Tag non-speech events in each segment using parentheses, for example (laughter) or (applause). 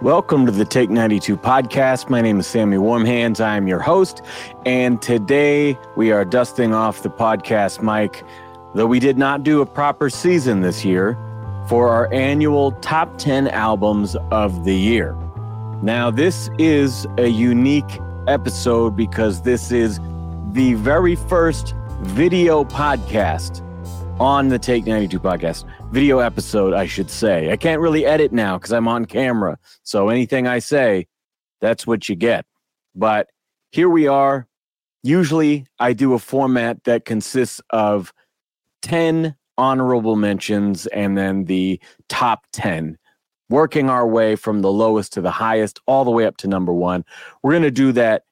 Welcome to the Take 92 podcast. My name is Sammy Warm Hands. I am your host. And today we are dusting off the podcast mic, though we did not do a proper season this year, for our annual top 10 albums of the year. Now, this is a unique episode because this is the very first video podcast on the Take 92 podcast. Video episode, I should say. I can't really edit now because I'm on camera. So anything I say, that's what you get. But here we are. Usually I do a format that consists of 10 honorable mentions and then the top 10, working our way from the lowest to the highest, all the way up to number one. We're going to do that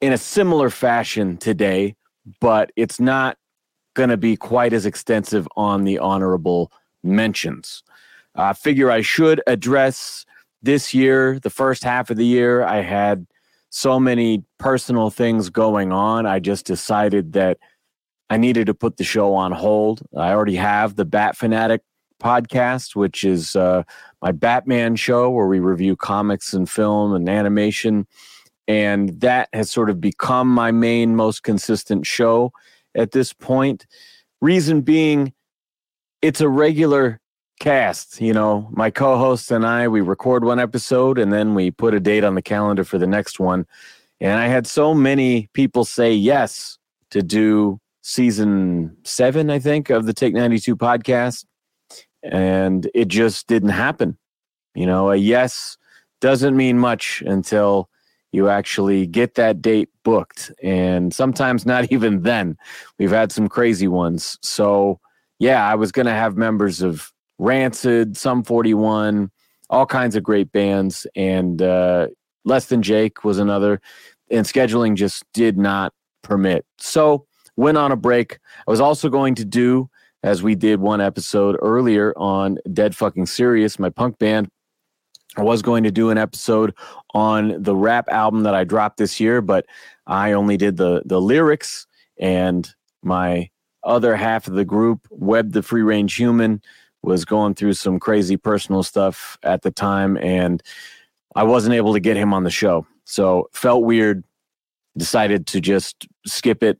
in a similar fashion today, but it's not going to be quite as extensive on the honorable mentions. I figure I should address this year, the first half of the year. I had so many personal things going on. I just decided that I needed to put the show on hold. I already have the Bat Fanatic podcast, which is uh, my Batman show where we review comics and film and animation. And that has sort of become my main, most consistent show at this point. Reason being, it's a regular cast. You know, my co host and I, we record one episode and then we put a date on the calendar for the next one. And I had so many people say yes to do season seven, I think, of the Take 92 podcast. And it just didn't happen. You know, a yes doesn't mean much until you actually get that date booked. And sometimes (laughs) not even then. We've had some crazy ones. So, yeah, I was going to have members of Rancid, Sum 41, all kinds of great bands. And uh, Less Than Jake was another. And scheduling just did not permit. So, went on a break. I was also going to do, as we did one episode earlier on Dead Fucking Serious, my punk band. I was going to do an episode on the rap album that I dropped this year, but I only did the the lyrics and my other half of the group, Webb the Free Range Human, was going through some crazy personal stuff at the time and I wasn't able to get him on the show. So felt weird, decided to just skip it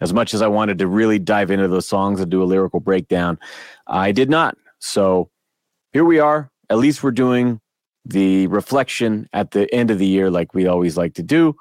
as much as I wanted to really dive into those songs and do a lyrical breakdown. I did not. So here we are. At least we're doing the reflection at the end of the year, like we always like to do.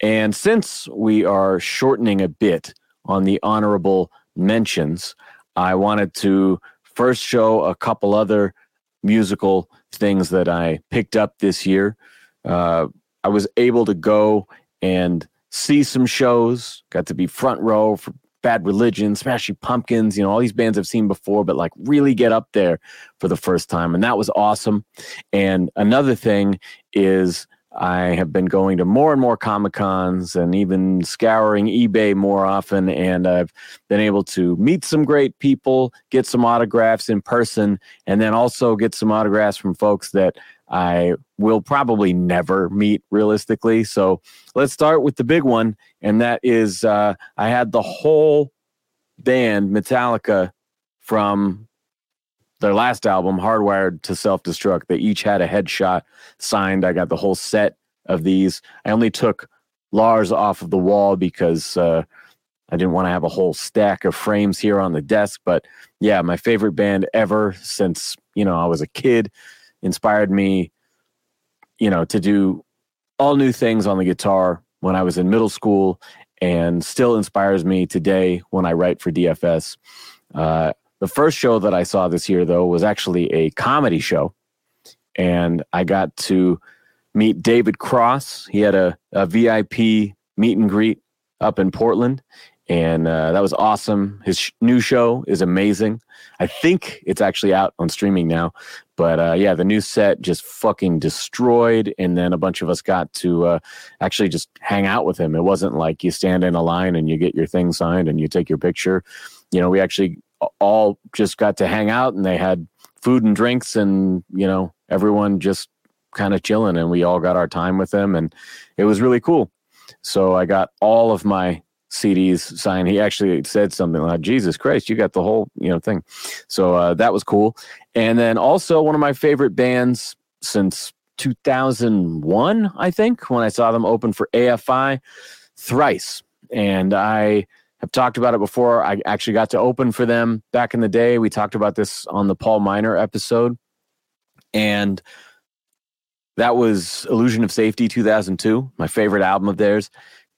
And since we are shortening a bit on the honorable mentions, I wanted to first show a couple other musical things that I picked up this year. Uh, I was able to go and see some shows, got to be front row for Bad Religion, Smashing Pumpkins, you know, all these bands I've seen before, but like really get up there for the first time. And that was awesome. And another thing is I have been going to more and more Comic Cons and even scouring eBay more often. And I've been able to meet some great people, get some autographs in person, and then also get some autographs from folks that I will probably never meet realistically. So let's start with the big one. And that is uh, I had the whole band, Metallica, from their last album, Hardwired to Self Destruct. They each had a headshot signed. I got the whole set of these. I only took Lars off of the wall because uh, I didn't want to have a whole stack of frames here on the desk. But yeah, my favorite band ever since, you know, I was a kid inspired me, you know, to do all new things on the guitar when I was in middle school and still inspires me today when I write for DFS. Uh, the first show that I saw this year, though, was actually a comedy show. And I got to meet David Cross. He had a, a VIP meet and greet up in Portland and uh, that was awesome. His sh- new show is amazing. I think it's actually out on streaming now, but uh, yeah, the new set just fucking destroyed. And then a bunch of us got to uh, actually just hang out with him. It wasn't like you stand in a line and you get your thing signed and you take your picture. You know, we actually all just got to hang out, and they had food and drinks, and you know, everyone just kind of chilling, and we all got our time with them and it was really cool. So I got all of my CDs signed. He actually said something like, "Jesus Christ, you got the whole you know thing." So uh, that was cool. And then also one of my favorite bands since 2001, I think, when I saw them open for AFI thrice. And I have talked about it before. I actually got to open for them back in the day. We talked about this on the Paul Miner episode. And that was Illusion of Safety 2002, my favorite album of theirs.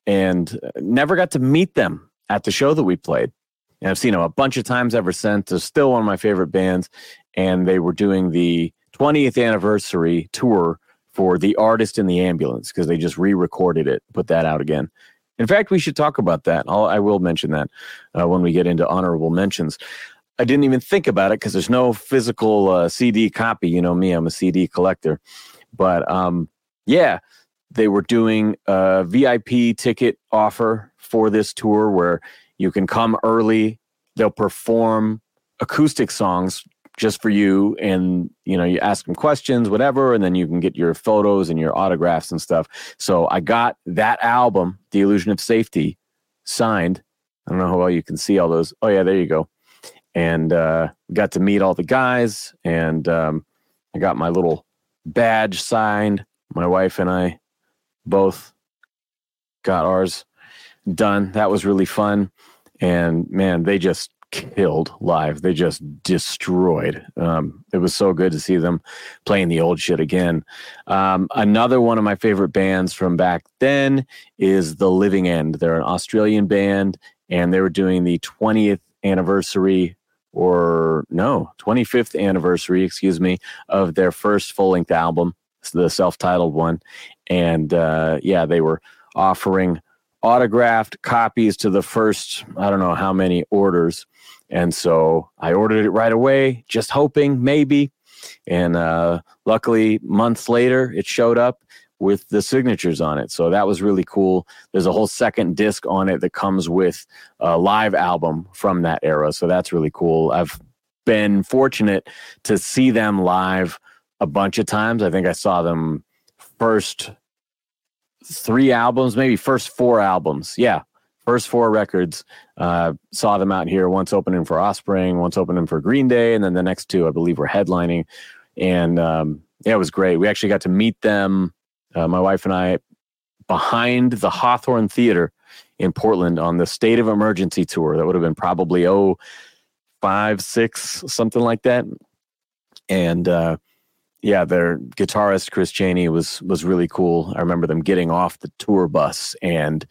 And uh, never got to meet them at the show that we played. And I've seen them a bunch of times ever since. They're still one of my favorite bands. And they were doing the 20th anniversary tour for The Artist in the Ambulance because they just re recorded it, put that out again. In fact, we should talk about that. I'll, I will mention that uh, when we get into honorable mentions. I didn't even think about it because there's no physical uh, CD copy. You know me, I'm a CD collector. But um, yeah, they were doing a VIP ticket offer for this tour where you can come early. They'll perform acoustic songs just for you and you know you ask them questions whatever and then you can get your photos and your autographs and stuff. So i got that album the illusion of safety signed. I don't know how well you can see all those. Oh yeah there you go. And uh, got to meet all the guys and um, i got my little badge signed. My wife and i both got ours done. That was really fun. And man they just killed live. They just destroyed. Um, it was so good to see them playing the old shit again. Um, another one of my favorite bands from back then is The Living End. They're an Australian band, and they were doing the 20th anniversary or no 25th anniversary excuse me of their first full-length album the self-titled one and uh, yeah they were offering autographed copies to the first i don't know how many orders and so I ordered it right away, just hoping maybe. And uh, luckily, months later, it showed up with the signatures on it. So that was really cool. There's a whole second disc on it that comes with a live album from that era. So that's really cool. I've been fortunate to see them live a bunch of times. I think I saw them first three albums, maybe first four albums. Yeah, first four records. Uh, saw them out here once opening for Offspring, once opening for Green Day, and then the next two, I believe, were headlining. And um, yeah, it was great. We actually got to meet them, uh, my wife and I, behind the Hawthorne Theater in Portland on the State of Emergency tour. That would have been probably oh five, six, something like that. And uh, yeah, their guitarist Chris Cheney was was really cool. I remember them getting off the tour bus and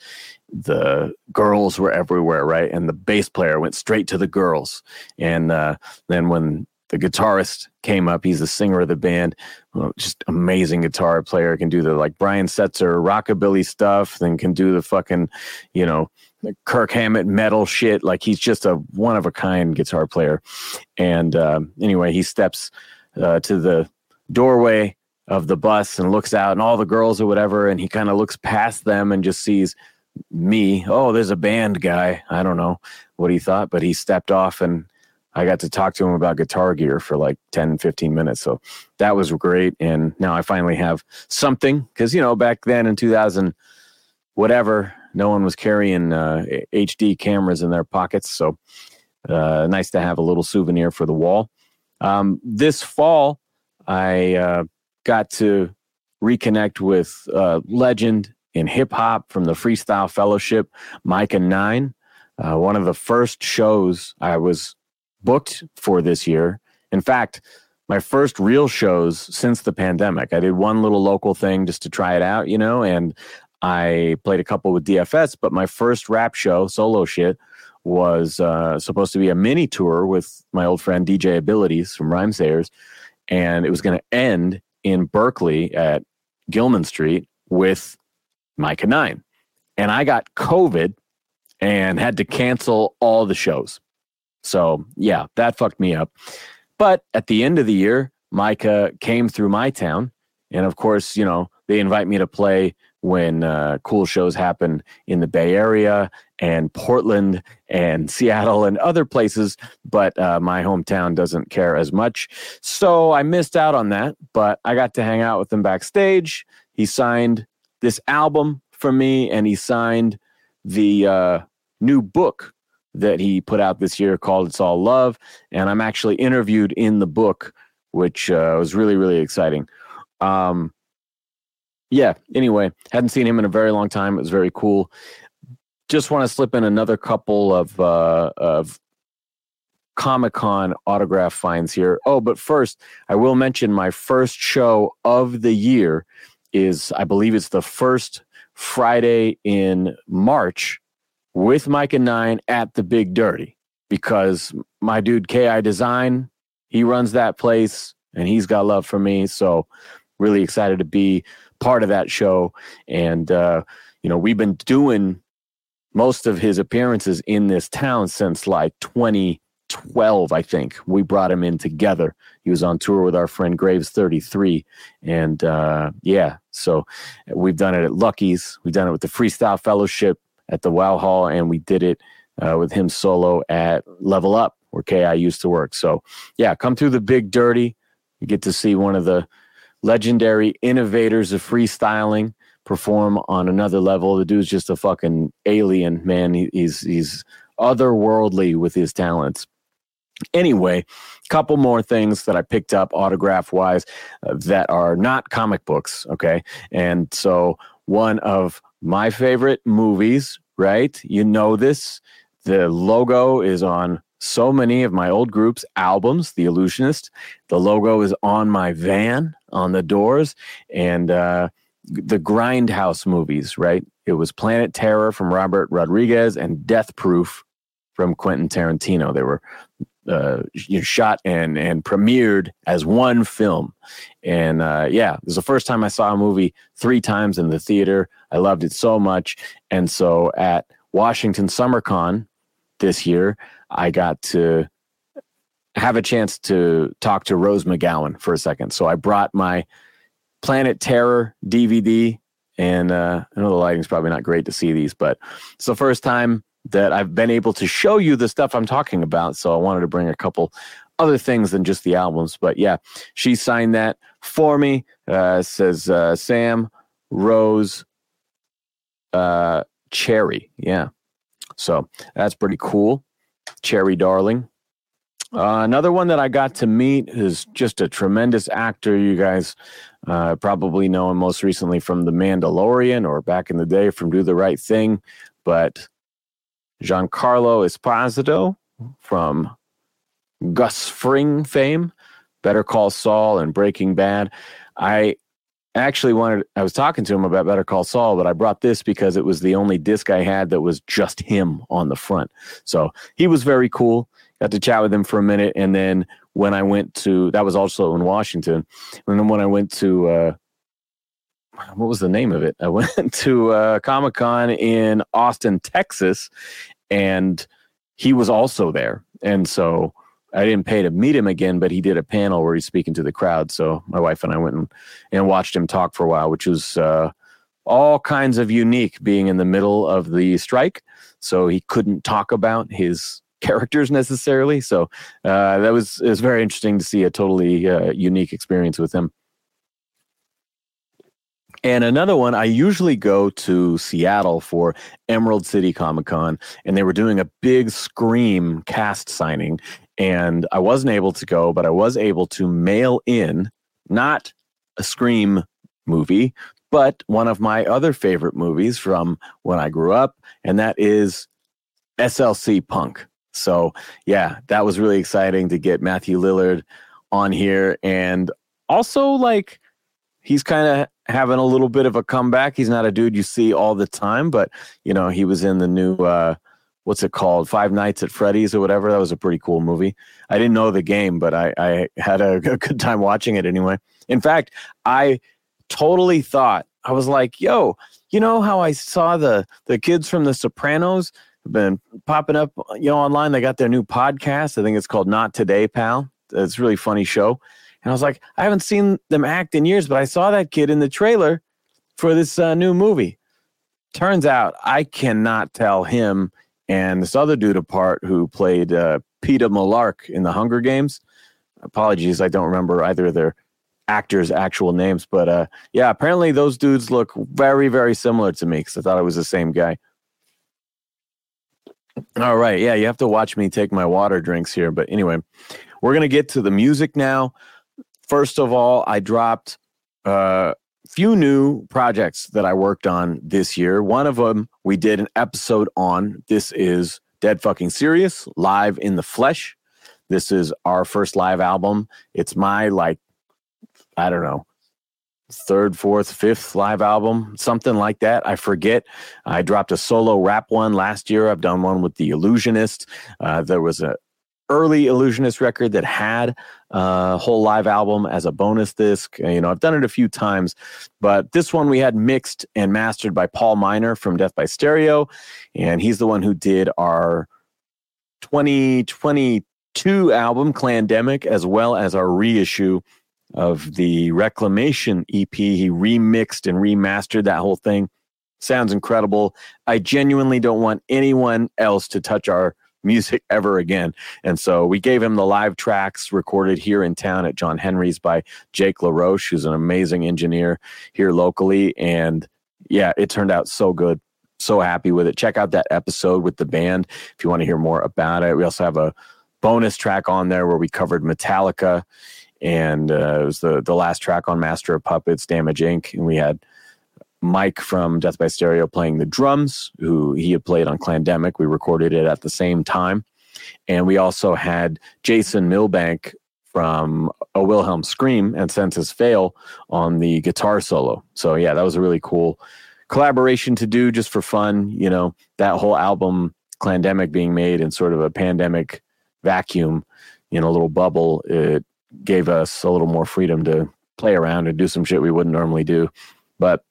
the girls were everywhere, right? And the bass player went straight to the girls. And uh, then when the guitarist came up, he's the singer of the band, well, just amazing guitar player. Can do the like Brian Setzer rockabilly stuff, then can do the fucking, you know, Kirk Hammett metal shit. Like he's just a one of a kind guitar player. And uh, anyway, he steps uh, to the doorway of the bus and looks out and all the girls or whatever and he kind of looks past them and just sees me, oh, there's a band guy. I don't know what he thought, but he stepped off and I got to talk to him about guitar gear for like 10, 15 minutes. So that was great. And now I finally have something because, you know, back then in 2000, whatever, no one was carrying uh, HD cameras in their pockets. So uh, nice to have a little souvenir for the wall. Um, this fall, I uh, got to reconnect with uh, legend in hip hop from the Freestyle Fellowship, Myka 9. Uh, one of the first shows I was booked for this year. In fact, my first real shows since the pandemic. I did one little local thing just to try it out, you know, and I played a couple with DFS, but my first rap show, solo shit, was uh, supposed to be a mini tour with my old friend DJ Abilities from Rhymesayers. And it was going to end in Berkeley at Gilman Street with Myka 9. And I got COVID and had to cancel all the shows. So, yeah, that fucked me up. But at the end of the year, Micah came through my town. And of course, you know, they invite me to play when uh, cool shows happen in the Bay Area and Portland and (laughs) Seattle and other places, but uh, my hometown doesn't care as much. So I missed out on that, but I got to hang out with him backstage. He signed this album for me, and he signed the uh, new book that he put out this year called It's All Love. And I'm actually interviewed in the book, which uh, was really, really exciting. Um, yeah. Anyway, hadn't seen him in a very long time. It was very cool. Just want to slip in another couple of uh, of Comic Con autograph finds here. Oh, but first, I will mention my first show of the year is, I believe it's the first Friday in March with Myka 9 at the Big Dirty because my dude KI Design, he runs that place and he's got love for me. So, really excited to be part of that show. And, uh, you know, we've been doing most of his appearances in this town since like 2012, I think. We brought him in together. He was on tour with our friend Graves 33. And uh, yeah, so we've done it at Lucky's. We've done it with the Freestyle Fellowship at the Wow Hall, and we did it uh, with him solo at Level Up, where KI used to work. So yeah, come through the Big Dirty. You get to see one of the legendary innovators of freestyling perform on another level. The dude's just a fucking alien, man. He, he's he's otherworldly with his talents. Anyway, couple more things that I picked up autograph wise uh, that are not comic books. Okay, and so one of my favorite movies, right? You know this. The logo is on so many of my old groups' albums, The Illusionist. The logo is on my van on the doors, and uh, the Grindhouse movies, right? It was Planet Terror from Robert Rodriguez and Death Proof from Quentin Tarantino. They were uh, shot and and premiered as one film, and uh, yeah, it was the first time I saw a movie three times in the theater. I loved it so much, and so at Washington SummerCon this year, I got to have a chance to talk to Rose McGowan for a second. So I brought my Planet Terror DVD, and uh, I know the lighting's probably not great to see these, but it's the first time that I've been able to show you the stuff I'm talking about. So I wanted to bring a couple other things than just the albums. But yeah, she signed that for me. Uh, says uh, Sam Rose uh, Cherry. Yeah. So that's pretty cool. Cherry Darling. Uh, another one that I got to meet is just a tremendous actor. You guys uh, probably know him most recently from The Mandalorian or back in the day from Do the Right Thing. But Giancarlo Esposito from Gus Fring fame, Better Call Saul and Breaking Bad. I actually wanted, I was talking to him about Better Call Saul, but I brought this because it was the only disc I had that was just him on the front. So he was very cool got to chat with him for a minute. And then when I went to, that was also in Washington. And then when I went to, uh, what was the name of it? I (laughs) went to uh, Comic Con in Austin, Texas, and he was also there. And so I didn't pay to meet him again, but he did a panel where he's speaking to the crowd. So my wife and I went and, and watched him talk for a while, which was uh, all kinds of unique being in the middle of the strike. So he couldn't talk about his (laughs) characters necessarily. So uh, that was it was very interesting to see a totally uh, unique experience with him. And another one, I usually go to Seattle for Emerald City Comic Con, and they were doing a big Scream cast signing. And I wasn't able to go, but I was able to mail in not a Scream movie, but one of my other favorite movies from when I grew up, and that is SLC Punk. So yeah, that was really exciting to get Matthew Lillard on here, and also like he's kind of having a little bit of a comeback. He's not a dude you see all the time, but you know he was in the new uh, what's it called, Five Nights at Freddy's or whatever. That was a pretty cool movie. I didn't know the game, but I, I had a, (laughs) a good time watching it anyway. In fact, I totally thought I was like, "Yo, you know how I saw the the kids from The Sopranos." Have been popping up, you know, online. They got their new podcast. I think it's called Not Today, Pal. It's really funny show. And I was like, I haven't seen them act in years, but I saw that kid in the trailer for this uh, new movie. Turns out I cannot tell him and this other dude apart who played uh, Peeta Mellark in the Hunger Games. Apologies, I don't remember either of their actors' actual names, but uh, yeah, apparently those dudes look very, very similar to me because I thought it was the same guy. All right. Yeah, you have to watch me take my water drinks here. But anyway, we're to get to the music now. First of all, I dropped uh, few new projects that I worked on this year. One of them we did an episode on. This is Dead Fucking Serious, live in the flesh. This is our first live album. It's my like, I don't know, third, fourth, fifth live album, something like that. I forget. I dropped a solo rap one last year. I've done one with the Illusionist. Uh, there was a early Illusionist record that had a whole live album as a bonus disc. You know, I've done it a few times, but this one we had mixed and mastered by Paul Miner from Death by Stereo, and he's the one who did our 2022 album, Clandemic, as well as our reissue of the Reclamation EP. He remixed and remastered that whole thing. Sounds incredible. I genuinely don't want anyone else to touch our music ever again. And so we gave him the live tracks recorded here in town at John Henry's by Jake LaRoche, who's an amazing engineer here locally. And yeah, it turned out so good. So happy with it. Check out that episode with the band if you want to hear more about it. We also have a bonus track on there where we covered Metallica, and uh, it was the the last track on Master of Puppets, Damage Inc. And we had Mike from Death by Stereo playing the drums, who he had played on Clandemic. We recorded it at the same time. And we also had Jason Milbank from A Wilhelm Scream and Senses Fail on the guitar solo. So, yeah, that was a really cool collaboration to do just for fun. You know, that whole album, Clandemic, being made in sort of a pandemic vacuum in a little bubble, it gave us a little more freedom to play around and do some shit we wouldn't normally do. But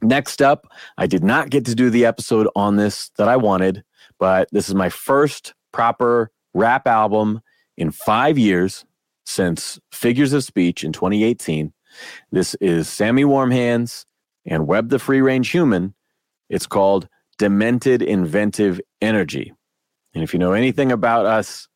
Next up, I did not get to do the episode on this that I wanted, but this is my first proper rap album in five years since Figures of Speech in 2018. This is Sammy Warm Hands and Webb the Free Range Human. It's called Demented Inventive Energy. And if you know anything about us,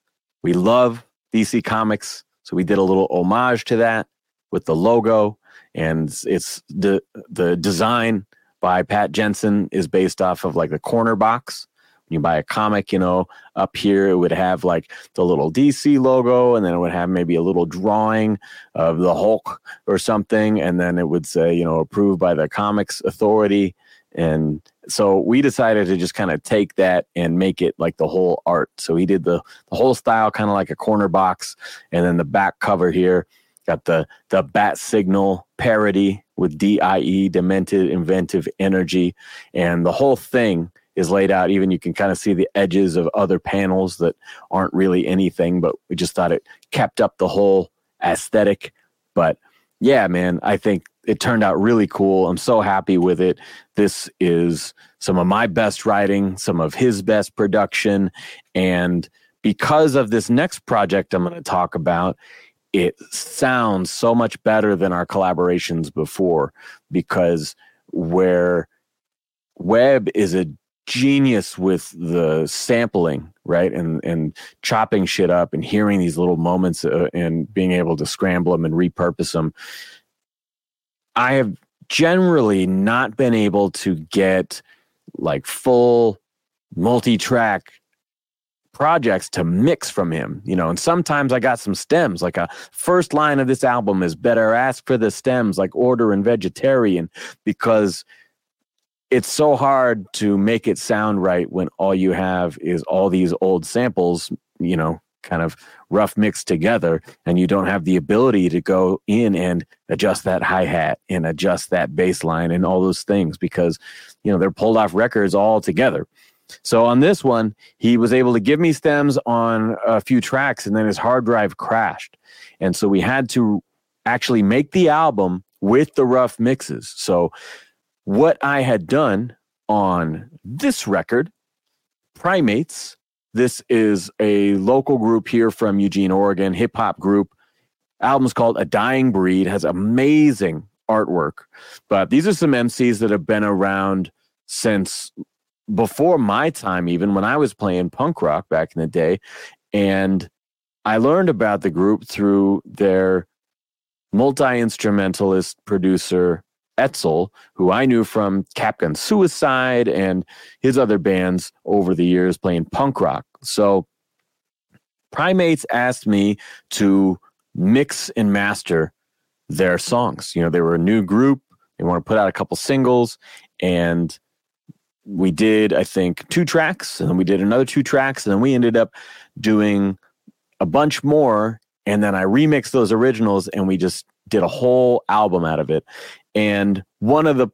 we love DC Comics. So we did a little homage to that with the logo and it's the the design by Pat Jensen is based off of like the corner box. When you buy a comic, you know, up here it would have like the little DC logo, and then it would have maybe a little drawing of the Hulk or something, and then it would say, you know, approved by the Comics Authority. And so we decided to just kind of take that and make it like the whole art. So he did the the whole style kind of like a corner box, and then the back cover here Got the the bat signal parody with DIE, demented inventive energy, and the whole thing is laid out. Even you can kind of see the edges of other panels that aren't really anything, but we just thought it kept up the whole aesthetic. But yeah, man, I think it turned out really cool. I'm so happy with it. This is some of my best writing, some of his best production. And because of this next project I'm going to talk about, it sounds so much better than our collaborations before because where Webb is a genius with the sampling right and and chopping shit up and hearing these little moments uh, and being able to scramble them and repurpose them i have generally not been able to get like full multi-track projects to mix from him, you know. And sometimes I got some stems, like a first line of this album is better ask for the stems, like order and vegetarian, because it's so hard to make it sound right when all you have is all these old samples, you know, kind of rough mixed together, and you don't have the ability to go in and adjust that hi hat and adjust that bass line and all those things because, you know, they're pulled off records all together. So on this one, he was able to give me stems on a few tracks and then his hard drive crashed. And so we had to actually make the album with the rough mixes. So what I had done on this record, Primates, this is a local group here from Eugene, Oregon, hip hop group. Album's called A Dying Breed, has amazing artwork. But these are some MCs that have been around since before my time, even when I was playing punk rock back in the day. And I learned about the group through their multi instrumentalist producer, Etzel, who I knew from Capgun Suicide and his other bands over the years playing punk rock. So Primates asked me to mix and master their songs. You know, they were a new group. They want to put out a couple singles, and we did, I think, two tracks, and then we did another two tracks, and then we ended up doing a bunch more. And then I remixed those originals, and we just did a whole album out of it. And one of the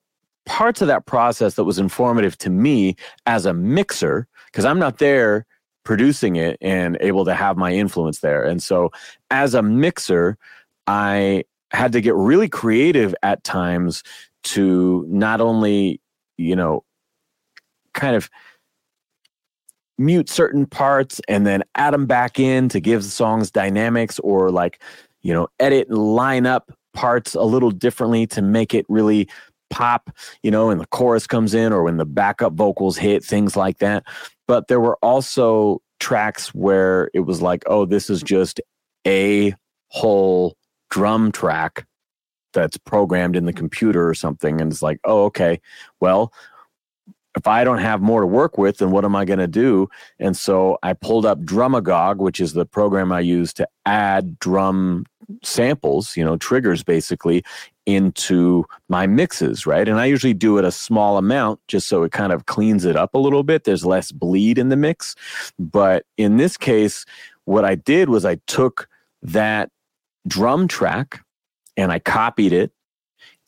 parts of that process that was informative to me as a mixer, because I'm not there producing it and able to have my influence there. And so as a mixer, I had to get really creative at times to not only, you know, kind of mute certain parts and then add them back in to give the songs dynamics or like, you know, edit and line up parts a little differently to make it really pop, you know, and the chorus comes in or when the backup vocals hit, things like that. But there were also tracks where it was like, oh, this is just a whole drum track that's programmed in the computer or something. And it's like, oh, okay, well, if I don't have more to work with, then what am I going to do? And so I pulled up Drumagog, which is the program I use to add drum samples, you know, triggers basically into my mixes, right? And I usually do it a small amount just so it kind of cleans it up a little bit. There's less bleed in the mix. But in this case, what I did was I took that drum track and I copied it.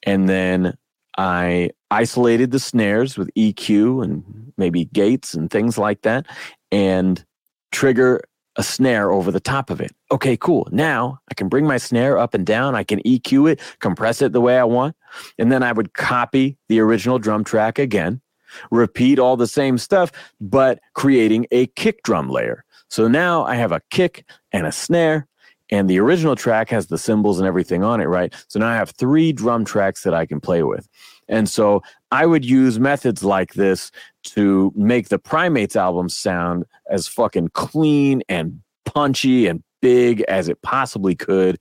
And then I isolated the snares with EQ and maybe gates and things like that and trigger a snare over the top of it. Okay, cool. Now I can bring my snare up and down. I can EQ it, compress it the way I want. And then I would copy the original drum track again, repeat all the same stuff, but creating a kick drum layer. So now I have a kick and a snare and the original track has the cymbals and everything on it, right? So now I have three drum tracks that I can play with. And so I would use methods like this to make the Primates album sound as fucking clean and punchy and big as it possibly could.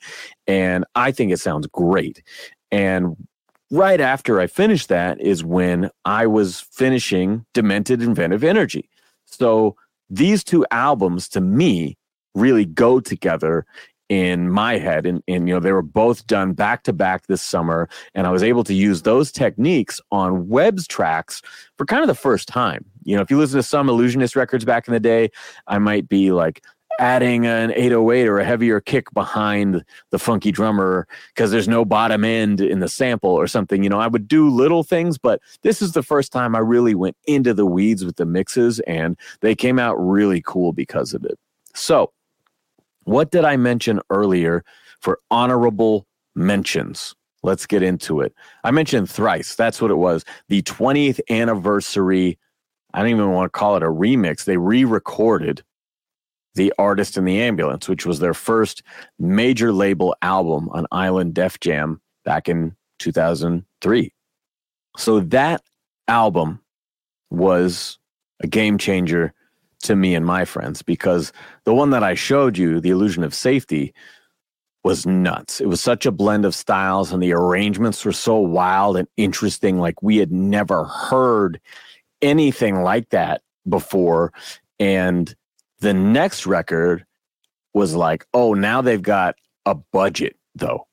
And I think it sounds great. And right after I finished that is when I was finishing Demented Inventive Energy. So these two albums to me really go together in my head and, and you know they were both done back to back this summer and i was able to use those techniques on webb's tracks for kind of the first time. You know if you listen to some illusionist records back in the day i might be like adding an 808 or a heavier kick behind the funky drummer because there's no bottom end in the sample or something. You know i would do little things but this is the first time i really went into the weeds with the mixes and they came out really cool because of it. So what did I mention earlier for honorable mentions? Let's get into it. I mentioned thrice. That's what it was. The 20th anniversary. I don't even want to call it a remix. They re recorded The Artist in the Ambulance, which was their first major label album on Island Def Jam back in 2003. So that album was a game changer to me and my friends because the one that I showed you, The Illusion of Safety, was nuts. It was such a blend of styles and the arrangements were so wild and interesting. Like we had never heard anything like that before. And the next record was like, oh, now they've got a budget though.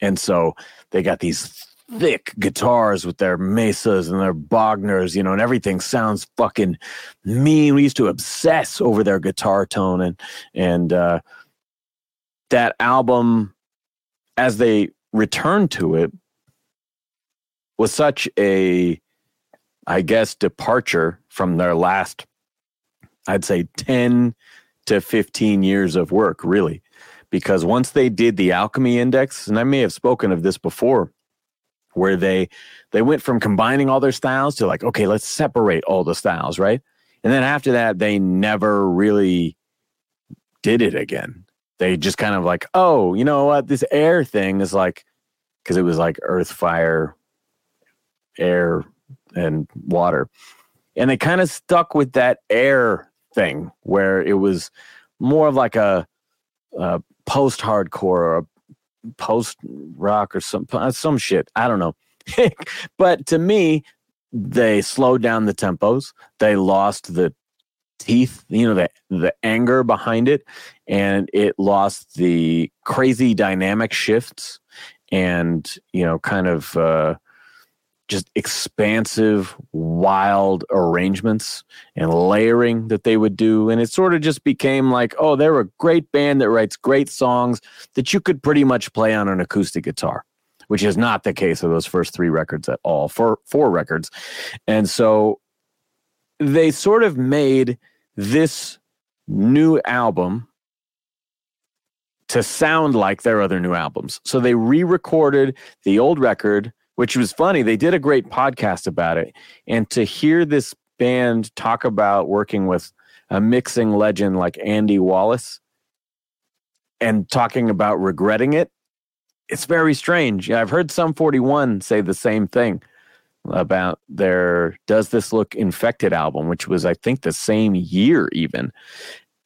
And so they got these thick guitars with their mesas and their Bogners, you know, and everything sounds fucking mean. We used to obsess over their guitar tone and and uh, that album, as they returned to it, was such a, I guess, departure from their last, I'd say, ten to fifteen years of work, really. Because once they did the Alchemy Index, and I may have spoken of this before, where they they went from combining all their styles to like okay let's separate all the styles right? And then after that they never really did it again. They just kind of like oh you know what? This air thing is like because it was like earth fire air and water. And they kind of stuck with that air thing where it was more of like a, a post hardcore or a post rock or some uh, some shit. I don't know. (laughs) but to me, they slowed down the tempos. They lost the teeth, you know, the the anger behind it, and it lost the crazy dynamic shifts. and you know kind of uh, just expansive, wild arrangements and layering that they would do. And it sort of just became like, oh, they're a great band that writes great songs that you could pretty much play on an acoustic guitar, which is not the case of those first three records at all, four, four records. And so they sort of made this new album to sound like their other new albums. So they re recorded the old record which was funny. They did a great podcast about it. And to hear this band talk about working with a mixing legend like Andy Wallace and talking about regretting it, it's very strange. I've heard Sum 41 say the same thing about their Does This Look Infected album, which was, I think, the same year even.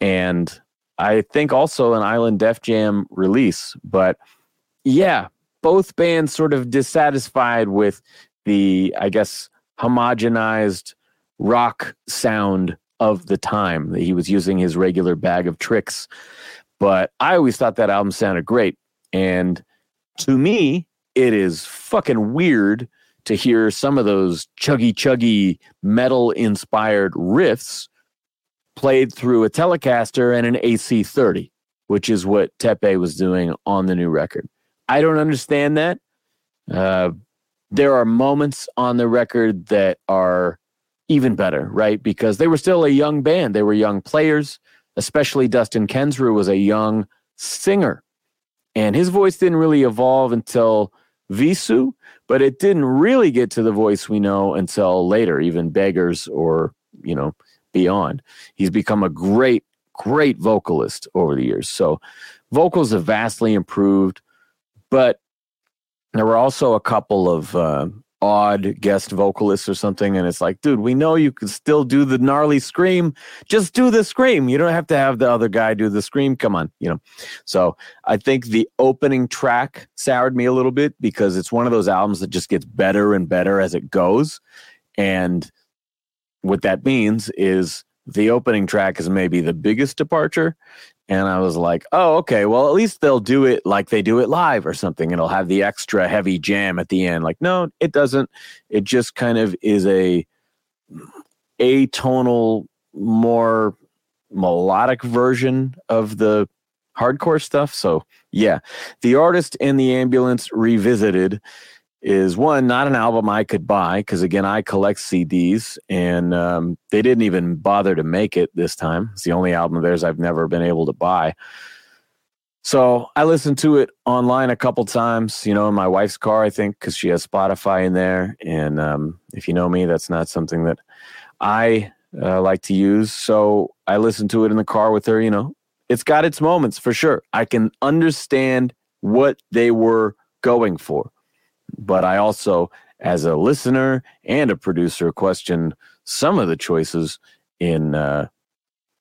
And I think also an Island Def Jam release. But yeah, both bands sort of dissatisfied with the, I guess, homogenized rock sound of the time. That he was using his regular bag of tricks. But I always thought that album sounded great. And to me, it is fucking weird to hear some of those chuggy chuggy metal inspired riffs played through a Telecaster and an AC30, which is what Teppei was doing on the new record. I don't understand that. Uh, there are moments on the record that are even better, right? Because they were still a young band. They were young players, especially Dustin Kensrue was a young singer. And his voice didn't really evolve until Vheissu, but it didn't really get to the voice we know until later, even Beggars or, you know, beyond. He's become a great, great vocalist over the years. So vocals have vastly improved. But there were also a couple of uh, odd guest vocalists or something, and it's like, dude, we know you can still do the gnarly scream. Just do the scream. You don't have to have the other guy do the scream. Come on, you know. So I think the opening track soured me a little bit because it's one of those albums that just gets better and better as it goes, and what that means is the opening track is maybe the biggest departure and I was like, oh, okay, well, at least they'll do it like they do it live or something. And it'll have the extra heavy jam at the end. Like, no, it doesn't. It just kind of is a atonal, more melodic version of the hardcore stuff. So, yeah, the artist in the ambulance revisited is one not an album I could buy because again I collect CDs and um, they didn't even bother to make it this time. It's the only album of theirs I've never been able to buy. So I listened to it online a couple times, you know, in my wife's car, I think, because she has Spotify in there. And um, if you know me, that's not something that I uh, like to use. So I listened to it in the car with her. You know, it's got its moments for sure. I can understand what they were going for but I also, as a listener and a producer, question some of the choices in uh,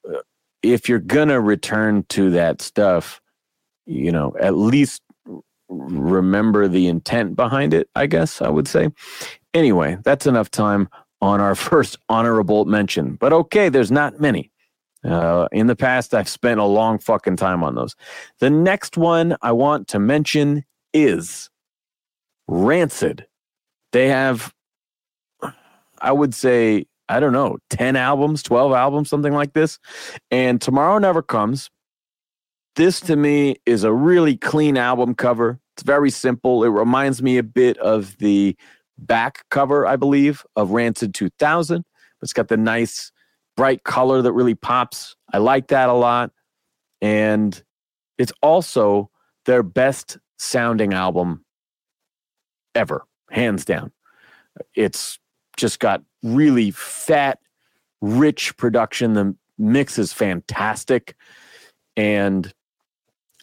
uh, if you're gonna return to that stuff, you know, at least remember the intent behind it. I guess I would say. Anyway, that's enough time on our (laughs) first honorable mention. But okay, there's not many. Uh, in the past, I've spent a long fucking time on those. The next one I want to mention is Rancid. They have, I would say, I don't know, 10 albums, 12 albums, something like this. And Tomorrow Never Comes. This to me is a really clean album cover. It's very simple. It reminds me a bit of the back cover, I believe, of Rancid 2000. It's got the nice bright color that really pops. I like that a lot. And it's also their best sounding album ever, hands down. It's just got really fat, rich production. The mix is fantastic. And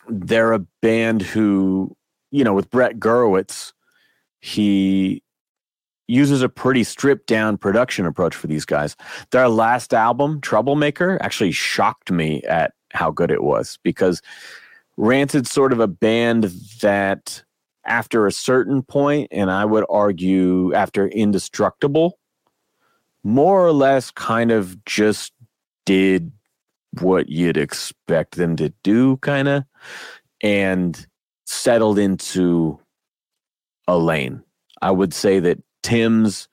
they're a band who, you know, with Brett Gurewitz, he uses a pretty stripped down production approach for these guys. Their last album, Troublemaker, actually shocked me at how good it was because Rancid's sort of a band that after a certain point, and I would argue after Indestructible, more or less kind of just did what you'd expect them to do, kind of, and settled into a lane. I would say that Tim's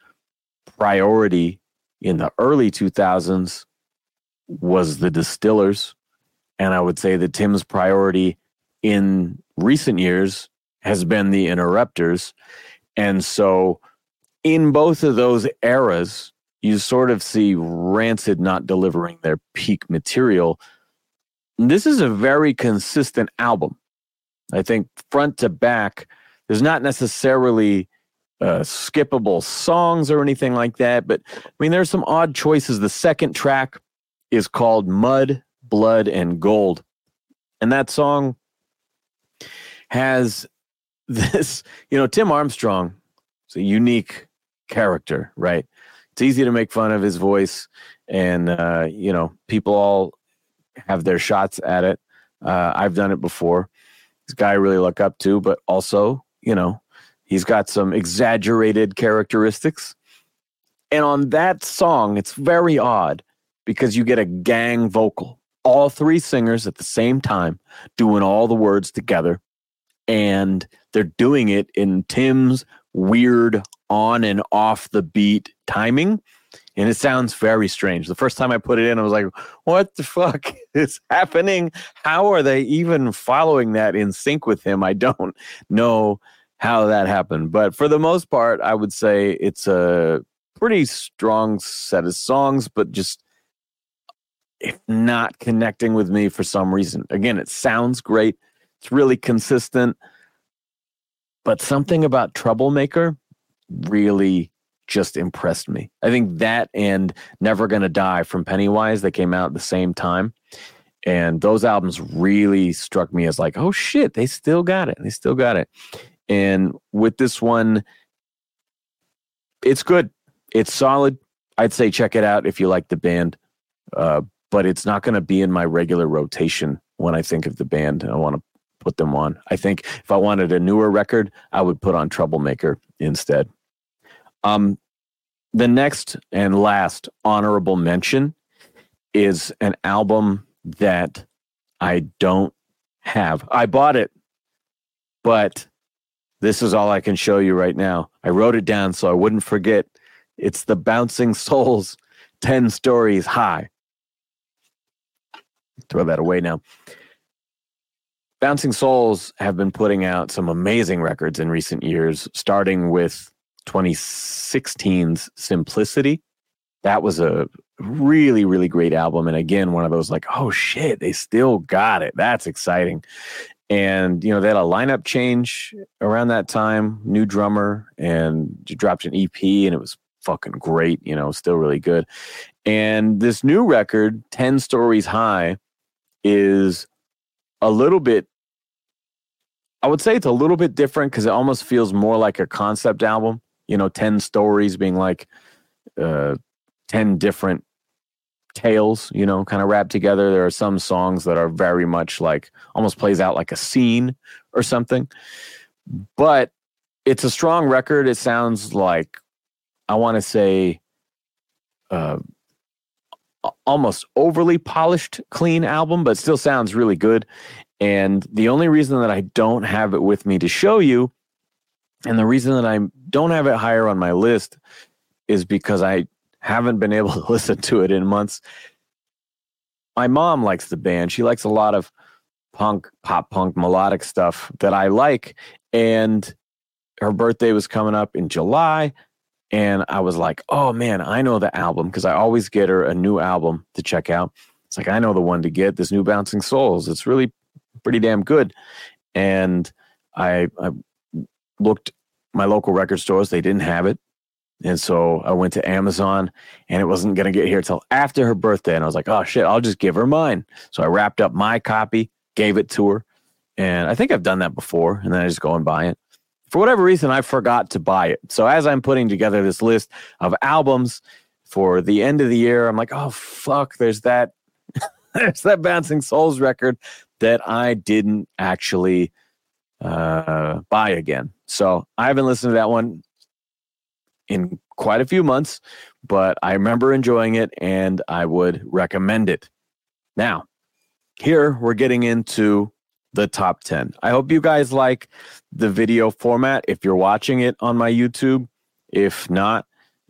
priority in the early 2000s was the distillers. And I would say that Tim's priority in recent years has been the interrupters. And so, in both of those eras, you sort of see Rancid not delivering their peak material. This is a very consistent album. I think front to back, there's not necessarily uh, skippable songs or anything like that, but I mean, there's some odd choices. The second track is called Mud, Blood, and Gold. And that song has this, you know, Tim Armstrong is a unique character, right? It's easy to make fun of his voice, and, uh, you know, people all have their shots at it. Uh, I've done it before. This guy I really look up to, but also, you know, he's got some exaggerated characteristics. And on that song, it's very odd because you get a gang vocal, all three singers at the same time doing all the words together. And they're doing it in Tim's weird on and off the beat timing. And it sounds very strange. The first time I put it in, I was like, what the fuck (laughs) is happening? How are they even following that in sync with him? I don't know how that happened. But for the most part, I would say it's a pretty strong set of songs, but just if not connecting with me for some reason. Again, it sounds great. It's really consistent. But something about Troublemaker really just impressed me. I think that and Never Gonna Die from Pennywise that came out at the same time. And those albums really struck me as like, oh shit, they still got it. They still got it. And with this one, it's good. It's solid. I'd say check it out if you like the band. Uh, but it's not going to be in my regular rotation when I think of the band. I want to put them on. I think if I wanted a newer record, I would put on Troublemaker instead. Um, the next and last honorable mention is an album that I don't have. I bought it, but this is all I can show you right now. I wrote it down so I wouldn't forget. It's the Bouncing Souls 10 Stories High throw that away now. Bouncing Souls have been putting out some amazing records in recent years, starting with 2016's Simplicity. That was a really, really great album. And again, one of those like, oh shit, they still got it. That's exciting. And, you know, they had a lineup change around that time, new drummer, and dropped an EP, and it was fucking great, you know, still really good. And this new record, 10 Stories High, is a little bit I would say it's a little bit different because it almost feels more like a concept album. You know, 10 stories being like uh, 10 different tales, you know, kind of wrapped together. There are some songs that are very much like almost plays out like a scene or something. But it's a strong record. It sounds like, I want to say, uh, almost overly polished, clean album, but still sounds really good. And the only reason that I don't have it with me to show you, and the reason that I don't have it higher on my list, is because I haven't been able (laughs) to listen to it in months. My mom likes the band. She likes a lot of punk, pop punk, melodic stuff that I like. And her birthday was coming up in July. And I was like, oh man, I know the album because I always get her a new album to check out. It's like, I know the one to get this new Bouncing Souls. It's really pretty damn good. And I, I looked my local record stores, they didn't have it. And so I went to Amazon and it wasn't going to get here till after her birthday. And I was like, oh shit, I'll just give her mine. So I wrapped up my copy, gave it to her. And I think I've done that before. And then I just go and buy it for whatever reason, I forgot to buy it. So as I'm putting together this list of albums for the end of the year, I'm like, oh fuck, there's that, (laughs) there's that Bouncing Souls record that I didn't actually uh, buy again. So I haven't listened to that one in quite a few months, but I remember enjoying it and I would recommend it. Now, here we're getting into the top 10. I hope you guys like the video format if you're watching it on my YouTube. If not,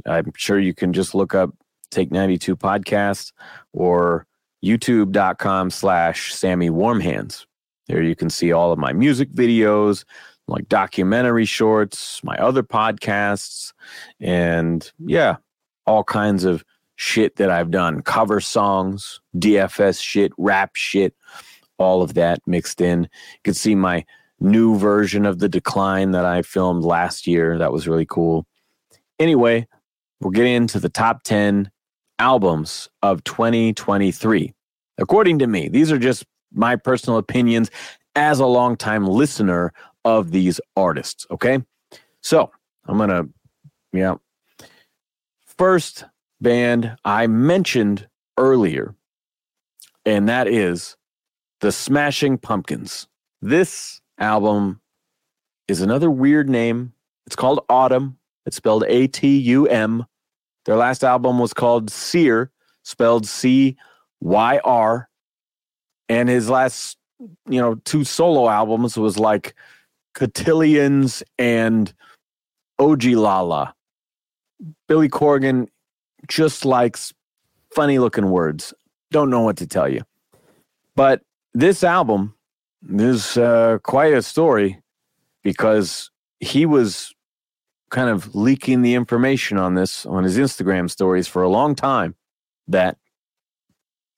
I'm sure you can just look up Take 92 podcast or youtube.com slash Sammy Warmhands. There you can see all of my music videos, like documentary shorts, my other podcasts, and yeah, all kinds of shit that I've done cover songs, DFS shit, rap shit, all of that mixed in. You can see my new version of The Decline that I filmed last year. That was really cool. Anyway, we're getting into the top 10 albums of 2023. According to me, these are just my personal opinions as a longtime listener of these artists. Okay. So I'm going to, yeah. First band I mentioned earlier, and that is the Smashing Pumpkins. This album is another weird name. It's called Autumn. It's spelled A T U M. Their last album was called CYR, spelled C Y R. And his last, you know, two solo albums was like Cotillions and Ogilala. Billy Corgan just likes funny looking words. Don't know what to tell you. But this album is uh, quite a story because he was kind of leaking the information on this on his Instagram stories for a long time that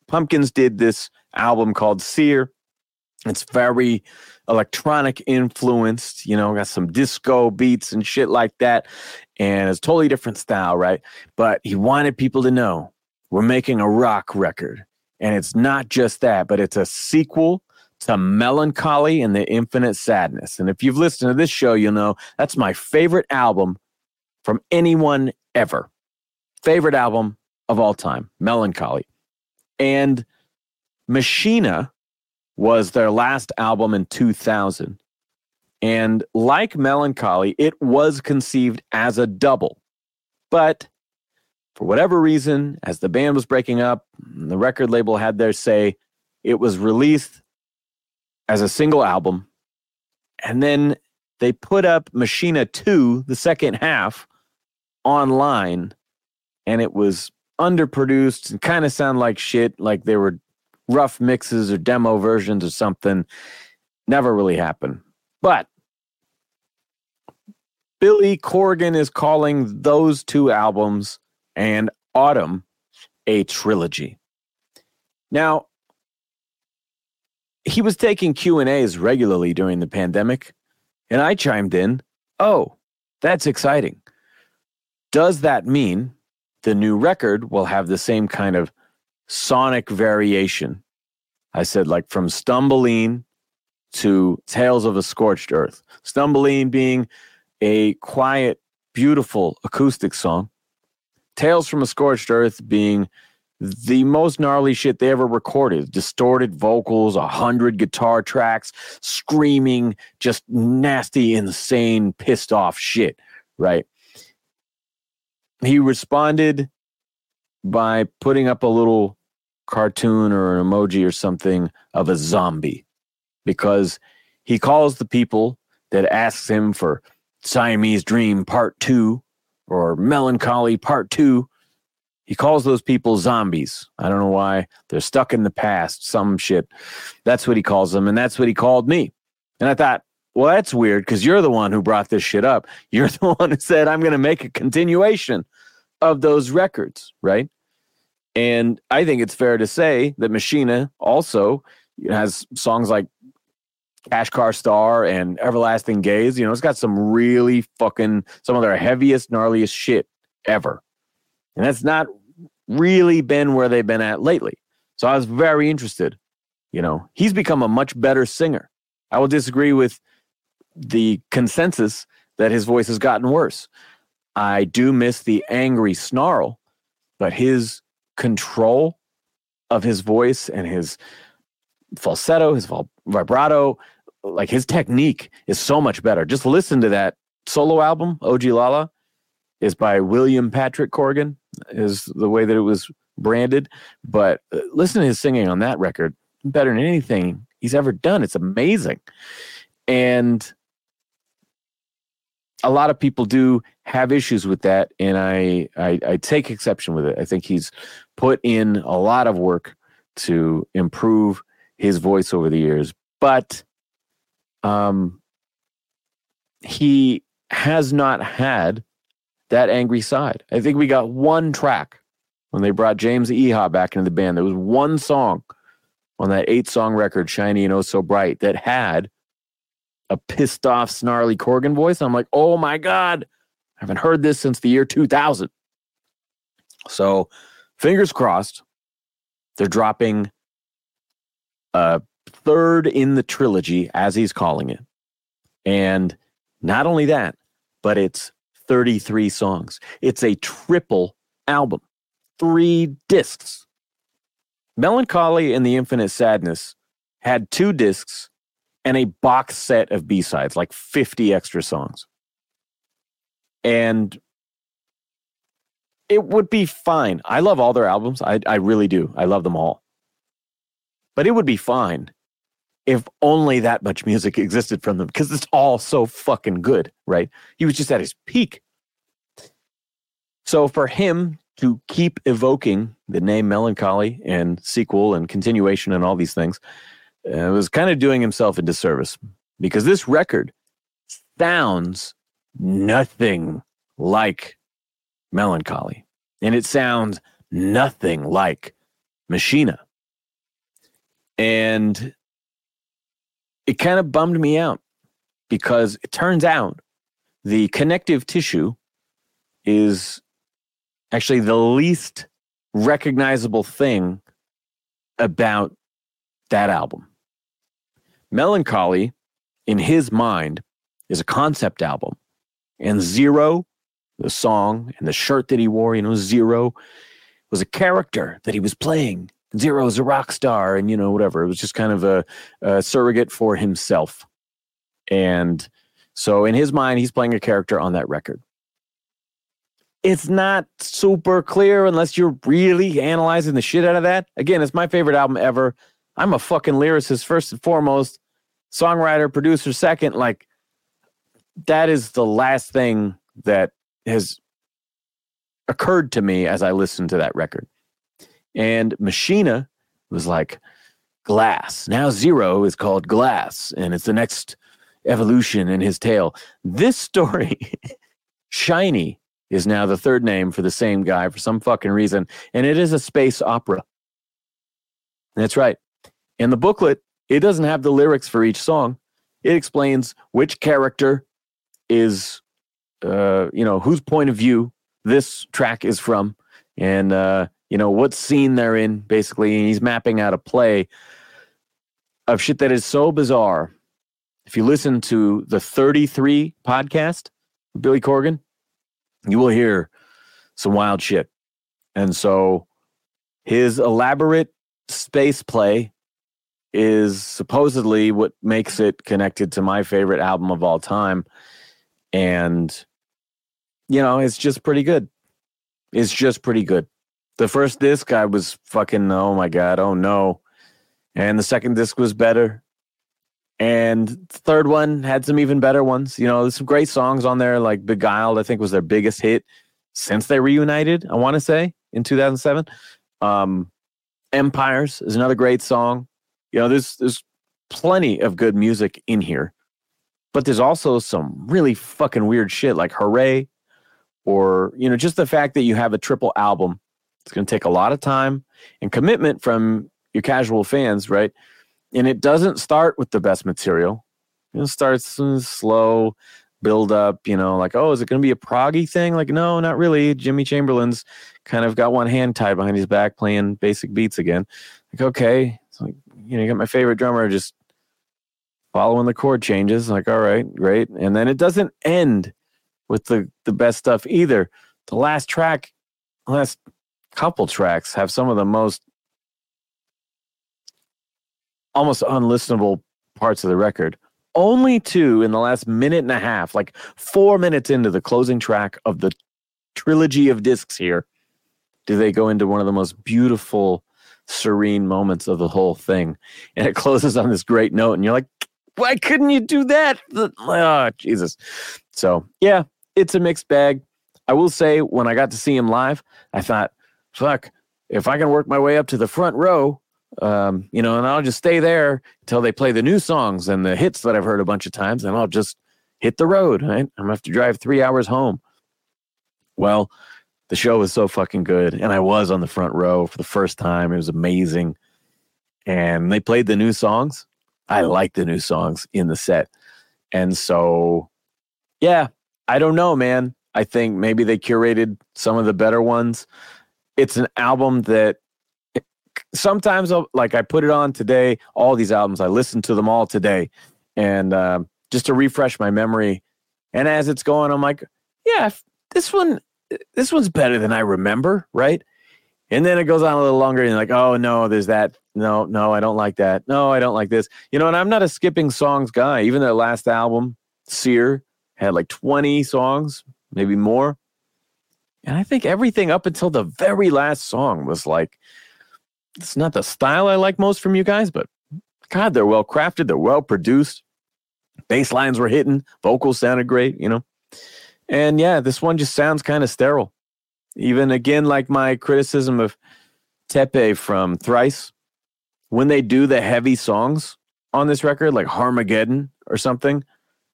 Pumpkins did this album called CYR. It's very electronic influenced, you know, got some disco beats and shit like that. And it's totally different style, right? But he wanted people to know we're making a rock record. And it's not just that, but it's a sequel to Melancholy and the Infinite Sadness. And if you've listened to this show, you'll know that's my favorite album from anyone ever. Favorite album of all time, Melancholy. And Machina was their last album in 2000. And like Melancholy, it was conceived as a double. But for whatever reason, as the band was breaking up, the record label had their say, it was released as a single album. And then they put up Machina 2, the second half, online. And it was underproduced and kind of sound like shit, like they were rough mixes or demo versions or something. Never really happened. But Billy Corgan is calling those two albums and Autumn a trilogy. Now, he was taking Q&As regularly during the pandemic, and I chimed in, "Oh, that's exciting. Does that mean the new record will have the same kind of sonic variation?" I said like from Stumbleine to Tales of a Scorched Earth. Stumbleine being a quiet, beautiful acoustic song. Tales from a Scorched Earth being the most gnarly shit they ever recorded distorted vocals, a hundred guitar tracks, screaming, just nasty, insane, pissed off shit, right? He responded by putting up a little cartoon or an emoji or something of a zombie because he calls the people that asks him for Siamese Dream Part 2 or Melancholy Part 2 he calls those people zombies. I don't know why. They're stuck in the past, some shit. That's what he calls them. And that's what he called me. And I thought, well, that's weird because you're the one who brought this shit up. (laughs) You're the one who said, I'm going to make a continuation of those records, right? And I think it's fair to say that Machina also has songs like Cash Car Star and Everlasting Gaze. You know, it's got some really fucking, some of their heaviest, gnarliest shit ever. And that's not really been where they've been at lately. So I was very interested. You know, he's become a much better singer. I will disagree with the consensus that his voice has gotten worse. I do miss the angry snarl, but his control of his voice and his falsetto, his vibrato, like his technique is so much better. Just listen to that solo album, OG Ogilala, is by William Patrick Corgan is the way that it was branded. But uh, listen to his singing on that record, better than anything he's ever done. It's amazing. And a lot of people do have issues with that, and I, I, I take exception with it. I think he's put in a lot of work to improve his voice over the years, but um, he has not had that angry side. I think we got one track when they brought James Iha back into the band. There was one song on that eight song record, Shiny and Oh So Bright, that had a pissed off, snarly Corgan voice. I'm like, oh my God, I haven't heard this since the year 2000. So, fingers crossed, they're dropping a third in the trilogy, as he's calling it. And not only that, but it's 33 songs. It's a triple album, three discs. Melancholy and the Infinite Sadness had two discs and a box set of B sides, like 50 extra songs. And it would be fine. I love all their albums. I, I really do. I love them all. But it would be fine if only that much music existed from them because it's all so fucking good, right? He was just at his peak. So for him to keep evoking the name Melancholy and sequel and continuation and all these things, uh, was kind of doing himself a disservice because this record sounds nothing like Melancholy. And it sounds nothing like Machina. And it kind of bummed me out because it turns out the connective tissue is actually the least recognizable thing about that album. Melancholy, in his mind, is a concept album. And Zero, the song and the shirt that he wore, you know, Zero was a character that he was playing. Zero is a rock star and, you know, whatever. It was just kind of a, a surrogate for himself. And so in his mind, he's playing a character on that record. It's not super clear unless you're really analyzing the shit out of that. Again, it's my favorite album ever. I'm a fucking lyricist first and foremost, songwriter, producer second. Like that is the last thing that has occurred to me as I listened to that record. And Machina was like glass. Now Zero is called Glass, and it's the next evolution in his tale. This story, (laughs) Shiny, is now the third name for the same guy for some fucking reason, and it is a space opera. That's right. In the booklet, it doesn't have the lyrics for each song. It explains which character is, uh, you know, whose point of view this track is from, and uh, you know what scene they're in. Basically, and he's mapping out a play of shit that is so bizarre. If you listen to the 33 podcast, Billy Corgan, you will hear some wild shit. And so his elaborate space play is supposedly what makes it connected to my favorite album of all time. And, you know, it's just pretty good. It's just pretty good. The first disc, I was fucking, oh my God, oh no. And the second disc was better. And the third one had some even better ones. You know, there's some great songs on there, like Beguiled, I think was their biggest hit since they reunited, I want to say, in 2007. Um, Empires is another great song. You know, there's there's plenty of good music in here, but there's also some really fucking weird shit like Hooray, or you know, just the fact that you have a triple album. It's going to take a lot of time and commitment from your casual fans, right? And it doesn't start with the best material. It starts slow, build up, you know, like, oh, is it going to be a proggy thing? Like, no, not really. Jimmy Chamberlin's kind of got one hand tied behind his back playing basic beats again. Like, okay, it's like, you know, you got my favorite drummer just following the chord changes. Like, all right, great. And then it doesn't end with the the best stuff either. The last track, last couple tracks have some of the most almost unlistenable parts of the record. Only two in the last minute and a half, like four minutes into the closing track of the trilogy of discs here, do they go into one of the most beautiful serene moments of the whole thing. And it closes on this great note, and you're like, why couldn't you do that? Oh, Jesus. So, yeah, it's a mixed bag. I will say, when I got to see him live, I thought, fuck, if I can work my way up to the front row, um, you know, and I'll just stay there until they play the new songs and the hits that I've heard a bunch of times, and I'll just hit the road. Right? I'm gonna have to drive three hours home. Well, the show was so fucking good, and I was on the front row for the first time. It was amazing, and they played the new songs. I like the new songs in the set, and so yeah, I don't know, man. I think maybe they curated some of the better ones. It's an album that sometimes I'll, like I put it on today. All these albums, I listen to them all today, and uh, just to refresh my memory. And as it's going, I'm like, yeah, this one, this one's better than I remember, right? And then it goes on a little longer, and you're like, oh no, there's that. No, no, I don't like that. No, I don't like this. You know, and I'm not a skipping songs guy. Even their last album, CYR, had like 20 songs, maybe more. And I think everything up until the very last song was like, it's not the style I like most from you guys, but God, they're well crafted, they're well produced. Bass lines were hitting, vocals sounded great, you know. And yeah, this one just sounds kind of sterile. Even again, like my criticism of Teppei from Thrice, when they do the heavy songs on this record, like Harmageddon or something,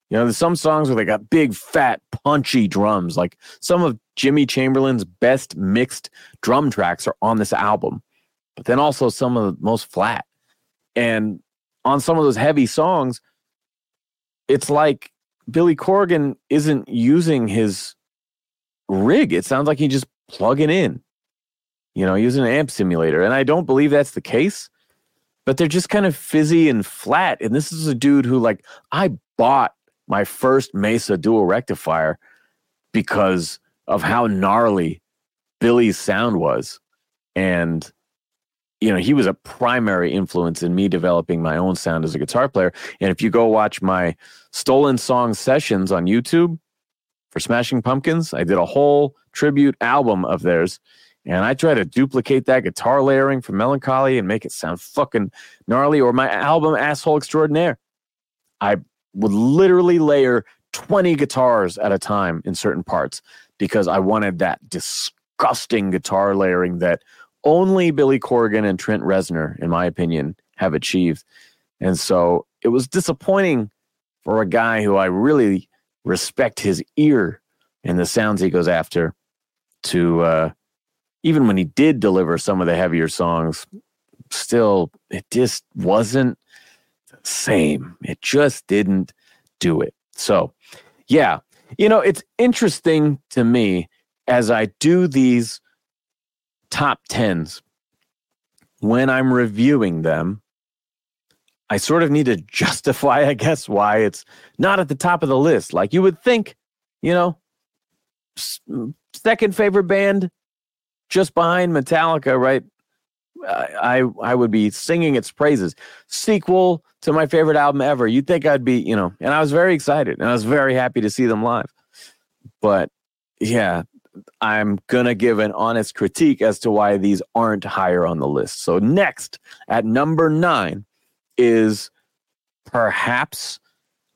you know, there's some songs where they got big, fat, punchy drums. Like some of Jimmy Chamberlin's best mixed drum tracks are on this album but then also some of the most flat. And on some of those heavy songs, it's like Billy Corgan isn't using his rig. It sounds like he's just plugging in, you know, using an amp simulator. And I don't believe that's the case, but they're just kind of fizzy and flat. And this is a dude who, like, I bought my first Mesa dual rectifier because of how gnarly Billy's sound was. And you know, he was a primary influence in me developing my own sound as a guitar player. And if you go watch my stolen song sessions on YouTube for Smashing Pumpkins, I did a whole tribute album of theirs. And I try to duplicate that guitar layering from Melancholy and make it sound fucking gnarly. Or my album, Asshole Extraordinaire. I would literally layer 20 guitars at a time in certain parts because I wanted that disgusting guitar layering that only Billy Corgan and Trent Reznor, in my opinion, have achieved. And so it was disappointing for a guy who I really respect his ear and the sounds he goes after to uh, even when he did deliver some of the heavier songs, still it just wasn't same. It just didn't do it. So, yeah, you know, it's interesting to me as I do these top tens, when I'm reviewing them, I sort of need to (laughs) justify, I guess, why it's not at the top of the list. Like you would think, you know, second favorite band just behind Metallica, right? I I would be singing its praises. Sequel to my favorite album ever. You'd think I'd be, you know, and I was very excited and I was very happy to see them live. But yeah, I'm to give an honest critique as to why these aren't higher on the list. So, next at number nine is perhaps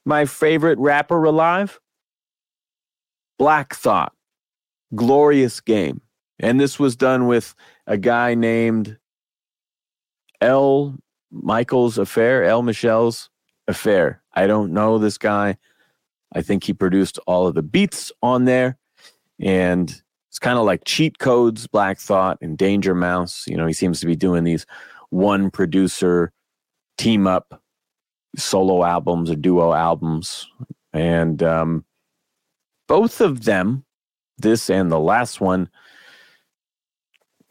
my favorite rapper alive Black Thought, Glorious Game. And this was done with a guy named L. Michael's Affair, El Michels Affair. I don't know this guy. I think he produced all of the beats on there. And it's kind of like cheat codes, Black Thought, and Danger Mouse. You know, he seems to be doing these one producer team up solo albums or duo albums. And um, both of them, this and the last one,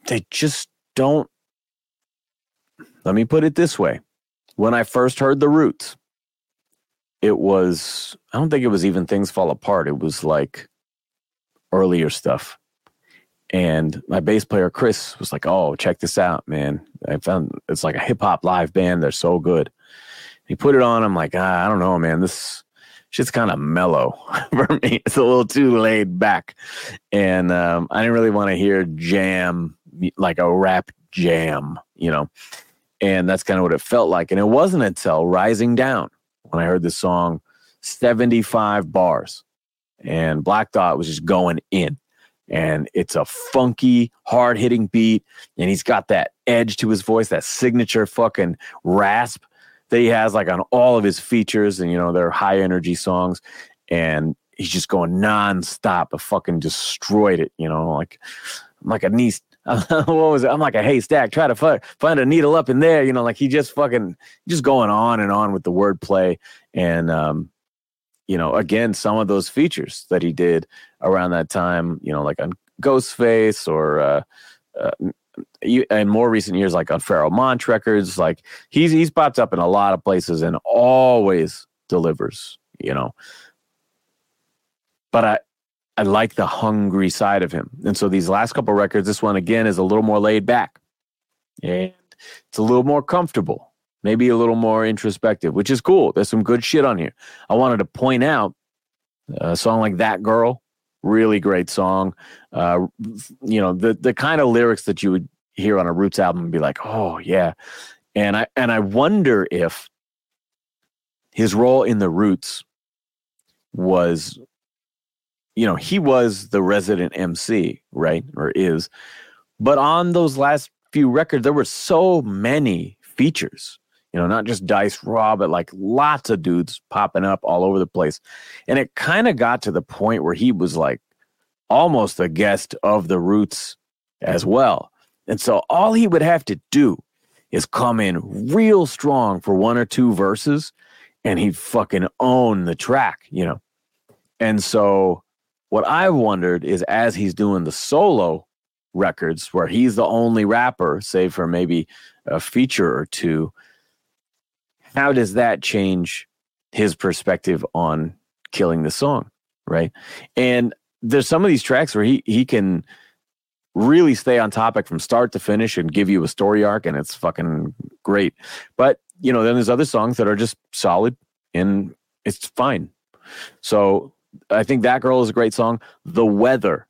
they just don't. Let me put it this way. When I first heard The Roots, it was, I don't think it was even Things Fall Apart. It was like earlier stuff. And my bass player Chris was like, "Oh, check this out, man! I found it's like a hip hop live band. They're so good." He put it on. I'm like, ah, I don't know, man. This shit's kind of mellow (laughs) for me. It's a little too laid back, and um, I didn't really want to hear jam like a rap jam, you know. And that's kind of what it felt like. And it wasn't until Rising Down when I heard this song, 75 bars, and Black Thought was just going in. And it's a funky, hard hitting beat. And he's got that edge to his voice, that signature fucking rasp that he has like on all of his features. And, you know, they're high energy songs. And he's just going nonstop. I fucking destroyed it, you know, like, like a niece (laughs) what was it? I'm like a haystack. Try to find, find a needle up in there. You know, like he just fucking just going on and on with the wordplay. And, um, you know, again, some of those features that he did around that time, you know, like on Ghostface or, uh, uh, in more recent years, like on Pharoahe Monch records, like he's he's popped up in a lot of places and always delivers, you know. But I I like the hungry side of him. And so these last couple records, this one again is a little more laid back. And it's a little more comfortable, maybe a little more introspective, which is cool. There's some good shit on here. I wanted to point out a song like That Girl, really great song. Uh, you know, the the kind of lyrics that you would hear on a Roots album and be like, "Oh, yeah." And I and I wonder if his role in the Roots was you know, he was the resident MC, right? Or is. But on those last few records, there were so many features, you know, not just Dice Raw, but like lots of dudes popping up all over the place. And it kind of got to the point where he was like almost a guest of the Roots as well. And so all he would have to do is come in real strong for one or two verses and he'd fucking own the track, you know. And so what I've wondered is as he's doing the solo records where he's the only rapper, save for maybe a feature or two, how does that change his perspective on killing the song? Right. And there's some of these tracks where he he can really stay on topic from start to finish and give you a story arc and it's fucking great. But you know, then there's other songs that are just solid and it's fine. So I think that girl is a great song. The weather,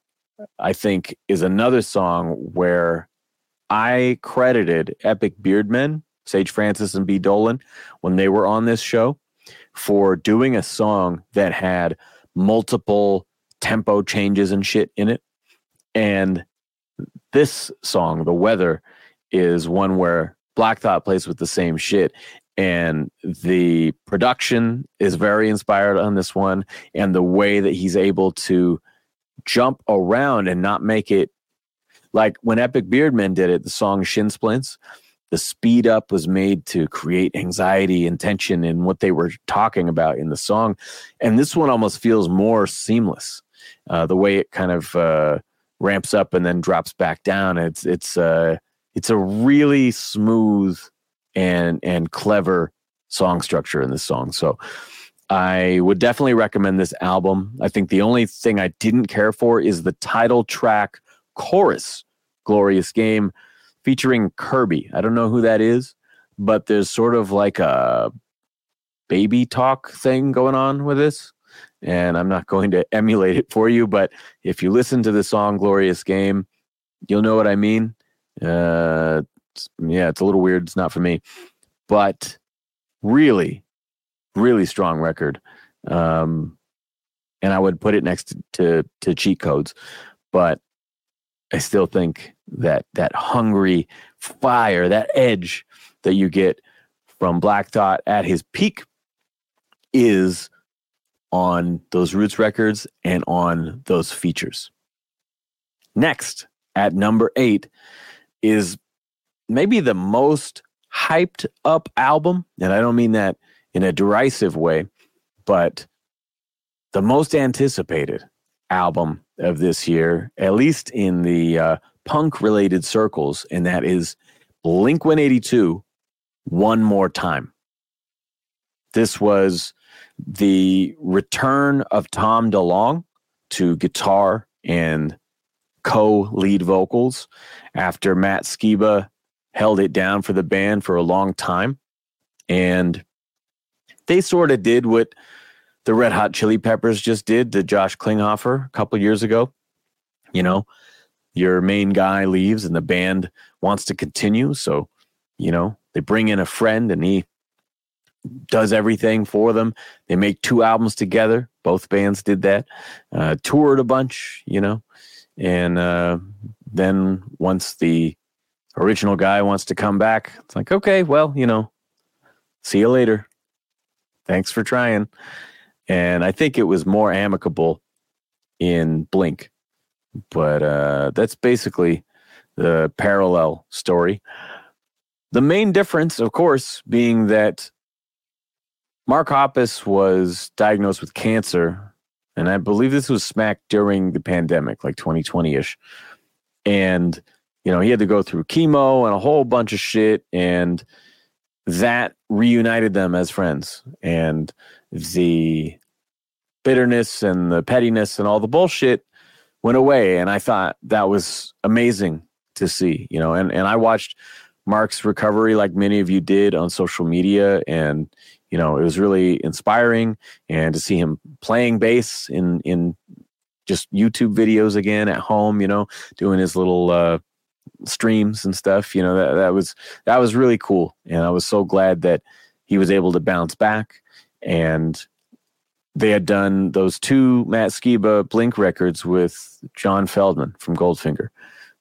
I think, is another song where I credited Epic Beardmen, Sage Francis and B Dolan, when they were on this show, for doing a song that had multiple tempo changes and shit in it. And this song, The Weather, is one where Black Thought plays with the same shit and the production is very inspired on this one and the way that he's able to jump around and not make it like when epic beardmen did it the song shin splints the speed up was made to create anxiety and tension in what they were talking about in the song. And this one almost feels more seamless uh, the way it kind of uh, ramps up and then drops back down. It's it's uh, it's a really smooth and and clever song structure in this song. So I would definitely recommend this album. I think the only thing I didn't care for is the title track chorus, Glorious Game, featuring Kirby. I don't know who that is, but there's sort of like a baby talk thing going on with this. And I'm not going to (laughs) emulate it for you, but if you listen to the song Glorious Game, you'll know what I mean. Uh, yeah, it's a little weird. It's not for me, but really, really strong record. Um, and I would put it next to, to, to cheat codes, but I still think that that hungry fire, that edge that you get from Black Thought at his peak is on those Roots records and on those features. Next, at number eight, is maybe the most hyped up album, and I don't mean that in a derisive way, but the most anticipated album of this year, at least in the uh, punk related circles, and that is Blink 182 One More Time. This was the return of Tom DeLonge to guitar and co lead vocals after Matt Skiba held it down for the band for a long time. And they sort of did what the Red Hot Chili Peppers just did to Josh Klinghoffer a couple years ago. You know, your main guy leaves and the band wants to continue. So, you know, they bring in a friend and he does everything for them. They make two albums together. Both bands did that. Uh, toured a bunch, you know, and uh, then once the original guy wants to come back, it's like, okay, well, you know, see you later. Thanks for trying. And I think it was more amicable in Blink, but uh, that's basically the parallel story. The main difference, of course, being that Mark Hoppus was diagnosed with cancer, and I believe this was smack during the pandemic, like 2020 ish. And, you know, he had to go through chemo and a whole bunch of shit. And that reunited them as friends. And the bitterness and the pettiness and all the bullshit went away. And I thought that was amazing to see, you know, and, and I watched Mark's recovery like many of you did on social media. And, you know, it was really inspiring and to see him playing bass in in just YouTube videos again at home, you know, doing his little uh, streams and stuff. You know, that that was that was really cool, and I was so glad that he was able to bounce back. And they had done those two Matt Skiba Blink records with John Feldmann from Goldfinger.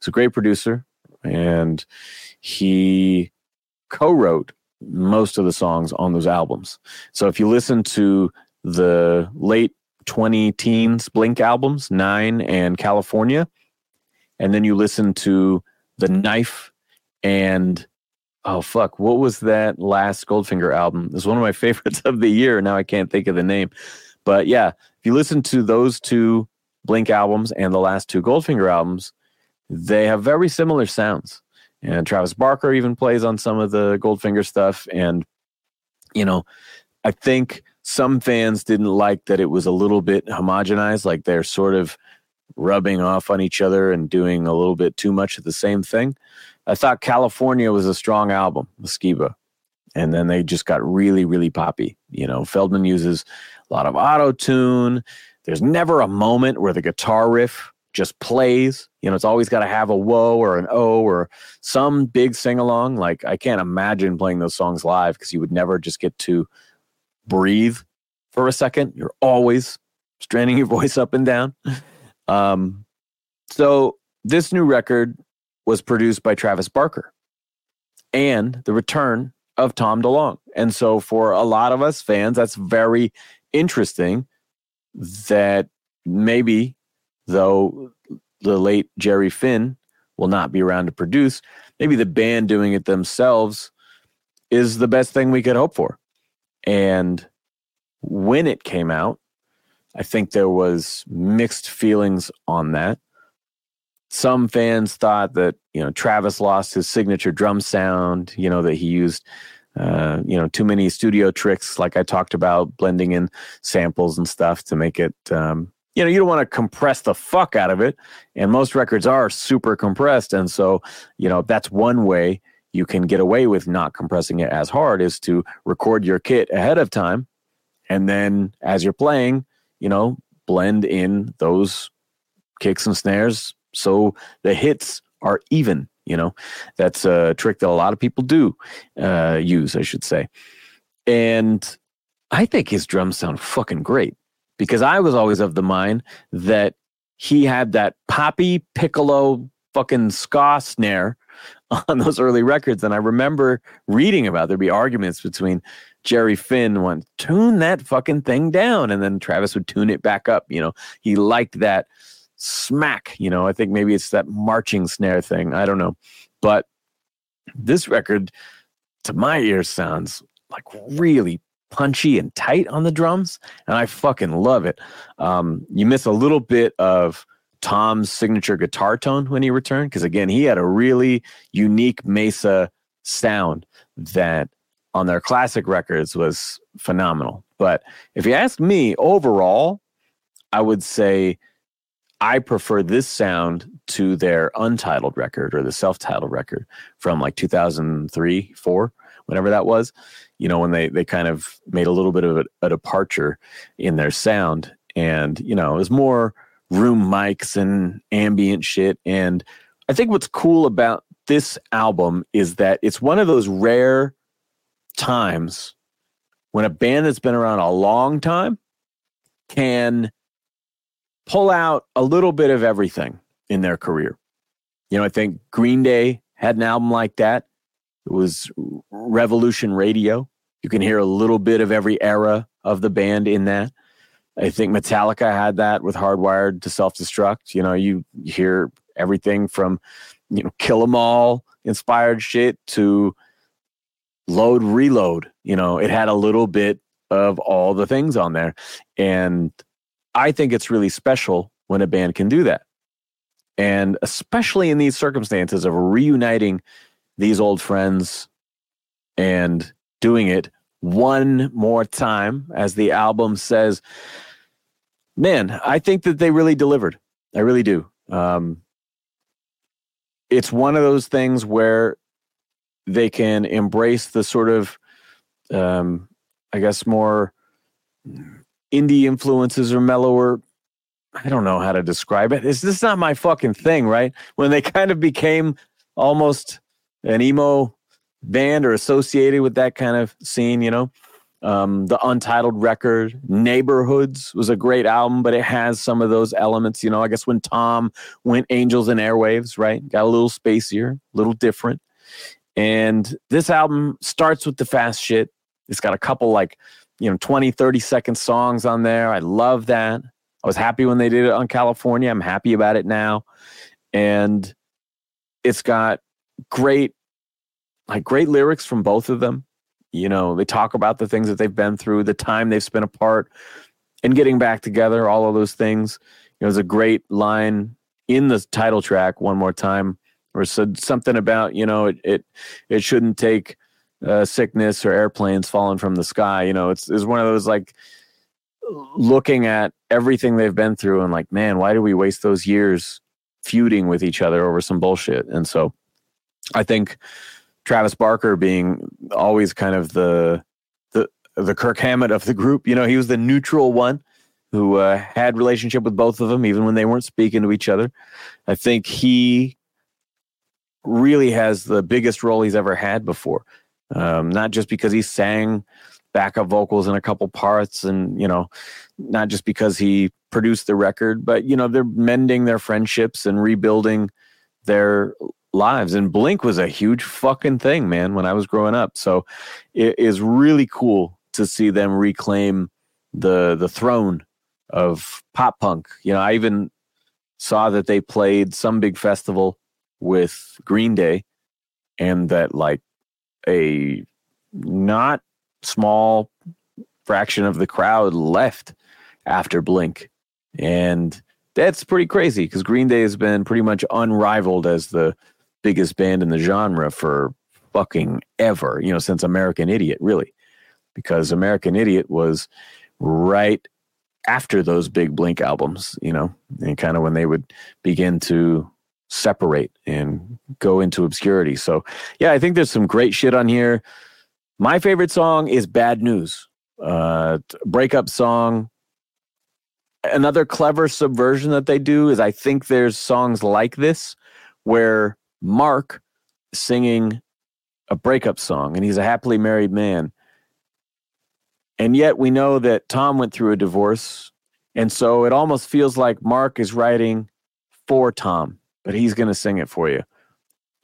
He's a great producer, and he co-wrote most of the songs on those albums. So if you listen to the late 20 teens Blink albums, Nine and California, and then you listen to The Knife and oh fuck, what was that last Goldfinger album? it was one of my (laughs) favorites of the year. Now I can't think of the name. But yeah, if you listen to those two Blink albums and the last two Goldfinger albums, they have very similar sounds and Travis Barker even plays on some of the Goldfinger stuff. And you know, I think some fans didn't like that it was a little bit homogenized, like they're sort of rubbing off on each other and doing a little bit too much of the same thing. I thought California was a strong album, Skiba. And then they just got really, really poppy. You know, Feldmann uses a lot of auto tune. There's never a moment where the guitar riff just plays. You know, it's always got to have a whoa or an o or some big sing along. Like I can't imagine playing those songs live because you would never just get to breathe for a second. You're always straining your (laughs) voice up and down. Um, so this new record was produced by Travis Barker and the return of Tom DeLonge. And so for a lot of us fans, that's very interesting that maybe though the late Jerry Finn will not be around to produce, maybe the band doing it themselves is the best thing we could hope for. And when it came out, I think there was mixed feelings on that. Some fans thought that, you know, Travis lost his signature drum sound, you know, that he used uh, you know, too many studio tricks, like I talked about, blending in samples and stuff to make it um, you know, you don't want to compress the fuck out of it. And most records are super compressed. And so, you know, that's one way you can get away with not compressing it as hard is to record your kit ahead of time. And then as you're playing, you know, blend in those kicks and snares so the hits are even. You know, that's a trick that a lot of people do uh, use, I should say. And I think his drums sound fucking great because I was always of the mind that he had that poppy piccolo fucking ska snare (laughs) on those early records. And I remember reading about there'd be arguments between Jerry Finn one tune that fucking thing down, and then Travis would tune it back up. You know, he liked that smack. You know, I think maybe it's that marching snare thing. I don't know, but this record, to my ear, sounds like really punchy and tight on the drums, and I fucking love it. Um, you miss a little bit of Tom's signature guitar tone when he returned, because again, he had a really unique Mesa sound that on their classic records was phenomenal. But if you ask me overall, I would say I prefer this sound to their untitled record or the self-titled record from like 2003, 4, whenever that was you know, when they they kind of made a little bit of a, a departure in their sound, and you know, it was more room mics and ambient shit. And I think what's cool about this album is that it's one of those rare times when a band that's been around a long time can pull out a little bit of everything in their career. You know, I think Green Day had an album like that. It was Revolution Radio. You can hear a little bit of every era of the band in that. I think Metallica had that with Hardwired to Self Destruct. You know, you hear everything from, you know, Kill 'Em All inspired shit to Load Reload. You know, it had a little bit of all the things on there. And I think it's really special when a band can do that. And especially in these circumstances of reuniting these old friends and doing it one more time, as the album says, man, I think that they really delivered. I really do. Um, it's one of those things where they can embrace the sort of, um, I guess, more indie influences or mellower. I don't know how to describe it. It's just not my fucking thing, right? When they kind of became almost an emo band or associated with that kind of scene, you know. Um, the Untitled record, Neighborhoods was a great album, but it has some of those elements. You know, I guess when Tom went Angels and Airwaves, right? Got a little spacier, a little different. And this album starts with the fast shit. It's got a couple like, you know, 20, 30 second songs on there. I love that. I was happy when they did it on California. I'm happy about it now. And it's got great, like great lyrics from both of them you know, they talk about the things that they've been through, the time they've spent apart, and getting back together, all of those things. You know, there's a great line in the title track, one more time, or said something about, you know, it it, it shouldn't take uh, sickness or airplanes falling from the sky. You know, it's, it's one of those like looking at everything they've been through and like, man, why do we waste those years feuding with each other over some bullshit? And so I think Travis Barker being always kind of the the the Kirk Hammett of the group. You know, he was the neutral one who uh, had relationship with both of them, even when they weren't speaking to each other. I think he really has the biggest role he's ever had before. Um, not just because he sang backup vocals in a couple parts, and you know, not just because he produced the record, but you know, they're mending their friendships and rebuilding their lives. And Blink was a huge fucking thing, man, when I was growing up. So it is really cool to see them reclaim the the throne of pop punk. You know, I even saw that they played some big festival with Green Day and that like a not small fraction of the crowd left after Blink. And that's pretty crazy because Green Day has been pretty much unrivaled as the biggest band in the genre for fucking ever, you know, since American Idiot, really. Because American Idiot was right after those big Blink albums, you know, and kind of when they would begin to separate and go into obscurity. So, yeah, I think there's some great shit on here. My favorite song is Bad News, uh, breakup song. Another clever subversion that they do is I think there's songs like this where Mark singing a breakup song, and he's a happily married man. And yet we know that Tom went through a divorce. And so it almost feels like Mark is writing for Tom, but he's going to sing it for you.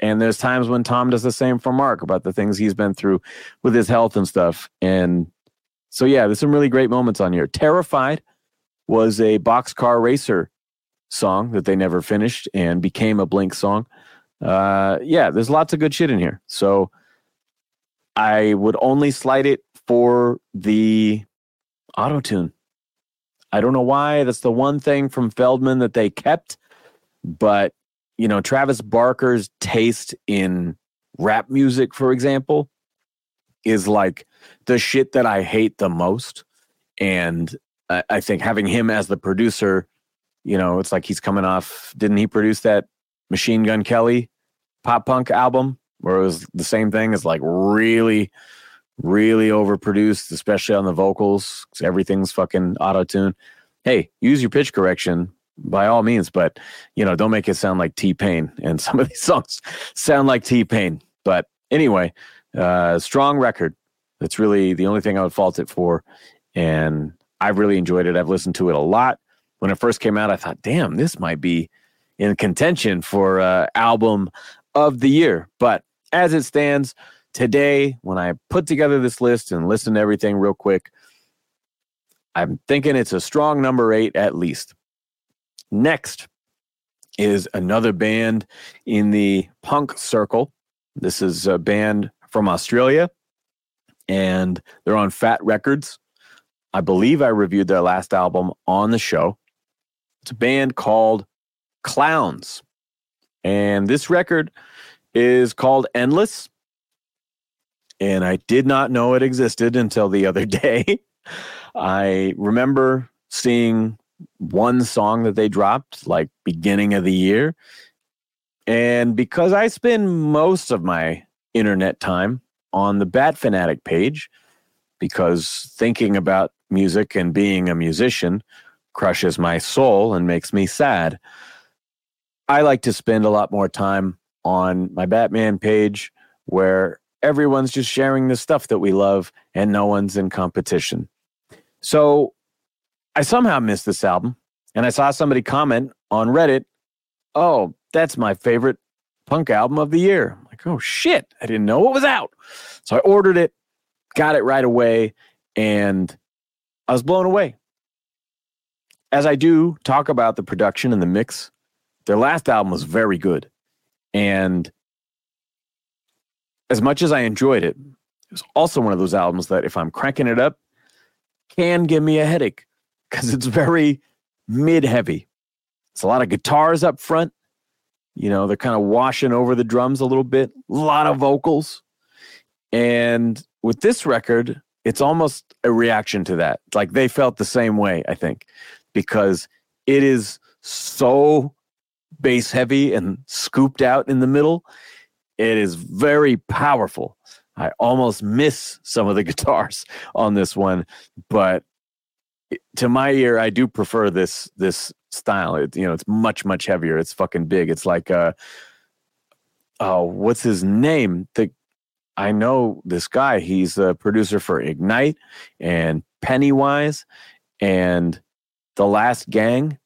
And there's times when Tom does the same for Mark about the things he's been through with his health and stuff. And so, yeah, there's some really great moments on here. Terrified was a boxcar racer song that they never finished and became a Blink song uh, yeah, there's lots of good shit in here. So I would only slide it for the auto tune. I don't know why. That's the one thing from Feldmann that they kept. But, you know, Travis Barker's taste in rap music, for example, is like the shit that I hate the most. And I, I think having him as the producer, you know, it's like he's coming off. Didn't he produce that Machine Gun Kelly pop punk album where it was the same thing. It's like really, really overproduced, especially on the vocals. Everything's fucking auto tune. Hey, use your pitch correction by all means, but you know, don't make it sound like T Pain. And some of these songs sound like T Pain. But anyway, uh, strong record. That's really the only thing I would fault it for. And I've really enjoyed it. I've listened to it a lot. When it first came out, I thought, damn, this might be in contention for uh, album of the year. But as it stands today, when I put together this list and listen to everything real quick, I'm thinking it's a strong number eight at least. Next is another band in the punk circle. This is a band from Australia, and they're on Fat Wreck Chords. I believe I reviewed their last album on the show. It's a band called Clowns. And this record is called Endless. And I did not know it existed until the other (laughs) day. I remember seeing one song that they dropped like beginning of the year. And because I spend most of my internet time on the Bat Fanatic page, because thinking about music and being a musician crushes my soul and makes me sad. I like to spend a lot more time on my Batman page where everyone's just sharing the stuff that we love and no one's in competition. So I somehow missed this album and I saw somebody comment on Reddit, oh, that's my favorite punk album of the year. I'm like, oh shit, I didn't know it was out. So I ordered it, got it right away, and I was blown away. As I do talk about the production and the mix, their last album was very good. And as much as I enjoyed it, it was also one of those albums that if I'm cranking it up, can give me a headache because it's very mid heavy. It's a lot of guitars up front. You know, they're kind of washing over the drums a little bit, a lot of vocals. And with this record, it's almost a reaction to that. Like they felt the same way, I think, because it is so bass heavy and scooped out in the middle. It is very powerful. I almost miss some of the (laughs) guitars on this one, but to my ear, I do prefer this this style. It, you know, it's much much heavier. It's fucking big. It's like uh oh, what's his name? The I know this guy. He's a producer for Ignite and Pennywise and The Last Gang.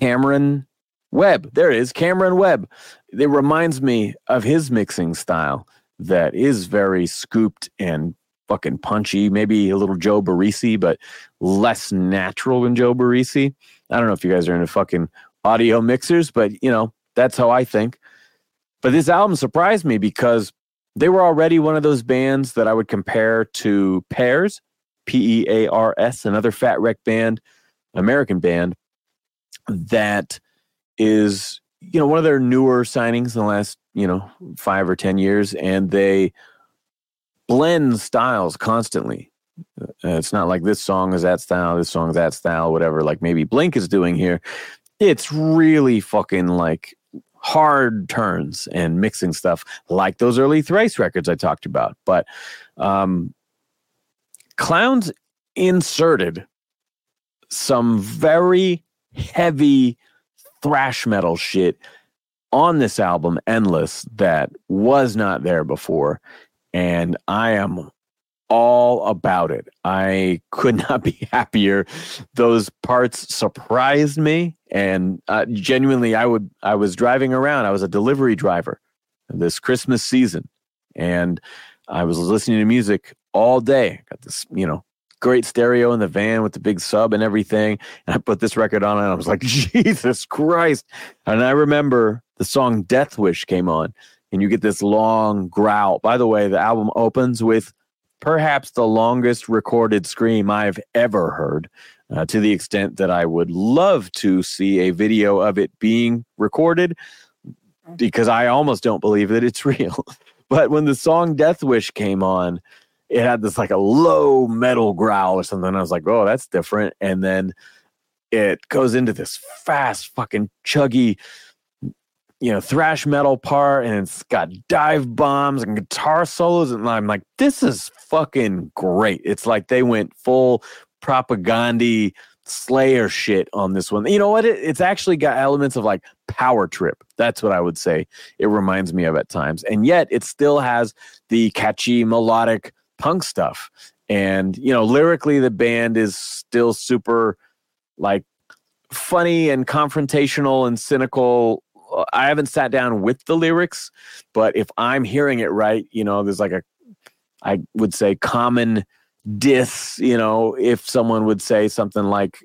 Cameron Webb. There it is, Cameron Webb. It reminds me of his mixing style that is very scooped and fucking punchy. Maybe a little Joe Barresi, but less natural than Joe Barresi. I don't know if you guys are into fucking audio mixers, but you know, that's how I think. But this album surprised me because they were already one of those bands that I would compare to Pears, P E A R S, another Fat Wreck band, American band that is, you know, one of their newer signings in the last, you know, five or 10 years. And they blend styles constantly. Uh, it's not like this song is that style, this song is that style, whatever, like maybe Blink is doing here. It's really fucking like hard turns and mixing stuff like those early thrice records I talked about. But um, Clowns inserted some very heavy thrash metal shit on this album, Endless, that was not there before and I am all about it. I could (laughs) not be happier. Those parts surprised me, and uh, genuinely, I would. I was driving around. I was a delivery driver this Christmas season, and I was listening to music all day. Got this, you know, great stereo in the van with the big sub and everything. And I put this record on, and I was like, (laughs) Jesus Christ! And I remember the song "Death Wish" came on and you get this long growl. By the way, the album opens with perhaps the longest recorded scream I've ever heard, uh, to the extent that I would love to see a video of it being recorded because I almost don't believe that it's (laughs) real. but when the song Death Wish came on, it had this like a low metal growl or something. I was like, oh, that's different. And then it goes into this fast, fucking chuggy you know, thrash metal part and it's got dive bombs and guitar solos. And I'm like, this is fucking great. It's like they went full propaganda Slayer shit on this one. You know what? It, it's actually got elements of like power trip. That's what I would say it reminds me of at times. And yet it still has the catchy melodic punk stuff. And, you know, lyrically, the band is still super like funny and confrontational and cynical. I haven't sat down with the lyrics, but if I'm hearing it right, you know, there's like a, I would say, common diss, you know, if someone would say something like,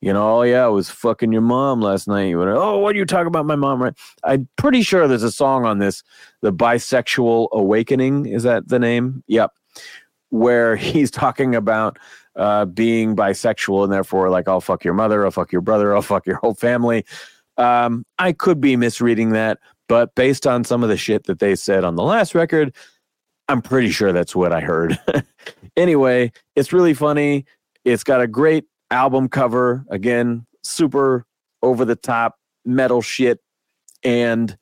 you know, oh yeah, I was fucking your mom last night. You would, oh, what are you talking about my mom? Right? I'm pretty sure there's a song on this, the Bisexual Awakening. Is that the name? Yep. Where (laughs) he's talking about uh, being bisexual and therefore like, I'll fuck your mother, I'll fuck your brother, I'll fuck your whole family. Um, I could be misreading that, but based on some of the shit that they said on the last record, I'm pretty sure that's what I heard. (laughs) anyway, it's really funny. It's got a great album cover. Again, super over the top metal shit. And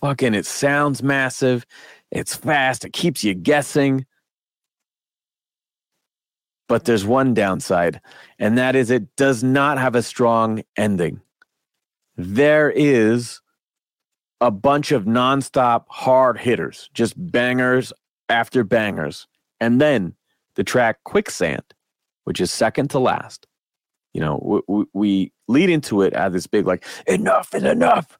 fucking, it sounds massive. It's fast. It keeps you guessing. But there's one downside, and that is it does not have a strong ending. There is a bunch of nonstop hard hitters, just bangers after bangers. And then the track Quicksand, which is second to last. You know, we, we lead into it at this big, like, enough is enough.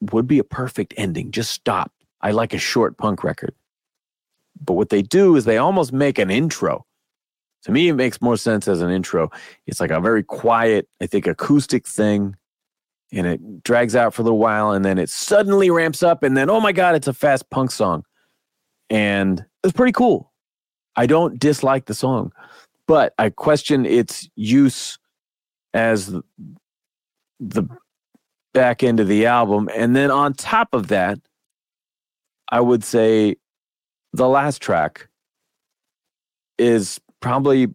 Would be a perfect ending. Just stop. I like a short punk record. But what they do is they almost make an intro. To me, it makes more sense as an intro. It's like a very quiet, I think, acoustic thing and it drags out for a little while and then it suddenly ramps up and then oh my god it's a fast punk song. And it's pretty cool. I don't dislike the song but i question its use as the back end of the album. And then on top of that i would say the last track is probably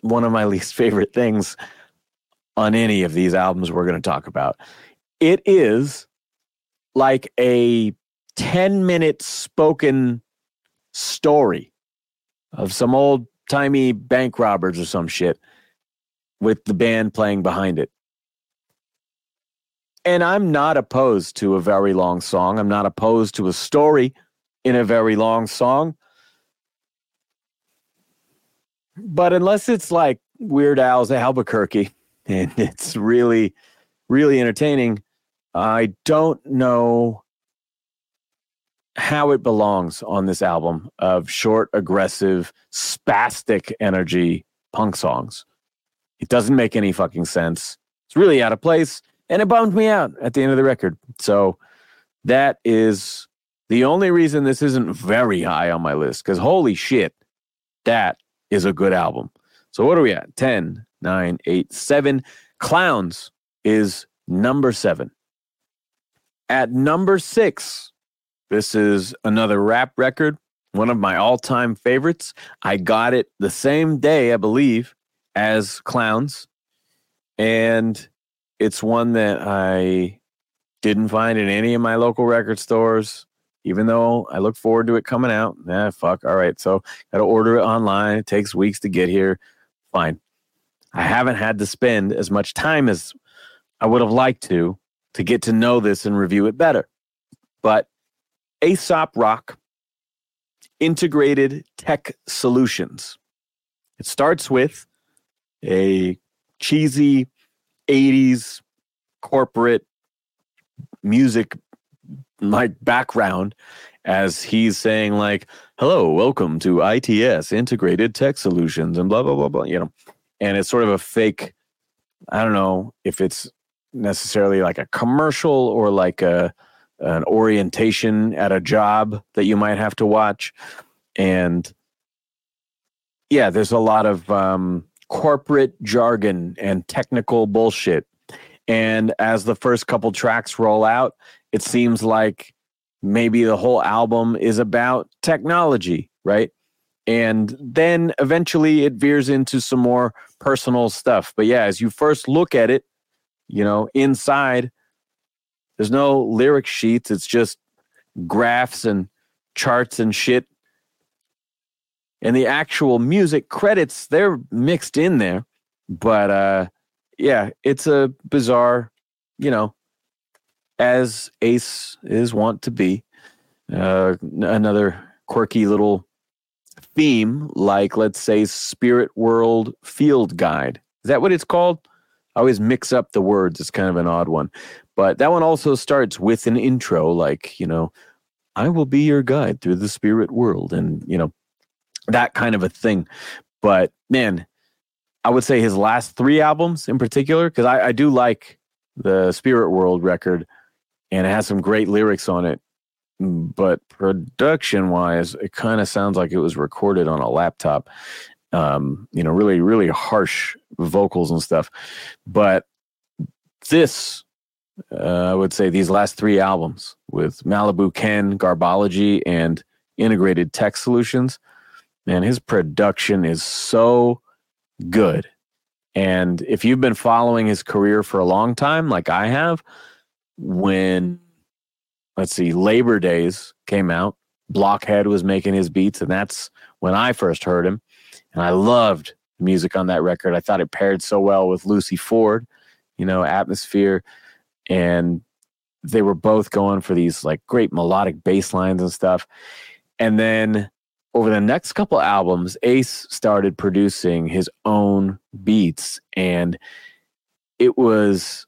one of my (laughs) least favorite things on any of these albums we're going to talk about. It is like a 10 minute spoken story of some old timey bank robbers or some shit with the band playing behind it. And I'm not opposed to a very long song. I'm not opposed to a story in a very long song. But unless it's like Weird Al's Albuquerque, and (laughs) it's really, really entertaining. I don't know how it belongs on this album of short, aggressive, spastic energy punk songs. It doesn't make any fucking sense. It's really out of place, and it bummed me out at the end of the record. So that is the only reason this isn't very high on my list, because holy shit, that is a good album. So what are we at? 10, nine, eight, seven. Clowns is number seven. At number six, this is another rap record, one of my all time favorites. I got it the same day, I believe, as Clowns. And it's one that I didn't find in any of my local record stores, even though I look forward to it coming out. Nah, fuck. All right. So, got to order it online. It takes weeks to get here. Fine. I haven't had to spend as much time as I would have liked to to get to know this and review it better. But Aesop Rock Integrated Tech Solutions. It starts with a cheesy 80s corporate music like background as he's saying like hello welcome to its integrated tech solutions and blah blah blah blah you know. And it's sort of a fake i don't know if it's necessarily like a commercial or like a an orientation at a job that you might have to watch. And yeah there's a lot of um, corporate jargon and technical bullshit. And as the first couple tracks roll out it seems like maybe the whole album is about technology right and then eventually it veers into some more personal stuff. But yeah, as you first look at it, you know, inside, there's no lyric sheets. It's just graphs and charts and shit. and the actual music credits they're mixed in there but uh yeah it's a bizarre you know as ace is wont to be uh another quirky little theme like let's say spirit world field guide. Is that what it's called? I always mix up the words. It's kind of an odd one. But that one also starts with an intro like you know i will be your guide through the spirit world and you know that kind of a thing. But man, I would say his last three albums in particular, because I, I do like the Spirit World record and it has some great lyrics on it. But production wise, it kind of sounds like it was recorded on a laptop. Um, you know, really, really harsh vocals and stuff. But this, uh, I would say, these last three albums with Malibu Ken, Garbology, and Integrated Tech Solutions man, his production is so good. And if you've been following his career for a long time, like I have, when let's see, Labor Days came out, Blockhead was making his beats, and that's when I first heard him. And I loved the music on that record. I thought it paired so well with Lucy Ford, you know, atmosphere. And they were both going for these like great melodic bass lines and stuff. And then over the next couple albums, Ace started producing his own beats, and it was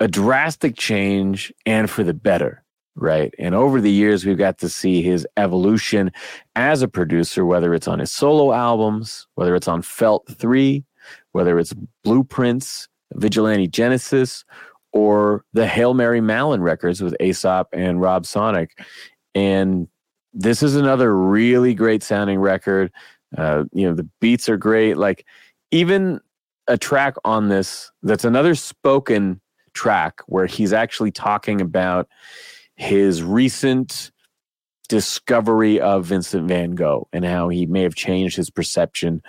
a drastic change and for the better, right? And over the years, we've got to see his evolution as a producer, whether it's on his solo albums, whether it's on Felt 3, whether it's Blueprints, Vigilante Genesis, or the Hail Mary Mallon records with Aesop and Rob Sonic. And this is another really great sounding record. Uh, you know, the beats are great. Like even a track on this that's another spoken track where he's actually talking about his recent discovery of Vincent van Gogh and how he may have changed his perception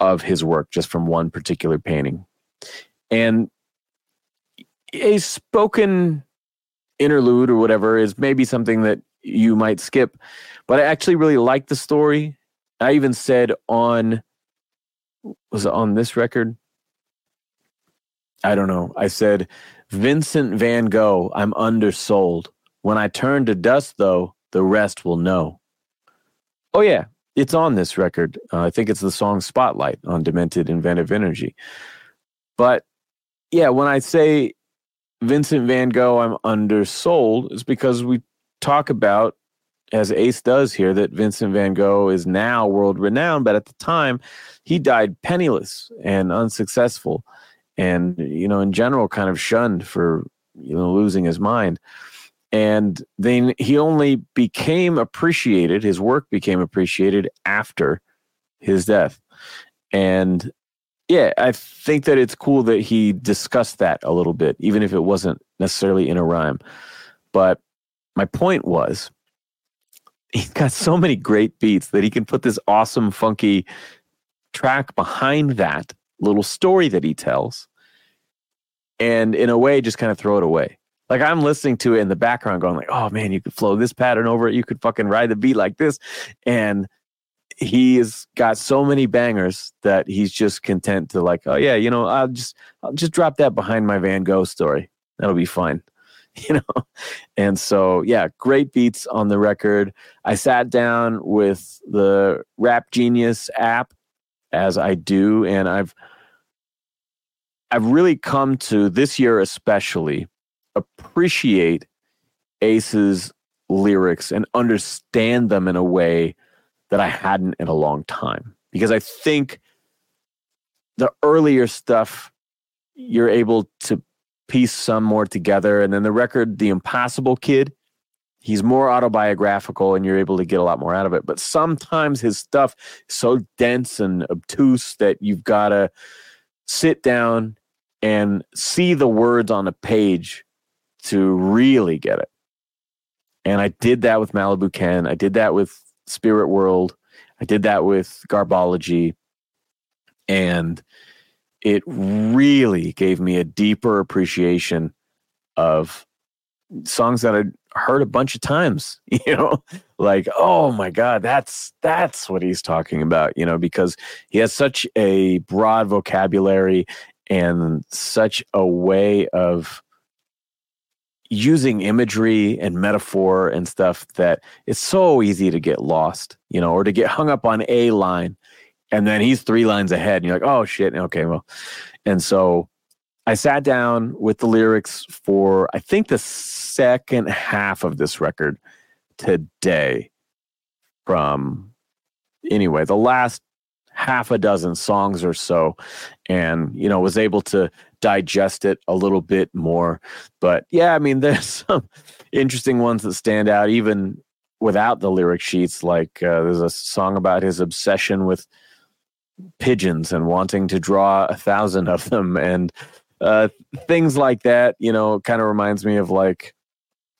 of his work just from one particular painting. And a spoken interlude or whatever is maybe something that you might skip. But I actually really like the story. I even said on was it on this record? I don't know. I said Vincent Van Gogh, I'm undersold. When I turn to dust, though, the rest will know. Oh yeah, it's on this record. Uh, I think it's the song Spotlight on Demented Inventive Energy. But yeah, when I say Vincent Van Gogh, I'm undersold, is because we talk about, as Ace does here, that Vincent van Gogh is now world renowned, but at the time he died penniless and unsuccessful, and you know, in general, kind of shunned for you know losing his mind. And then he only became appreciated. His work became appreciated after his death, and yeah, I think that it's cool that he discussed that a little bit, even if it wasn't necessarily in a rhyme. But my point was (laughs) he's got so many great beats that he can put this awesome funky track behind that little story that he tells and in a way just kind of throw it away. Like i'm listening to it in the background going like oh man you could flow this pattern over it. You could fucking ride the beat like this. And he's got so many bangers that he's just content to like oh yeah you know i'll just i'll just drop that behind my van gogh story. That'll be fine. (laughs) You know? And so yeah great beats on the record. I sat down with the rap genius app as i do and i've i've really come to this year especially appreciate ace's lyrics and understand them in a way that i hadn't in a long time because i think the earlier stuff you're able to piece some more together. And then the record, The Impossible Kid, he's more autobiographical and you're able to get a lot more out of it. But sometimes his stuff is so dense and obtuse that you've got to sit down and see the words on a page to really get it. And I did that with Malibu Ken. I did that with Spirit World. I did that with Garbology. And it really gave me a deeper appreciation of songs that I'd heard a bunch of times, (laughs) you know, like, oh my God, that's that's what he's talking about, you know, because he has such a broad vocabulary and such a way of using imagery and metaphor and stuff that it's so easy to get lost, you know, or to get hung up on a line. And then he's three lines ahead, and you're like, oh shit, okay, well. And so I sat down with the lyrics for I think the second half of this record today from anyway, the last half a dozen songs or so and you know was able to digest it a little bit more. But yeah i mean (laughs) there's some interesting ones that stand out even without the lyric sheets like uh, there's a song about his obsession with pigeons and wanting to draw a thousand of them. And uh, things like that, you know, kind of reminds me of like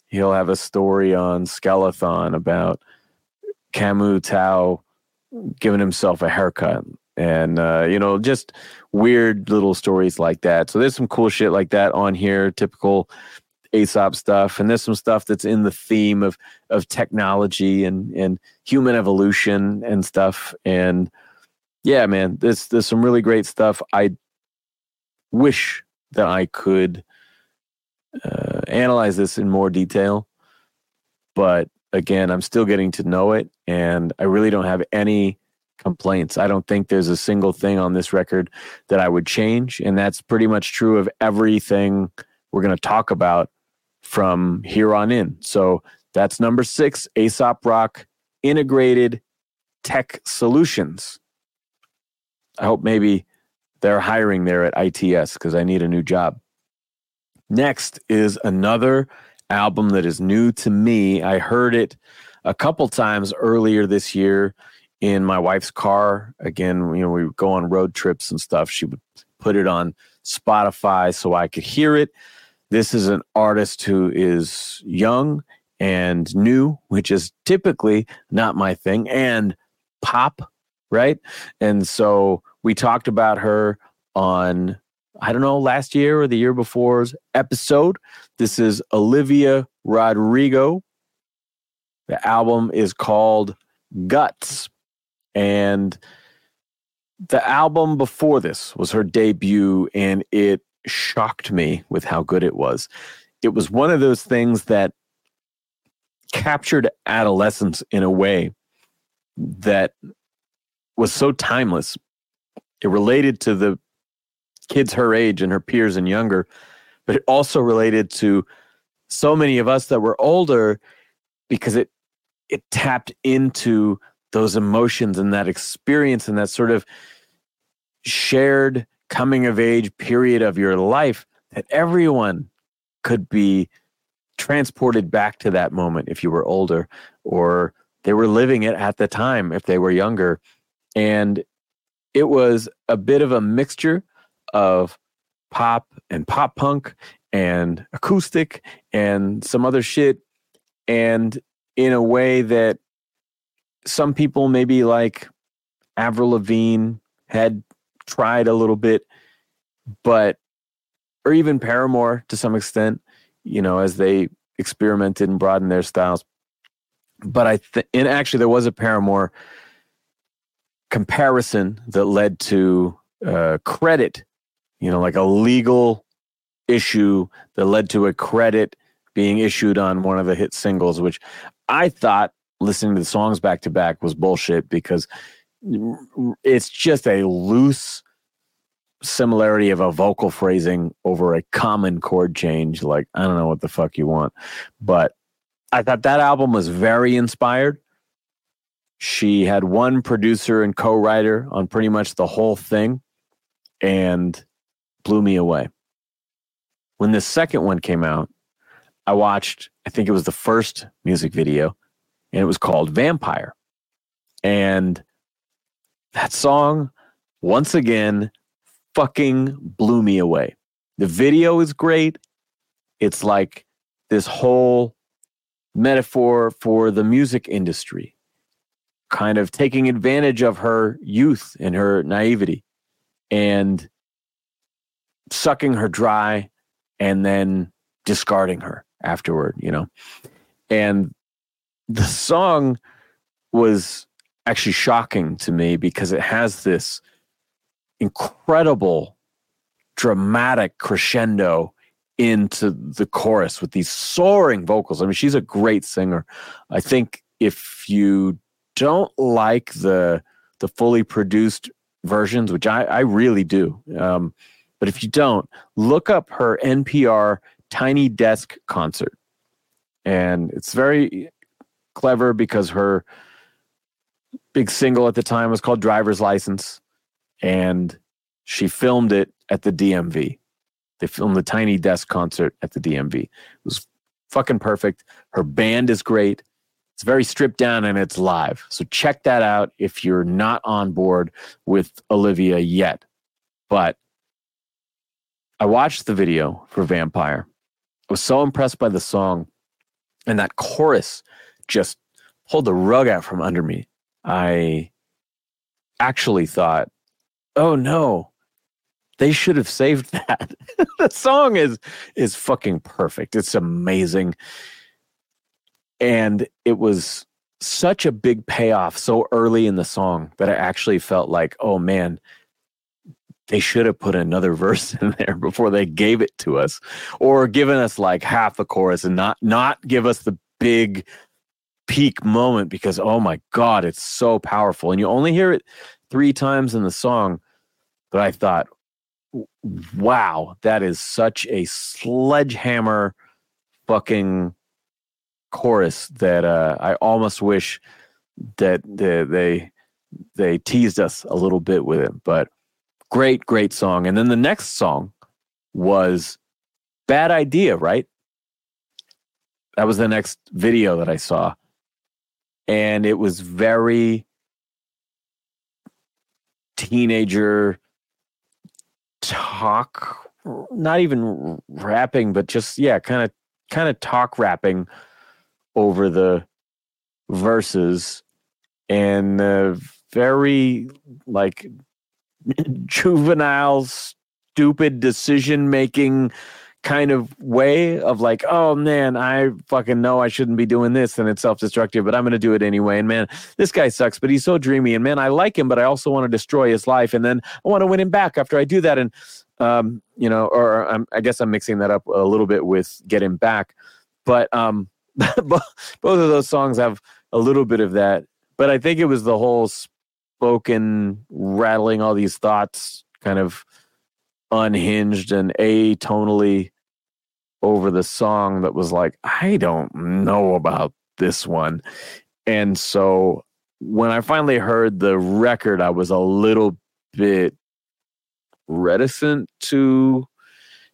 he'll have a story on Skeleton about Camu Tao giving himself a haircut. And uh, you know just weird little stories like that. So there's some cool shit like that on here typical aesop stuff. And there's some stuff that's in the theme of of technology and and human evolution and stuff. And yeah man there's there's some really great stuff. I wish that I could uh, analyze this in more detail. But again, I'm still getting to know it, and I really don't have any complaints. I don't think there's a single thing on this record that I would change. And that's pretty much true of everything we're going to talk about from here on in. So that's number six Aesop Rock Integrated Tech Solutions. I hope maybe they're hiring there at ITS because I need a new job. Next is another album that is new to me. I heard it a couple times earlier this year in my wife's car. Again, you know, we would go on road trips and stuff. She would put it on Spotify so I could hear it. This is an artist who is young and new, which is typically not my thing, and pop, right? And so we talked about her on, I don't know, last year or the year before's episode. This is Olivia Rodrigo. The album is called Guts. And the album before this was her debut, and it shocked me with how good it was. It was one of those things that captured adolescence in a way that was so timeless it related to the kids her age and her peers and younger, but it also related to so many of us that were older because it it tapped into those emotions and that experience and that sort of shared coming of age period of your life that everyone could be transported back to that moment if you were older or they were living it at the time if they were younger. And it was a bit of a mixture of pop and pop punk and acoustic and some other shit. And in a way that some people maybe like Avril Lavigne had tried a little bit but or even Paramore to some extent you know as they experimented and broadened their styles. But I think and actually there was a Paramore comparison that led to uh, credit, you know, like a legal issue that led to a credit being issued on one of the hit singles, which I thought listening to the songs back to back was bullshit because it's just a loose similarity of a vocal phrasing over a common chord change. Like, I don't know what the fuck you want. But I thought that album was very inspired. She had one producer and co writer on pretty much the whole thing and blew me away. When the second one came out, I watched, I think it was the first music video, and it was called Vampire. And that song, once again, fucking blew me away. The video is great. It's like this whole metaphor for the music industry kind of taking advantage of her youth and her naivety and sucking her dry and then discarding her afterward, you know. And the song was actually shocking to me because it has this incredible dramatic crescendo into the chorus with these soaring vocals. I mean, she's a great singer. I think if you don't like the the fully produced versions, which I, I really do, um, but if you don't, look up her NPR Tiny Desk concert, and it's very clever because her big single at the time was called Driver's License, and she filmed it at the DMV. They filmed the Tiny Desk concert at the DMV. It was fucking perfect. Her band is great. It's very stripped down and it's live. So check that out if you're not on board with Olivia yet. But I watched the video for Vampire. I was so impressed by the song and that chorus just pulled the rug out from under me. I actually thought, oh no, they should have saved (laughs) that. the song is is fucking perfect. It's amazing. And it was such a big payoff so early in the song that I actually felt like, oh man, they should have put another (laughs) verse in there before they gave it to us or given us like half a chorus and not not give us the big peak moment because oh my god it's so powerful and you only hear it 3 times in the song but I thought wow, that is such a sledgehammer fucking chorus that uh, I almost wish that they, they they teased us a little bit with it. But great, great song. And then the next song was Bad Idea, right? That was the next video that I saw. And it was very teenager talk not even rapping but just yeah kind of kind of talk rapping over the verses and uh, very like (laughs) juvenile stupid decision making kind of way of like, oh man, I fucking know I shouldn't be doing this and it's self destructive, but I'm going to do it anyway. And man, this guy sucks, but he's so dreamy. And man, I like him, but I also want to destroy his life. And then I want to win him back after I do that. And, um, you know, or I'm, I guess I'm mixing that up a little bit with get him back. But um, (laughs) both of those songs have a little bit of that. But I think it was the whole spoken, rattling all these thoughts kind of unhinged and atonally over the song that was like, I don't know about this one. And so when I finally heard the record, I was a little bit reticent to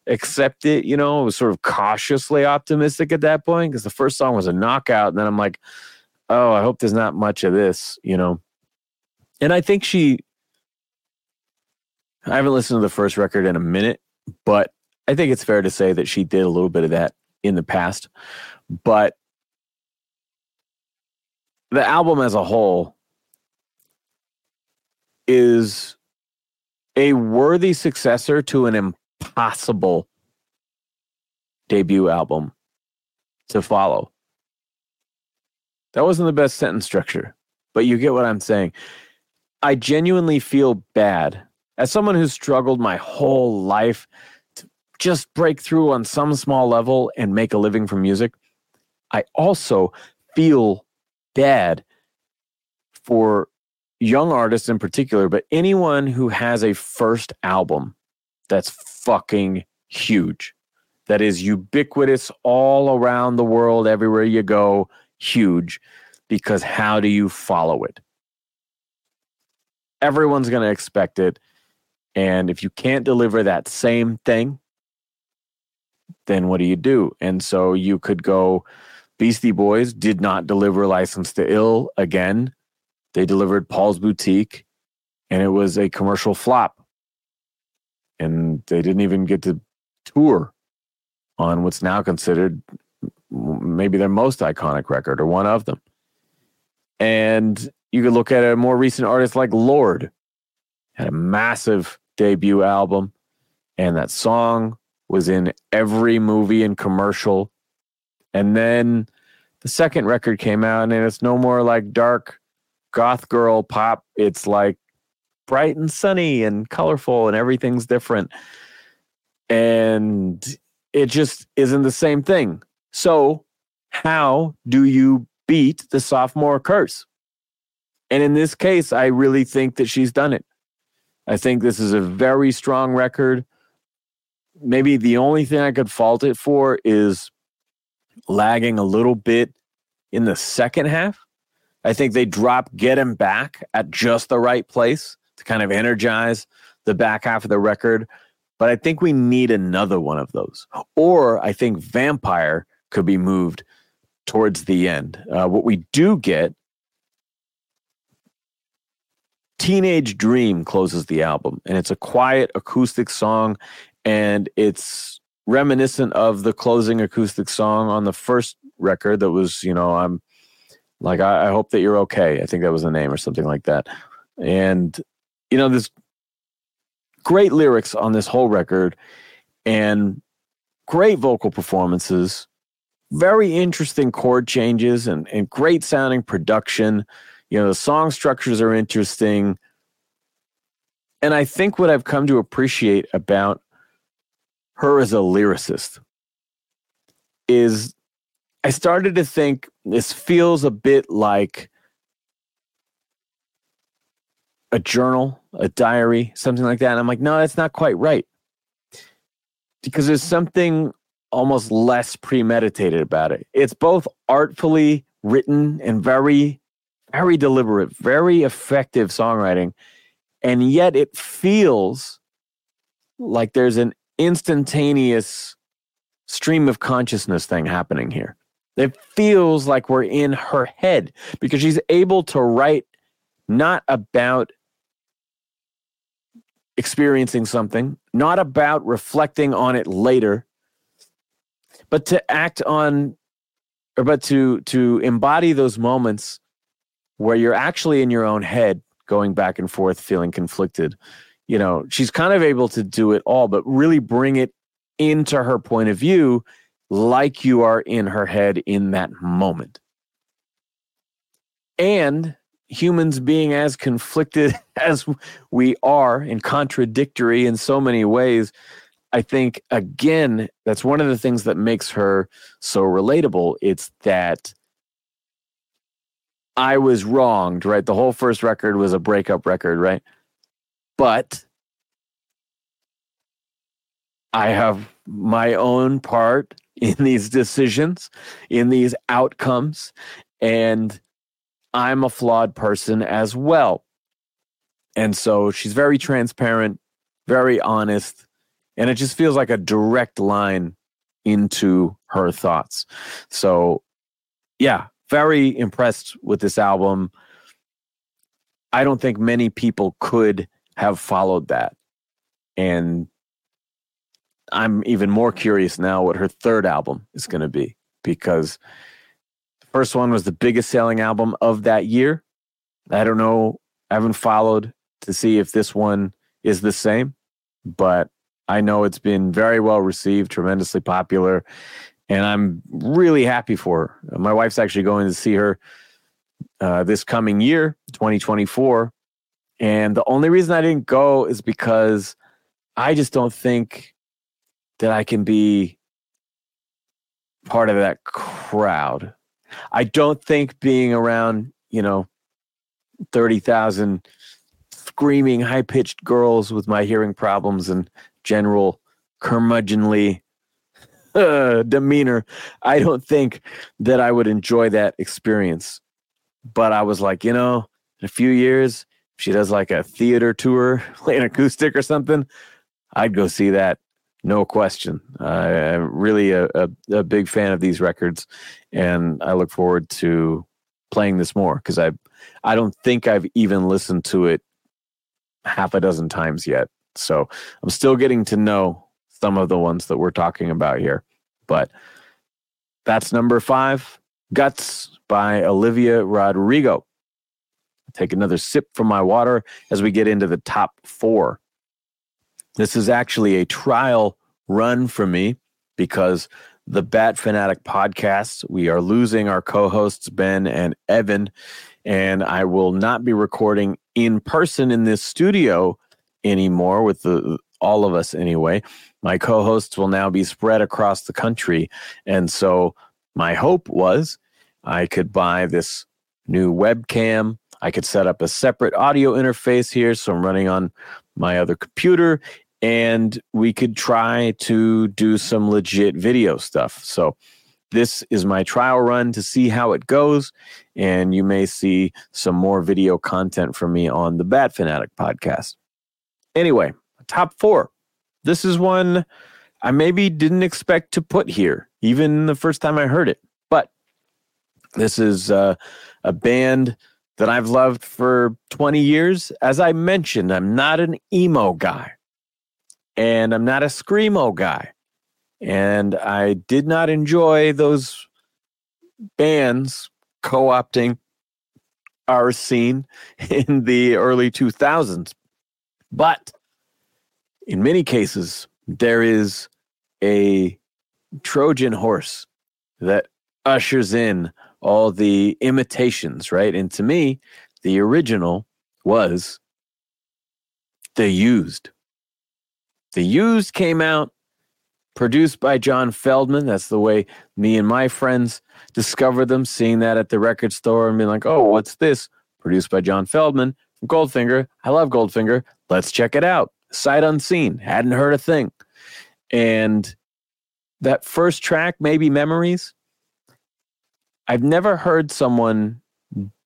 accept it. You know, I was sort of cautiously optimistic at that point because the first song was a knockout. And then I'm like, oh, I hope there's not much of this, you know. And I think she I haven't listened to the first record in a minute, but I think it's fair to say that she did a little bit of that in the past. But the album as a whole is a worthy successor to an impossible debut album to follow. That wasn't the best sentence structure, but you get what I'm saying. I genuinely feel bad as someone who's struggled my whole life to just break through on some small level and make a living from music, I also feel bad for young artists in particular, but anyone who has a first album that's fucking huge, that is ubiquitous all around the world, everywhere you go, huge, because how do you follow it? Everyone's going to expect it. And if you can't deliver that same thing, then what do you do? And so you could go Beastie Boys did not deliver License to Ill again. They delivered Paul's Boutique and it was a commercial flop. And they didn't even get to tour on what's now considered maybe their most iconic record or one of them. And you could look at a more recent artist like Lorde, had a massive debut album. And that song was in every movie and commercial. And then the second record came out and it's no more like dark goth girl pop. It's like bright and sunny and colorful and everything's different. And it just isn't the same thing. So, how do you beat the sophomore curse? And in this case, I really think that she's done it. I think this is a very strong record. Maybe the only thing I could fault it for is lagging a little bit in the second half. I think they drop Get Him Back at just the right place to kind of energize the back half of the record. But I think we need another one of those. Or I think Vampire could be moved towards the end. Uh, what we do get Teenage Dream closes the album, and it's a quiet acoustic song, and it's reminiscent of the closing acoustic song on the first record that was, you know, I'm like, I, I hope that you're okay. I think that was the name or something like that. And, you know, there's great lyrics on this whole record and great vocal performances, very interesting chord changes, and, and great sounding production. You know, the song structures are interesting. And I think what I've come to appreciate about her as a lyricist is I started to think this feels a bit like a journal, a diary, something like that. And I'm like, no, that's not quite right. Because there's something almost less premeditated about it. It's both artfully written and very, very deliberate, very effective songwriting. And yet it feels like there's an instantaneous stream of consciousness thing happening here. It feels like we're in her head because she's able to write not about experiencing something, not about reflecting on it later, but to act on or but to to embody those moments where you're actually in your own head going back and forth feeling conflicted. You know, she's kind of able to do it all but really bring it into her point of view like you are in her head in that moment. And humans being as conflicted (laughs) as we are and contradictory in so many ways, I think, again, that's one of the things that makes her so relatable. It's that I was wronged, right? The whole first record was a breakup record, right? But I have my own part in these decisions, in these outcomes. And I'm a flawed person as well. And so she's very transparent, very honest, and it just feels like a direct line into her thoughts. So, yeah, very impressed with this album. I don't think many people could have followed that. And I'm even more curious now what her third album is going to be because the first one was the biggest selling album of that year. I don't know. I haven't followed to see if this one is the same, but I know it's been very well received, tremendously popular, and I'm really happy for her. My wife's actually going to see her uh, this coming year, 2024. And the only reason I didn't go is because I just don't think that I can be part of that crowd. I don't think being around, you know, 30,000 screaming high pitched girls with my hearing problems and general curmudgeonly (laughs) demeanor, I don't think that I would enjoy that experience. But I was like, you know, in a few years, if she does like a theater tour, (laughs) playing acoustic or something, I'd go see that no question. I'm really a, a, a, big fan of these records, and I look forward to playing this more because I I don't think I've even listened to it half a dozen times yet. So I'm still getting to know some of the ones that we're talking about here. But that's number five, Guts by Olivia Rodrigo. take another sip from my water as we get into the top four. This is actually a trial run for me because the Bat Fanatic podcast. We are losing our co hosts, Ben and Evan, and I will not be recording in person in this studio anymore with the all of us anyway. My co hosts will now be spread across the country. And so my hope was I could buy this new webcam. I could set up a separate audio interface here. So I'm running on my other computer and we could try to do some legit video stuff. So this is my trial run to see how it goes. And you may see some more video content from me on the Bat Fanatic podcast. Anyway, top four. This is one I maybe didn't expect to put here, even the first time I heard it. But this is uh, a band that I've loved for 20 years. As I mentioned, I'm not an emo guy and I'm not a screamo guy. And I did not enjoy those bands co opting our scene (laughs) in the early 2000s. But in many cases, there is a Trojan horse that ushers in all the imitations, right? And to me, the original was The Used. The Used came out, produced by John Feldmann. That's the way me and my friends discovered them, seeing that at the record store and being like, oh, what's this? Produced by John Feldmann from Goldfinger. I love Goldfinger. Let's check it out. Sight unseen. Hadn't heard a thing. And that first track, maybe Memories, I've never heard someone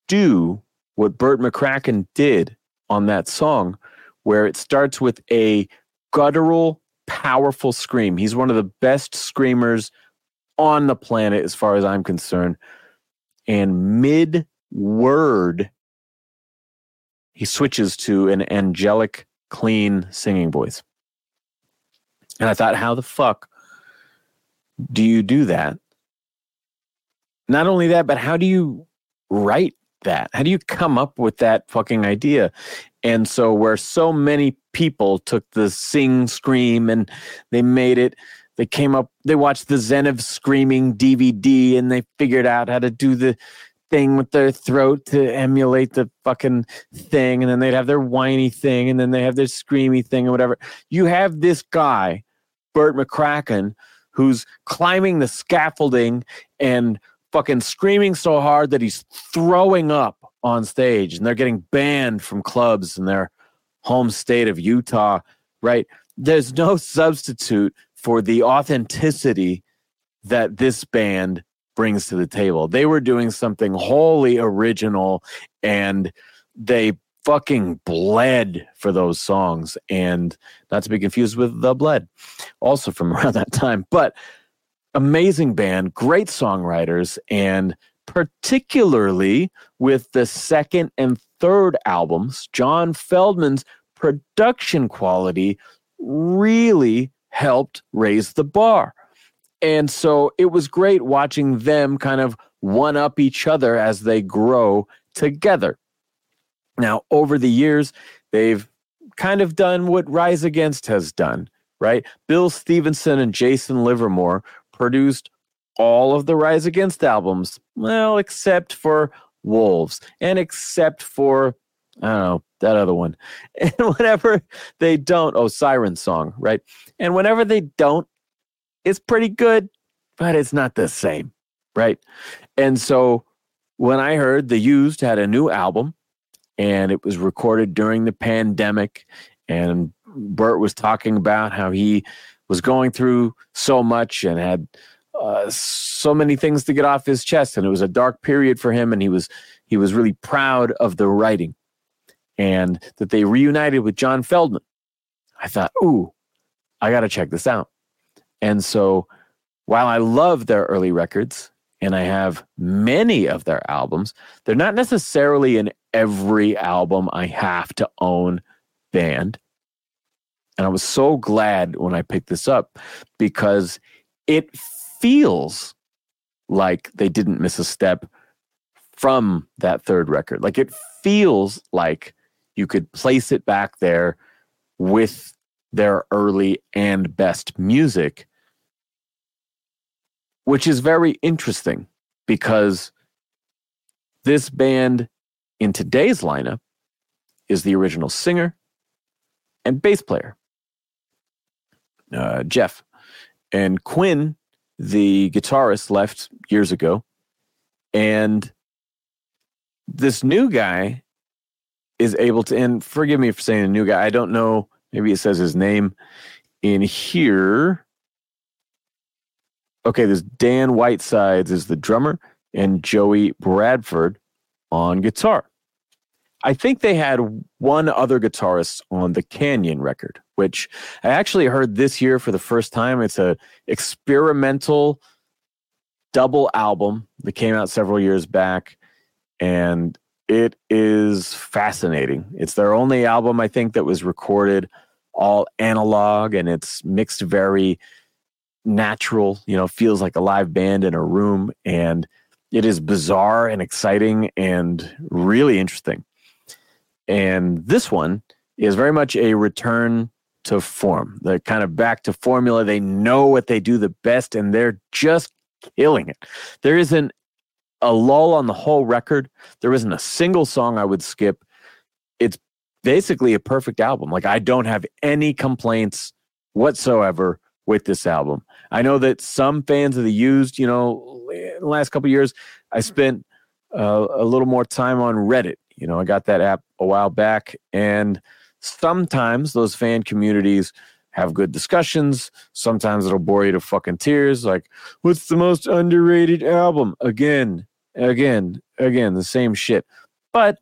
do what Bert McCracken did on that song, where it starts with a guttural, powerful scream. He's one of the best screamers on the planet, as far as I'm concerned. And mid word, he switches to an angelic, clean singing voice. And I thought, how the fuck do you do that? Not only that, but how do you write that? How do you come up with that fucking idea? And so, where so many people took the sing scream and they made it, they came up, they watched the Zen of Screaming DVD and they figured out how to do the thing with their throat to emulate the fucking thing. And then they'd have their whiny thing and then they have their screamy thing or whatever. You have this guy, Bert McCracken, who's climbing the scaffolding and fucking screaming so hard that he's throwing up on stage and they're getting banned from clubs in their home state of Utah, right? There's no substitute for the authenticity that this band brings to the table. They were doing something wholly original and they fucking bled for those songs and not to be confused with the bled also from (laughs) around that time but amazing band great songwriters and particularly with the second and third albums, John Feldmann's production quality really helped raise the bar. And so it was great watching them kind of one up each other as they grow together. Now, over the years, they've kind of done what Rise Against has done, right? Bill Stevenson and Jason Livermore produced all of the Rise Against albums, well, except for Wolves and except for, I don't know, that other one. (laughs) And whenever they don't, oh, Siren Song, right? And whenever they don't, it's pretty good, but it's not the same, right? And so when I heard The Used had a new album and it was recorded during the pandemic, and Bert was talking about how he was going through so much and had uh, so many things to get off his chest, and it was a dark period for him. And he was he was really proud of the writing, and that they reunited with John Feldmann. I thought, ooh, I got to check this out. And so, while I love their early records and I have many of their albums, they're not necessarily in every album I have to own band. And I was so glad when I picked this up because it feels like they didn't miss a step from that third record. Like it feels like you could place it back there with their early and best music. Which is very interesting because this band in today's lineup is the original singer and bass player, uh, Jeff. And Quinn, the guitarist, left years ago. And this new guy is able to, and forgive me for saying a new guy, I don't know, maybe it says his name in here. Okay, this Dan Whitesides is the drummer, and Joey Bradford on guitar. I think they had one other guitarist on the Canyon record, which I actually heard this year for the first time. It's a experimental double album that came out several years back and it is fascinating. It's their only album I think that was recorded all analog and it's mixed very natural, you know, feels like a live band in a room and it is bizarre and exciting and really interesting. And this one is very much a return to form. They're kind of back to formula. They know what they do the best and they're just killing it. There isn't a lull on the whole record. There isn't a single song I would skip. It's basically a perfect album. Like I don't have any complaints whatsoever with this album. I know that some fans of the used, you know, in the last couple years, I spent uh, a little more time on Reddit. You know, I got that app a while back, and sometimes those fan communities have good discussions. Sometimes it'll bore you to fucking tears. Like, what's the most underrated album? Again, again, again, the same shit. But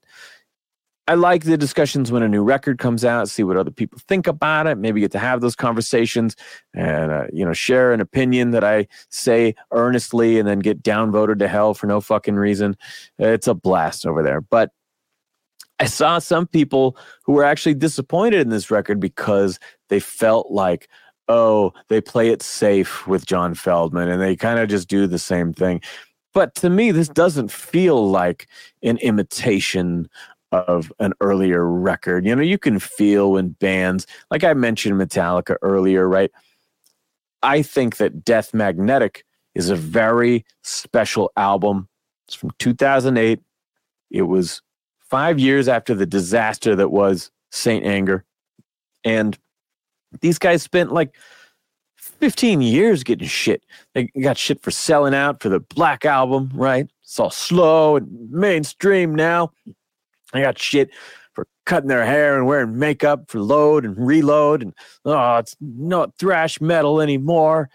I like the discussions when a new record comes out, see what other people think about it, maybe get to have those conversations and, uh, you know, share an opinion that I say earnestly and then get downvoted to hell for no fucking reason. It's a blast over there. But I saw some people who were actually disappointed in this record because they felt like, oh, they play it safe with John Feldmann and they kind of just do the same thing. But to me, this doesn't feel like an imitation of an earlier record. You know, you can feel when bands, like I mentioned Metallica earlier, right? I think that Death Magnetic is a very special album. It's from 2008. It was five years after the disaster that was Saint Anger. And these guys spent like 15 years getting shit. They got shit for selling out for the Black Album, right? It's all slow and mainstream now. I got shit for cutting their hair and wearing makeup for load and reload. And oh, it's not thrash metal anymore.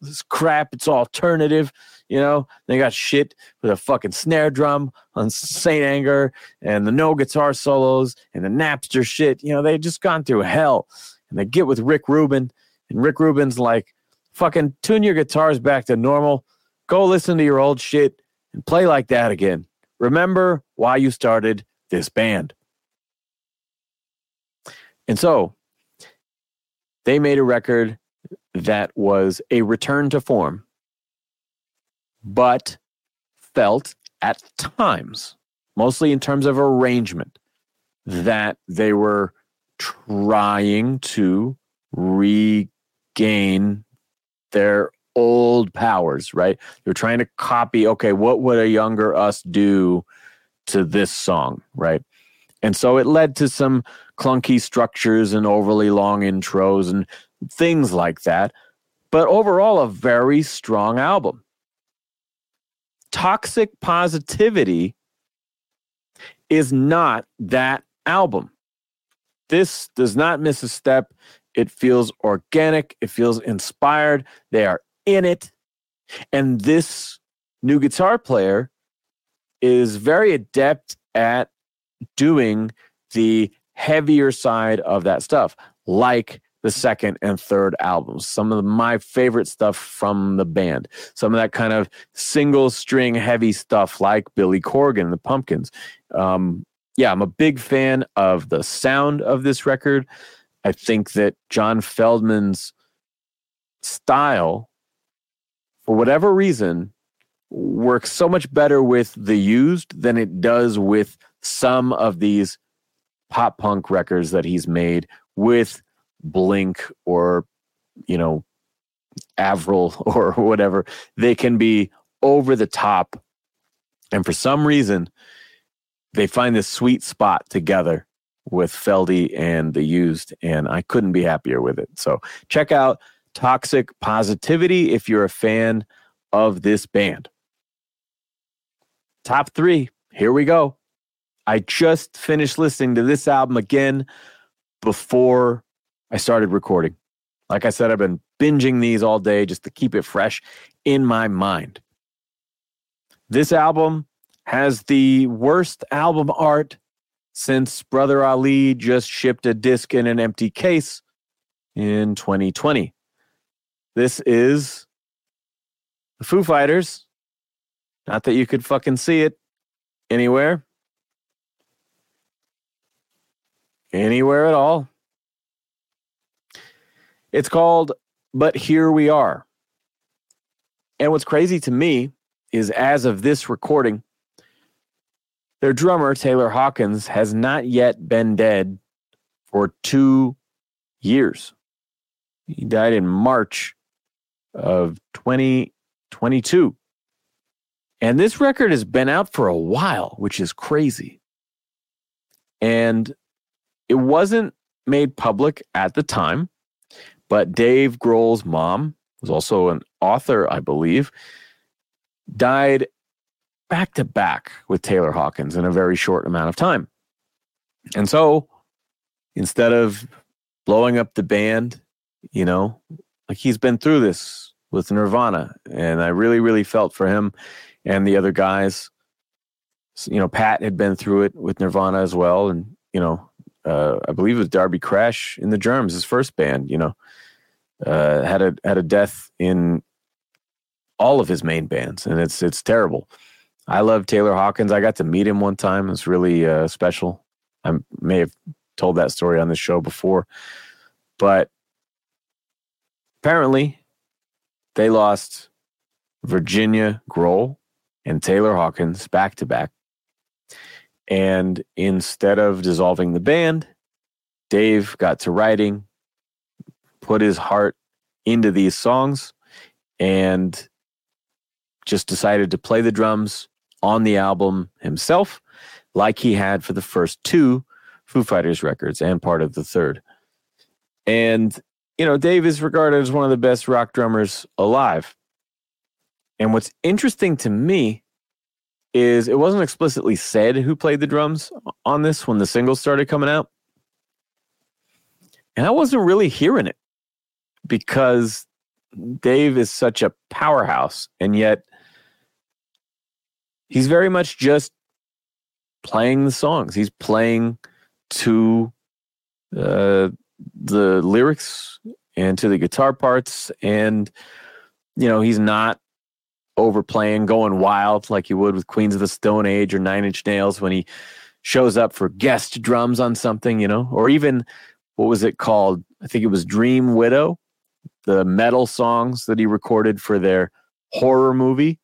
This crap, it's alternative. You know, they got shit with a fucking snare drum on Saint Anger and the no guitar solos and the Napster shit. You know, they just gone through hell. And they get with Rick Rubin, and Rick Rubin's like, fucking tune your guitars back to normal. Go listen to your old shit and play like that again. Remember why you started this band. And so they made a record that was a return to form, but felt at times, mostly in terms of arrangement, that they were trying to regain their old powers, right? They're trying to copy, okay, what would a younger us do to this song, right? And so it led to some clunky structures and overly long intros and things like that. But overall, a very strong album. Toxic Positivity is not that album. This does not miss a step. It feels organic, it feels inspired. They are in it. And this new guitar player is very adept at doing the heavier side of that stuff, like the second and third albums. Some of my favorite stuff from the band. Some of that kind of single string heavy stuff, like Billy Corgan, the Pumpkins. Um, yeah, I'm a big fan of the sound of this record. I think that John Feldmann's style, for whatever reason, works so much better with the used than it does with some of these pop punk records that he's made with Blink or, you know, Avril (laughs) or whatever. They can be over the top. And for some reason, they find this sweet spot together with Feldy and the used, and I couldn't be happier with it. So check out Toxic Positivity if you're a fan of this band. Top three, here we go. I just finished listening to this album again before I started recording. Like I said, I've been binging these all day just to keep it fresh in my mind. This album has the worst album art since Brother Ali just shipped a disc in an empty case in 2020. This is the Foo Fighters. Not that you could fucking see it anywhere. Anywhere at all. It's called But Here We Are. And what's crazy to me is as of this recording, their drummer, Taylor Hawkins, has not yet been dead for two years. He died in March of 2022. And this record has been out for a while, which is crazy. And it wasn't made public at the time, but Dave Grohl's mom was also an author, I believe, died back to back with Taylor Hawkins in a very short amount of time. And so instead of blowing up the band, you know, like he's been through this with Nirvana. And I really, really felt for him and the other guys. You know, Pat had been through it with Nirvana as well. And, you know, uh, I believe it was Darby Crash in the Germs, his first band, you know, uh, had a had a death in all of his main bands, and it's it's terrible. I love Taylor Hawkins. I got to meet him one time. It's really uh, special. I may have told that story on the show before, but apparently they lost Virginia Grohl and Taylor Hawkins back to back. And instead of dissolving the band, Dave got to writing, put his heart into these songs, and just decided to play the drums on the album himself, like he had for the first two Foo Fighters records and part of the third. And, you know, Dave is regarded as one of the best rock drummers alive. And what's interesting to me is it wasn't explicitly said who played the drums on this when the singles started coming out. And I wasn't really hearing it because Dave is such a powerhouse. And yet he's very much just playing the songs. He's playing to uh, the lyrics and to the guitar parts, and you know he's not overplaying, going wild like you would with Queens of the Stone Age or Nine Inch Nails when he shows up for guest drums on something, you know, or even what was it called? I think it was Dream Widow, the metal songs that he recorded for their horror movie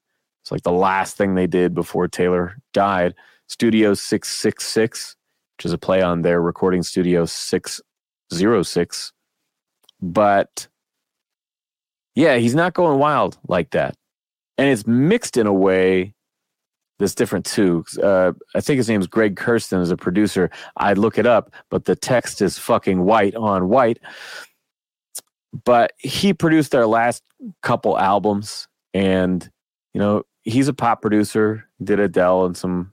it's like the last thing they did before Taylor died. Studio 666, which is a play on their recording studio 606. But yeah, he's not going wild like that. And it's mixed in a way that's different too. Uh, I think his name's Greg Kurstin as a producer. I'd look it up, but the text is fucking white on white. But he produced their last couple albums and you know he's a pop producer, did Adele and some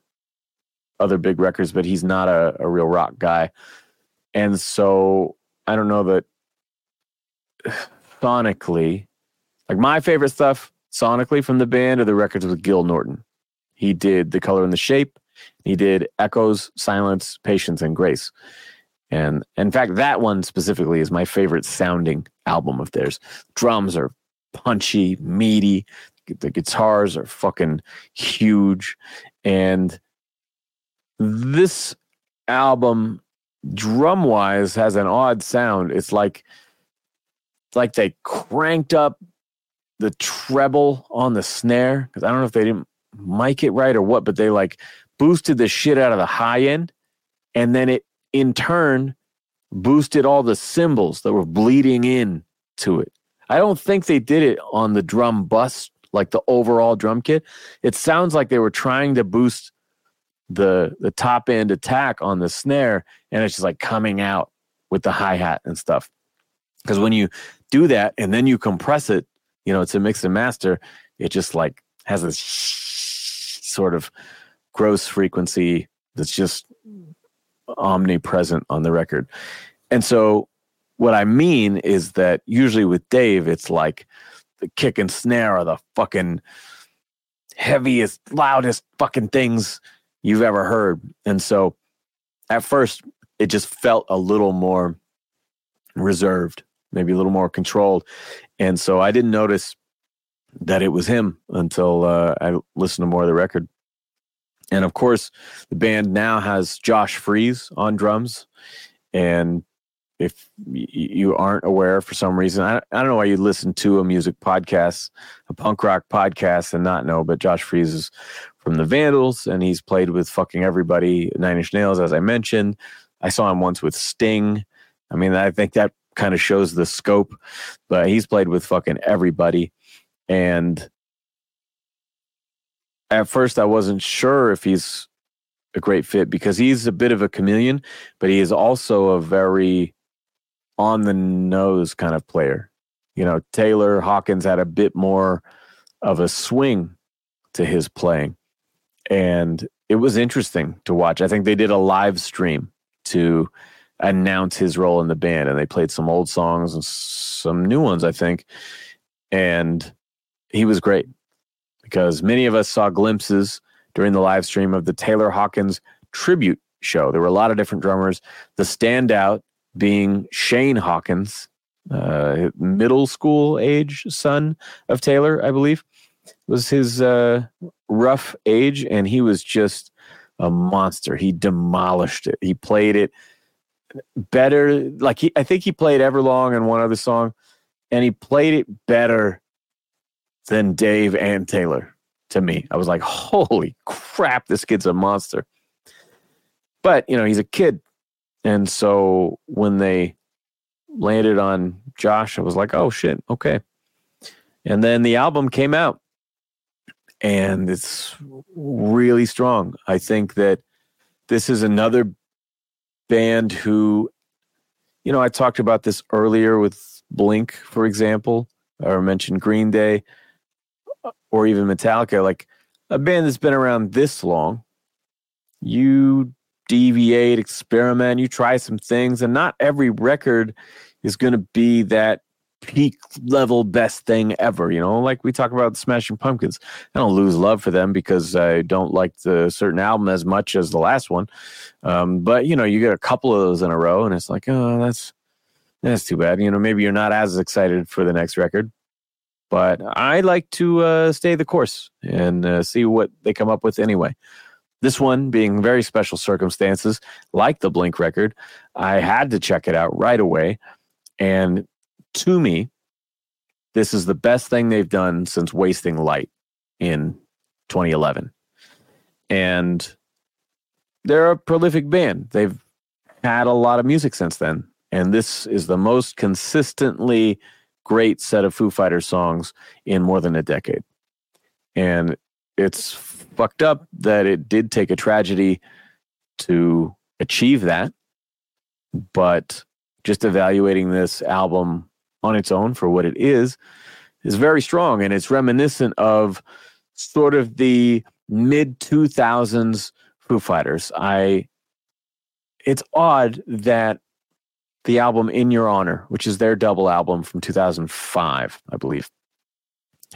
other big records, but he's not a, a real rock guy. And so I don't know that (sighs) sonically, like my favorite stuff sonically from the band are the records with Gil Norton. He did The Color and the Shape. He did Echoes, Silence, Patience, and Grace. And in fact, that one specifically is my favorite sounding album of theirs. Drums are punchy, meaty the guitars are fucking huge and this album drum wise has an odd sound it's like it's like they cranked up the treble on the snare because i don't know if they didn't mic it right or what but they like boosted the shit out of the high end and then it in turn boosted all the cymbals that were bleeding in to it I don't think they did it on the drum bus, like the overall drum kit. It sounds like they were trying to boost the the top end attack on the snare, and it's just like coming out with the hi hat and stuff. Because when you do that and then you compress it, you know, it's a mix and master. It just like has this sort of gross frequency that's just omnipresent on the record. And so what I mean is that usually with Dave, it's like the kick and snare are the fucking heaviest, loudest fucking things you've ever heard. And so at first, it just felt a little more reserved, maybe a little more controlled. And so I didn't notice that it was him until uh, I listened to more of the record. And of course, the band now has Josh Freese on drums. And if you aren't aware for some reason, I, I don't know why you listen to a music podcast, a punk rock podcast, and not know, but Josh Freese is from the Vandals and he's played with fucking everybody, Nine Inch Nails, as I mentioned. I saw him once with Sting. I mean, I think that kind of shows the scope, but he's played with fucking everybody. And at first I wasn't sure if he's a great fit because he's a bit of a chameleon, but he is also a very on the nose kind of player. You know, Taylor Hawkins had a bit more of a swing to his playing. And it was interesting to watch. I think they did a live stream to announce his role in the band and they played some old songs and some new ones, I think. And he was great because many of us saw glimpses during the live stream of the Taylor Hawkins tribute show. There were a lot of different drummers. The standout being Shane Hawkins, uh, middle school age son of Taylor, I believe, was his uh, rough age, and he was just a monster. He demolished it. He played it better. Like he, I think he played Everlong and one other song, and he played it better than Dave and Taylor to me. I was like, holy crap, this kid's a monster. But, you know, he's a kid. And so when they landed on Josh, I was like, oh shit, okay. And then the album came out and it's really strong. I think that this is another band who, you know, I talked about this earlier with Blink, for example, or mentioned Green Day uh, or even Metallica, like a band that's been around this long, you deviate, experiment, you try some things, and not every record is going to be that peak level best thing ever. You know, like we talk about Smashing Pumpkins. I don't lose love for them because I don't like the certain album as much as the last one. Um, but you know, you get a couple of those in a row, and it's like, oh, that's that's too bad. You know, maybe you're not as excited for the next record. But I like to uh, stay the course and uh, see what they come up with anyway. This one being very special circumstances, like the Blink record, I had to check it out right away. And to me, this is the best thing they've done since Wasting Light in 2011. And they're a prolific band. They've had a lot of music since then. And this is the most consistently great set of Foo Fighters songs in more than a decade. And it's fucked up that it did take a tragedy to achieve that. But just evaluating this album on its own for what it is is very strong and it's reminiscent of sort of the mid 2000s Foo Fighters. I it's odd that the album In Your Honor, which is their double album from 2005, I believe,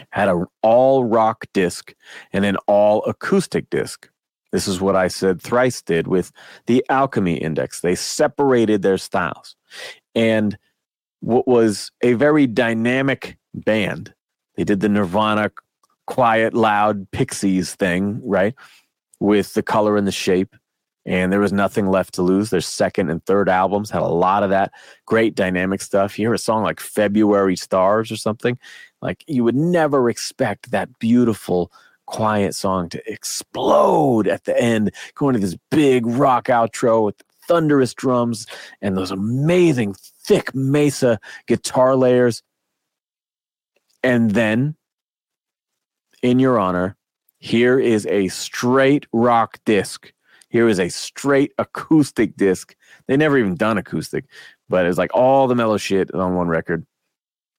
had an all rock disc and an all acoustic disc. This is what I said Thrice did with the Alchemy Index. They separated their styles. And what was a very dynamic band, they did the Nirvana quiet, loud Pixies thing, right? With the color and the shape and there was nothing left to lose. Their second and third albums had a lot of that great dynamic stuff. You hear a song like February Stars or something, like you would never expect that beautiful, quiet song to explode at the end, going to this big rock outro with thunderous drums and those amazing thick Mesa guitar layers. And then, in your honor, here is a straight rock disc. Here is a straight acoustic disc. They never even done acoustic, but it's like all the mellow shit on one record,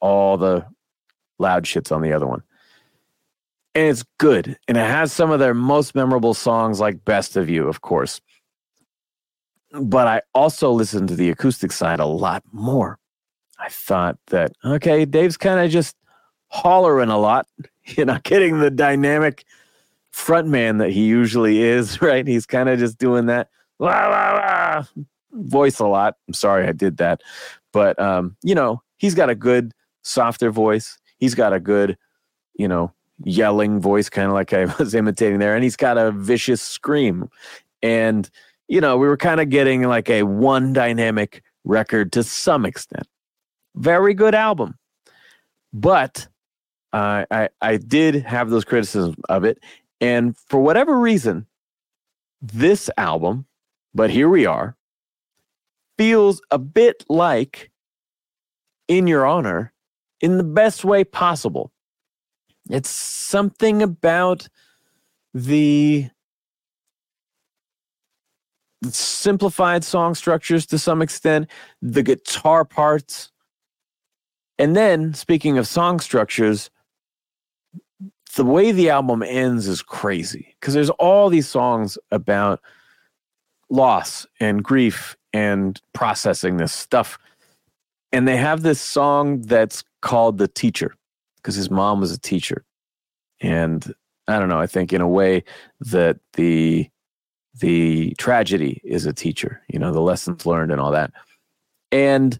all the loud shits on the other one. And it's good. And it has some of their most memorable songs, like Best of You, of course. But I also listened to the acoustic side a lot more. I thought that, okay, Dave's kind of just hollering a lot. (laughs) You're not getting the dynamic frontman that he usually is, (laughs) right? He's kind of just doing that wah, wah, wah, voice a lot. I'm sorry I did that. But, um, you know, he's got a good, softer voice. He's got a good, you know, yelling voice, kind of like I (laughs) was imitating there. And he's got a vicious scream. And, you know, we were kind of getting like a one dynamic record to some extent. Very good album. But uh, I, I did have those criticisms of it. And for whatever reason, this album, but here we are, feels a bit like In Your Honor in the best way possible. It's something about the simplified song structures to some extent, the guitar parts. And then, speaking of song structures, the way the album ends is crazy because there's all these songs about loss and grief and processing this stuff. And they have this song that's called The Teacher because his mom was a teacher. And I don't know, I think in a way that the the tragedy is a teacher, you know, the lessons learned and all that. And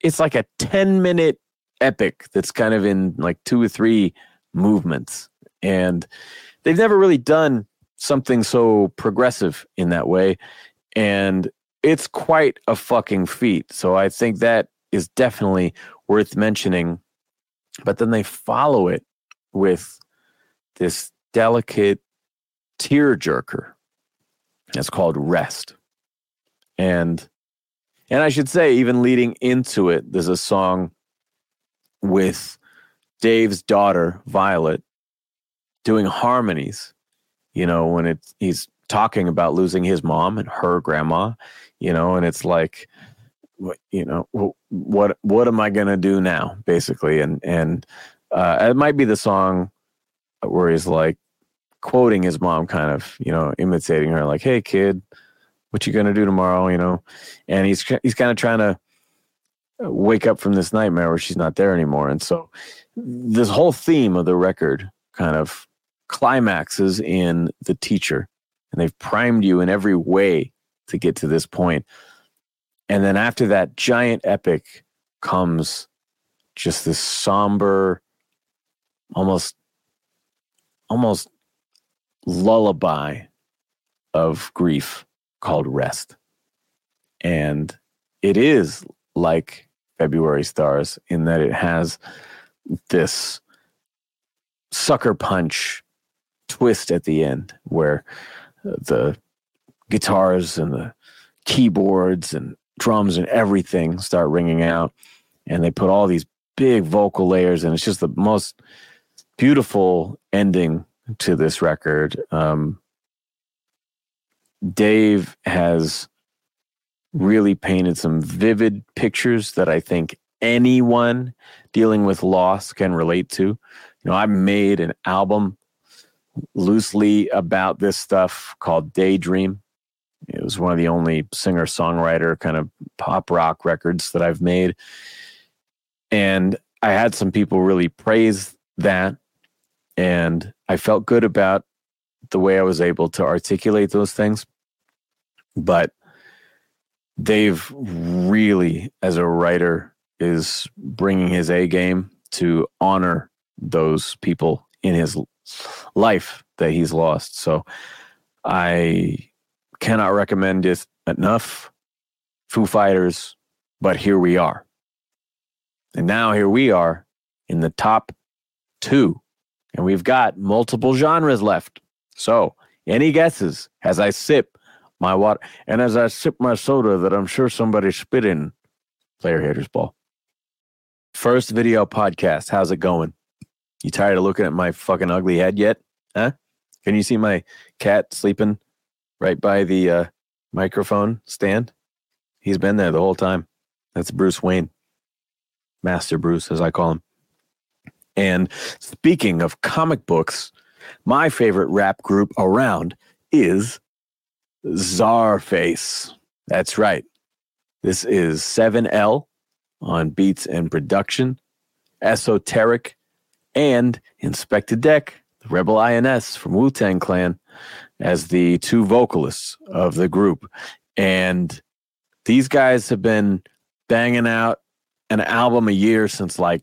it's like a 10 minute epic that's kind of in like two or three movements. And they've never really done something so progressive in that way. And it's quite a fucking feat. So I think that is definitely worth mentioning. But then they follow it with this delicate tear jerker. It's called Rest. And and I should say, even leading into it, there's a song with Dave's daughter, Violet, doing harmonies. You know, when it's he's talking about losing his mom and her grandma, you know, and it's like, you know, what what am I gonna do now, basically? And and uh, it might be the song where he's like quoting his mom, kind of, you know, imitating her, like, "Hey, kid, what you gonna do tomorrow?" You know, and he's he's kind of trying to uh, wake up from this nightmare where she's not there anymore, and so this whole theme of the record kind of climaxes in the teacher and they've primed you in every way to get to this point. point and then after that giant epic comes just this somber almost almost lullaby of grief called rest. And it is like february stars in that it has this sucker punch twist at the end where uh, the guitars and the keyboards and drums and everything start ringing out and they put all these big vocal layers and it's just the most beautiful ending to this record um, dave has really painted some vivid pictures that i think anyone dealing with loss can relate to. You know, I made an album loosely about this stuff called Daydream. It was one of the only singer songwriter kind of pop rock records that I've made. And I had some people really praise that. And I felt good about the way I was able to articulate those things. But Dave really, as a writer, is bringing his A game to honor those people in his life that he's lost. So I cannot recommend it enough. Foo Fighters, but here we are. And now here we are in the top two, and we've got multiple genres left. So, any guesses as I sip my water and as I sip my soda that I'm sure somebody spit in? Player haters ball. First video podcast. How's it going? You tired of looking at my fucking ugly head yet? Huh? Can you see my cat sleeping right by the uh, microphone stand? He's been there the whole time. That's Bruce Wayne, Master Bruce, as I call him. And speaking of comic books, my favorite rap group around is Czarface. That's right. This is 7L on beats and production, Esoteric, and Inspectah Deck, the Rebel INS from Wu Tang Clan, as the two vocalists of the group. And these guys have been banging out an album a year since like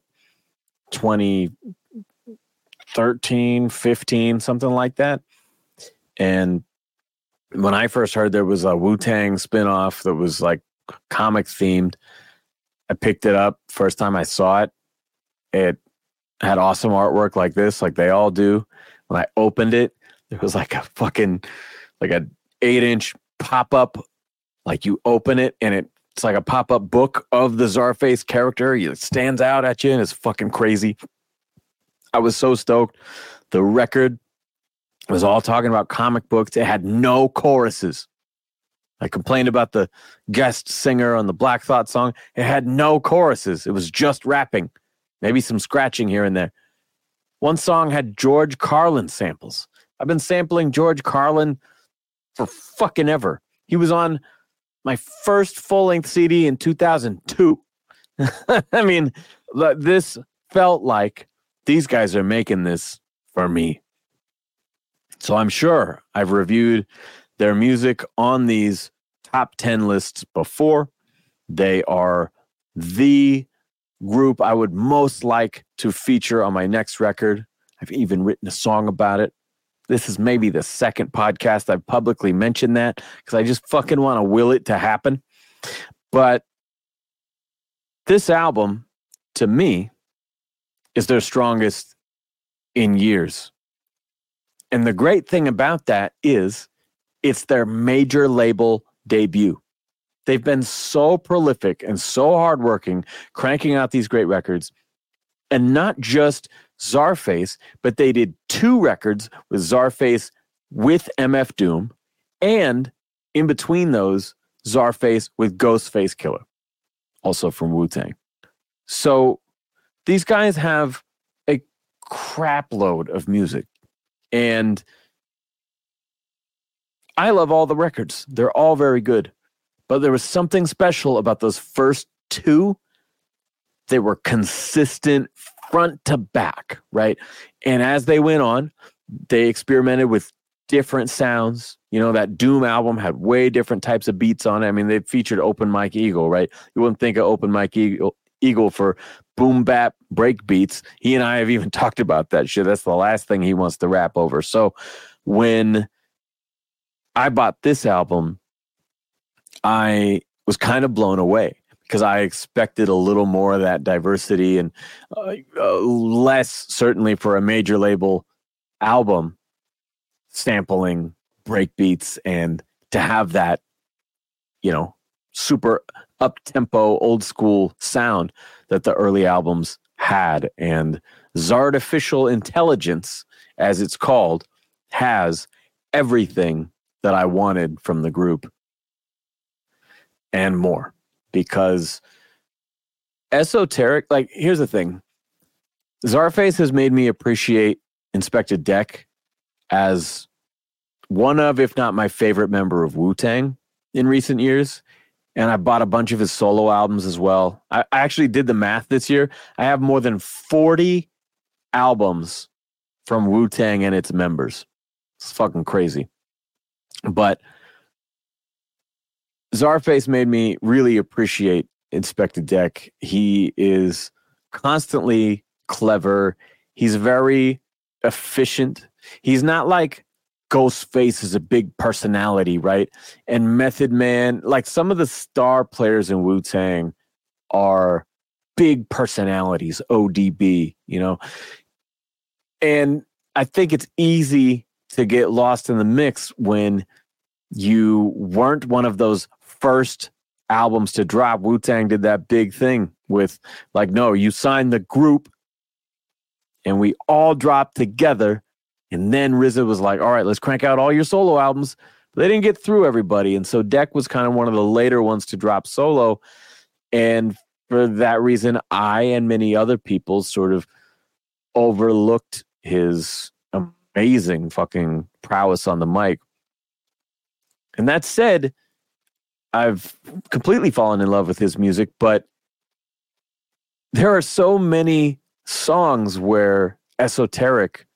2013, 15, something like that. And when I first heard there was a Wu Tang spinoff that was like comic themed, I picked it up. First time I saw it, it had awesome artwork like this, like they all do. When I opened it, it was like a fucking like a eight inch pop up. Like you open it and it, it's like a pop up book of the Czarface character. It stands out at you and it's fucking crazy. I was so stoked. The record was all talking about comic books. It had no choruses. I complained about the guest singer on the Black Thought song. It had no choruses. It was just rapping, maybe some scratching here and there. One song had George Carlin samples. I've been sampling George Carlin for fucking ever. He was on my first full length CD in 2002. (laughs) I mean, this felt like these guys are making this for me. So I'm sure I've reviewed their music on these top 10 lists before. They are the group I would most like to feature on my next record. I've even written a song about it. This is maybe the second podcast I've publicly mentioned that because I just fucking want to will it to happen. But this album, to me, is their strongest in years. And the great thing about that is it's their major label debut. They've been so prolific and so hardworking, cranking out these great records. And not just Czarface, but they did two records with Czarface with MF Doom, and in between those, Czarface with Ghostface Killah, also from Wu Tang. So these guys have a crap load of music. And I love all the records. They're all very good. But there was something special about those first two. They were consistent front to back, right? And as they went on, they experimented with different sounds. You know, that Doom album had way different types of beats on it. I mean, they featured Open Mike Eagle, right? You wouldn't think of Open Mike Eagle, Eagle for boom bap break beats. He and I have even (laughs) talked about that shit. That's the last thing he wants to rap over. So when I bought this album, I was kind of blown away because I expected a little more of that diversity and uh, uh, less, certainly for a major label album, sampling break beats and to have that, you know, super up tempo, old school sound that the early albums had. And Czartificial Intelligence, as it's called, has everything that I wanted from the group and more because esoteric, like, here's the thing Czarface has made me appreciate Inspectah Deck as one of, if not my favorite member of Wu Tang in recent years and I bought a bunch of his solo albums as well. I, I actually did the math this year. I have more than 40 albums from Wu Tang and its members. It's fucking crazy. But Czarface made me really appreciate Inspectah Deck. He is constantly clever. He's very efficient. He's not like Ghostface is a big personality, right? And Method Man, like some of the star players in Wu Tang are big personalities, ODB, you know? And I think it's easy to get lost in the mix when you weren't one of those first albums to drop. Wu Tang did that big thing with, like, no, you signed the group and we all dropped together. And then RZA was like, all right, let's crank out all your solo albums. They didn't get through everybody. And so Deck was kind of one of the later ones to drop solo. And for that reason, I and many other people sort of overlooked his amazing fucking prowess on the mic. And that said, I've completely fallen in love with his music, but there are so many songs where Esoteric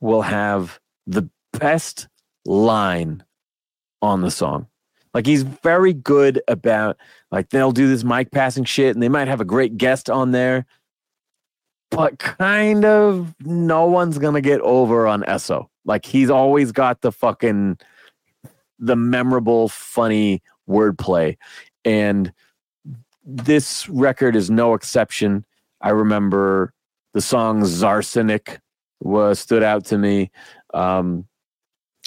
will have the best line on the song. Like he's very good about like they'll do this mic passing shit and they might have a great guest on there. But kind of no one's gonna get over on Eso. Like he's always got the fucking the memorable, funny wordplay. And this record is no exception. I remember the song Czarsenic was stood out to me. Um,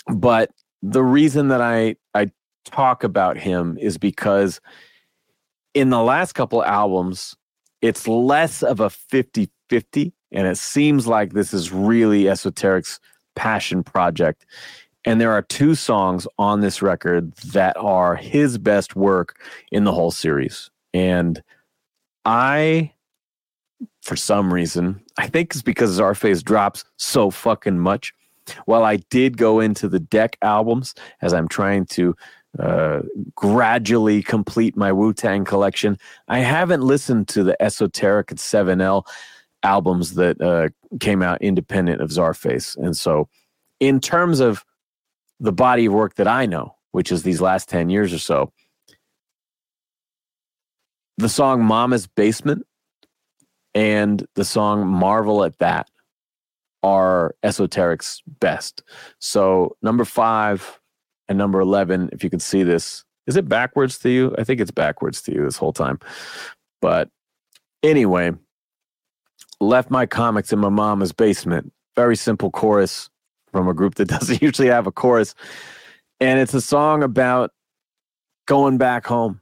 but the reason that I, I talk about him is because in the last couple albums, it's less of a 50 50. And it seems like this is really Esoteric's passion project. And there are two songs on this record that are his best work in the whole series. And I, for some reason, I think it's because Czarface drops so fucking much. While I did go into the deck albums as I'm trying to uh, gradually complete my Wu Tang collection, I haven't listened to the Esoteric and 7L albums that uh, came out independent of Czarface. And so, in terms of the body of work that I know, which is these last 10 years or so, the song Mama's Basement and the song Marvel at That are Esoteric's best. So, number five and number 11, if you can see this, is it backwards to you? I think it's backwards to you this whole time. But anyway, left my comics in my mama's basement. Very simple chorus from a group that (laughs) doesn't usually have a chorus. And it's a song about going back home.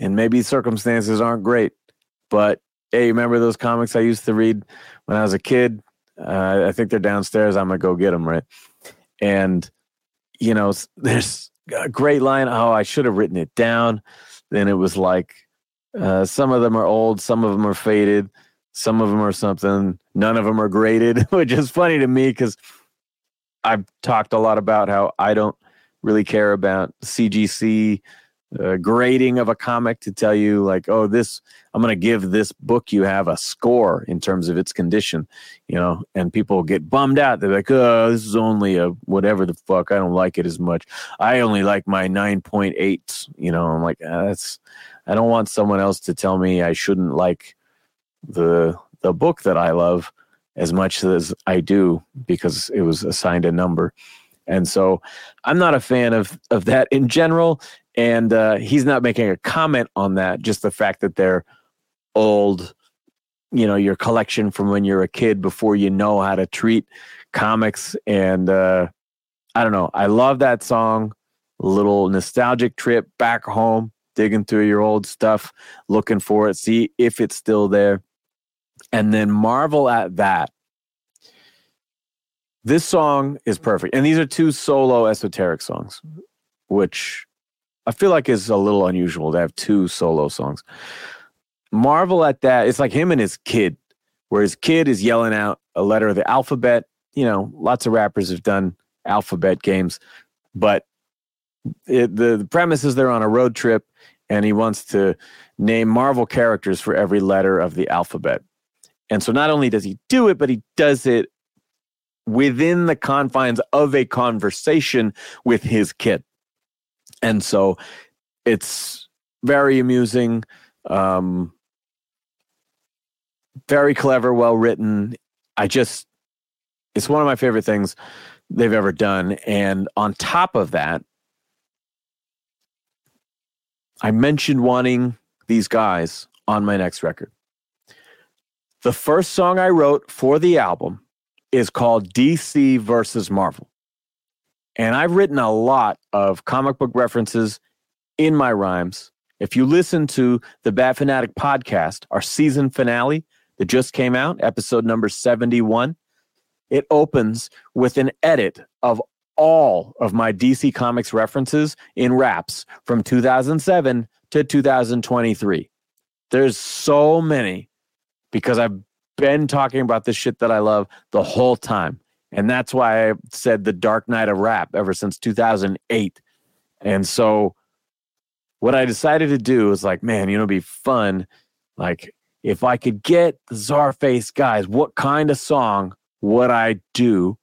And maybe circumstances aren't great, but hey, remember those comics I used to read when I was a kid? Uh, I think they're downstairs. I'm gonna go get them, right? And you know, (laughs) there's a great line. Oh, I should have written it down. Then it was like, uh, some of them are old, some of them are faded, some of them are something. None of them are graded, (laughs) which is funny to me because I've talked a lot about how I don't really care about CGC uh, grading of a comic to tell you like, oh, this I'm going to give this book you have a score in terms of its condition, you know, and people get bummed out. They're like, oh, this is only a whatever the fuck. I don't like it as much. I only like my 9.8, you know. I'm like, ah, that's I don't want someone else to tell me I shouldn't like the the book that I love as much as I do because it was assigned a number. And so I'm not a fan of of that in general. And uh, he's not making a comment on that, just the fact that they're old, you know, your collection from when you're a kid before you know how to treat comics. And uh, I don't know. I love that song. Little nostalgic trip back home, digging through your old stuff, looking for it, see if it's still there and then marvel at that. This song is perfect. And these are two solo esoteric songs, which I feel like is a little unusual to have two solo songs. Marvel at that. It's like him and his kid, where his kid is yelling out a letter of the alphabet. You know, lots of rappers have done alphabet games, but it, the, the premise is they're on a road trip and he wants to name Marvel characters for every letter of the alphabet. And so not only does he do it, but he does it within the confines of a conversation with his kid. And so it's very amusing, um, very clever, well written. I just, it's one of my favorite things they've ever done. And on top of that, I mentioned wanting these guys on my next record. The first song I wrote for the album is called DC versus Marvel. And I've written a lot of comic book references in my rhymes. If you listen to the Bat Fanatic podcast, our season finale, that just came out, episode number 71. It opens with an edit of all of my DC Comics references in raps from 2007 to 2023. There's so many because I've been talking about this shit that I love the whole time. And that's why I said the Dark Knight of Rap ever since 2008. And so what I decided to do was like, man, you know, be fun. Like, if I could get the Czarface guys, what kind of song would I do?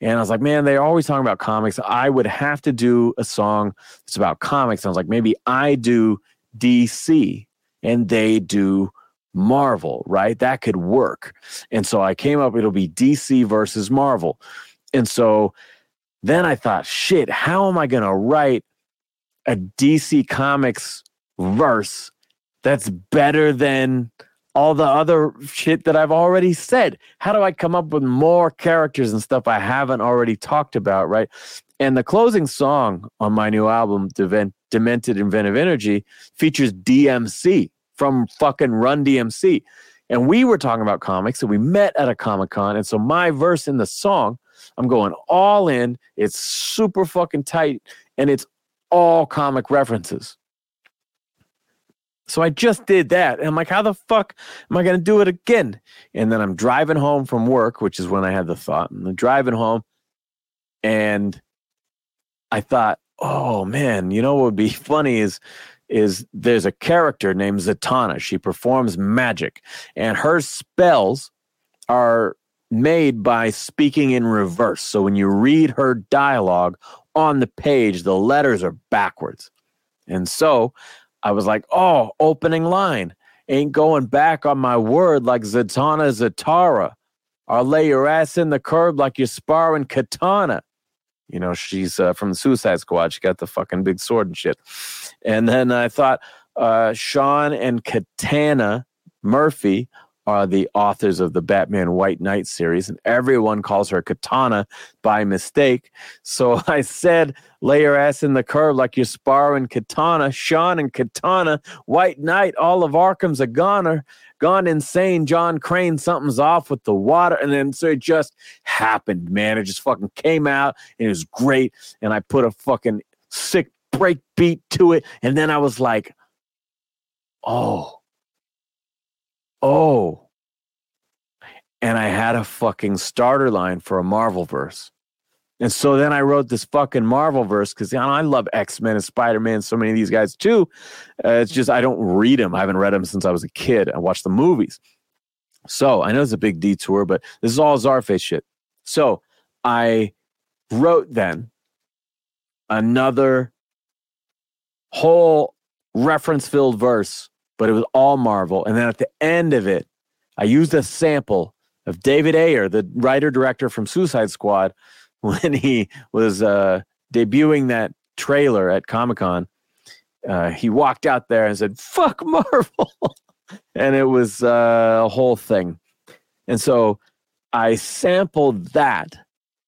And I was like, man, they're always talking about comics. I would have to do a song that's about comics. And I was like, maybe I do DC and they do Marvel, right? That could work. And so I came up, it'll be DC versus Marvel. And so then I thought, shit, how am I going to write a DC Comics verse that's better than all the other shit that I've already said? How do I come up with more characters and stuff I haven't already talked about, right? And the closing song on my new album, Demented Inventive Energy, features DMC from fucking Run DMC. And we were talking about comics and we met at a Comic Con. And so my verse in the song, I'm going all in. It's super fucking tight and it's all comic references. So I just did that. And I'm like, how the fuck am I going to do it again? And then I'm driving home from work, which is when I had the thought. And I'm driving home and I thought, oh man, you know what would be (laughs) funny is is there's a character named Zatanna. She performs magic, and her spells are made by speaking in reverse. So when you read her dialogue on the page, the letters are backwards. And so I was like, oh, opening line. Ain't going back on my word like Zatanna Zatara. I'll lay your ass in the curb like you're sparring katana. You know, she's uh, from the Suicide Squad. She got the fucking big sword and shit. And then I thought uh, Sean and Katana Murphy are the authors of the Batman White Knight series, and everyone calls her Katana by mistake. So (laughs) I said, lay your ass in the curb like you're sparring Katana. Sean and Katana, White Knight, all of Arkham's a goner gone insane. John Crane, something's off with the water. And then so it just happened, man. It just fucking came out and it was great. And I put a fucking sick break beat to it. And then I was like, oh, oh. And I had a fucking starter line for a Marvel verse. And so then I wrote this fucking Marvel verse because you know, I love X Men and Spider Man, so many of these guys too. Uh, it's just I don't read them. I haven't read them since I was a kid. I watched the movies. So I know it's a big detour, but this is all Czarface shit. So I wrote then another whole reference filled verse, but it was all Marvel. And then at the end of it, I used a sample of David Ayer, the writer director from Suicide Squad, (laughs) when he was uh, debuting that trailer at Comic Con, uh, he walked out there and said, fuck Marvel. (laughs) and it was uh, a whole thing. And so I sampled that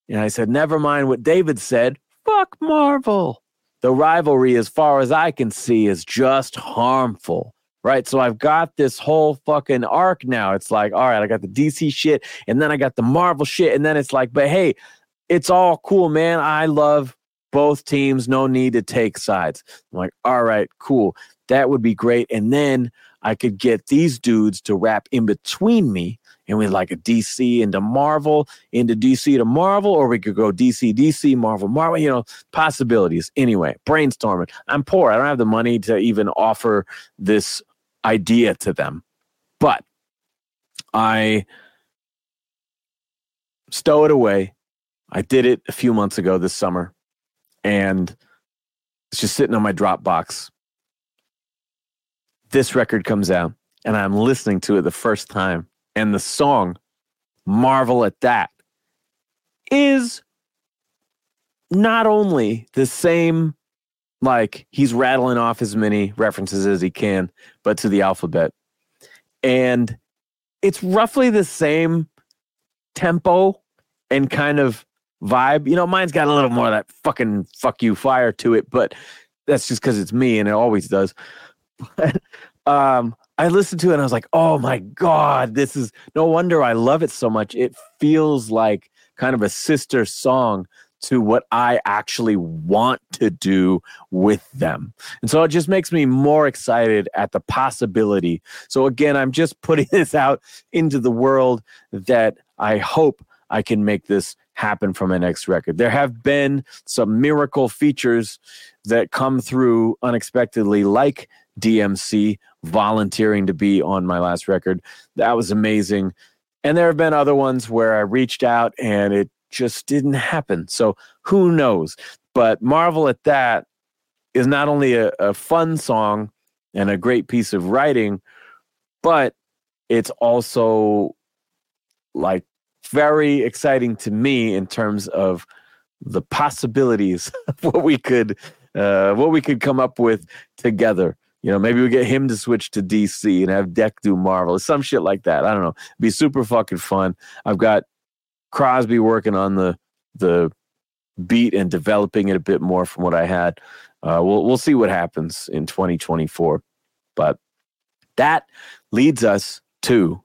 and I said, never mind what David said, fuck Marvel. The rivalry, as far as I can see, is just harmful. Right. So I've got this whole fucking arc now. It's like, all right, I got the DC shit and then I got the Marvel shit. And then it's like, but hey, it's all cool, man. I love both teams. No need to take sides. I'm like, all right, cool. That would be great. And then I could get these dudes to rap in between me. And we like a DC into Marvel, into DC to Marvel, or we could go DC, DC, Marvel, Marvel, you know, possibilities. Anyway, brainstorming. I'm poor. I don't have the money to even offer this idea to them. But I stow it away I did it a few months ago this summer, and it's just sitting on my Dropbox. This record comes out, and I'm listening to it the first time, and the song, Marvel at That, is not only the same, like he's rattling off as many references as he can, but to the alphabet. And it's roughly the same tempo and kind of vibe. You know, mine's got a little more of that fucking fuck you fire to it, but that's just because it's me and it always does. (laughs) But um, I listened to it and I was like, oh my God, this is no wonder I love it so much. It feels like kind of a sister song to what I actually want to do with them. And so it just makes me more excited at the possibility. So again, I'm just (laughs) putting this out into the world that I hope I can make this happen for my next record. There have been some miracle features that come through unexpectedly, like DMC volunteering to be on my last record. That was amazing. And there have been other ones where I reached out and it just didn't happen. So who knows? But Marvel at That is not only a, a fun song and a great piece of writing, but it's also like very exciting to me in terms of the possibilities (laughs) of what we could uh, what we could come up with together. You know, maybe we get him to switch to DC and have Deck do Marvel, or some shit like that. I don't know. It'd be super fucking fun. I've got Crosby working on the the beat and developing it a bit more from what I had. Uh, we'll we'll see what happens in 2024, but that leads us to.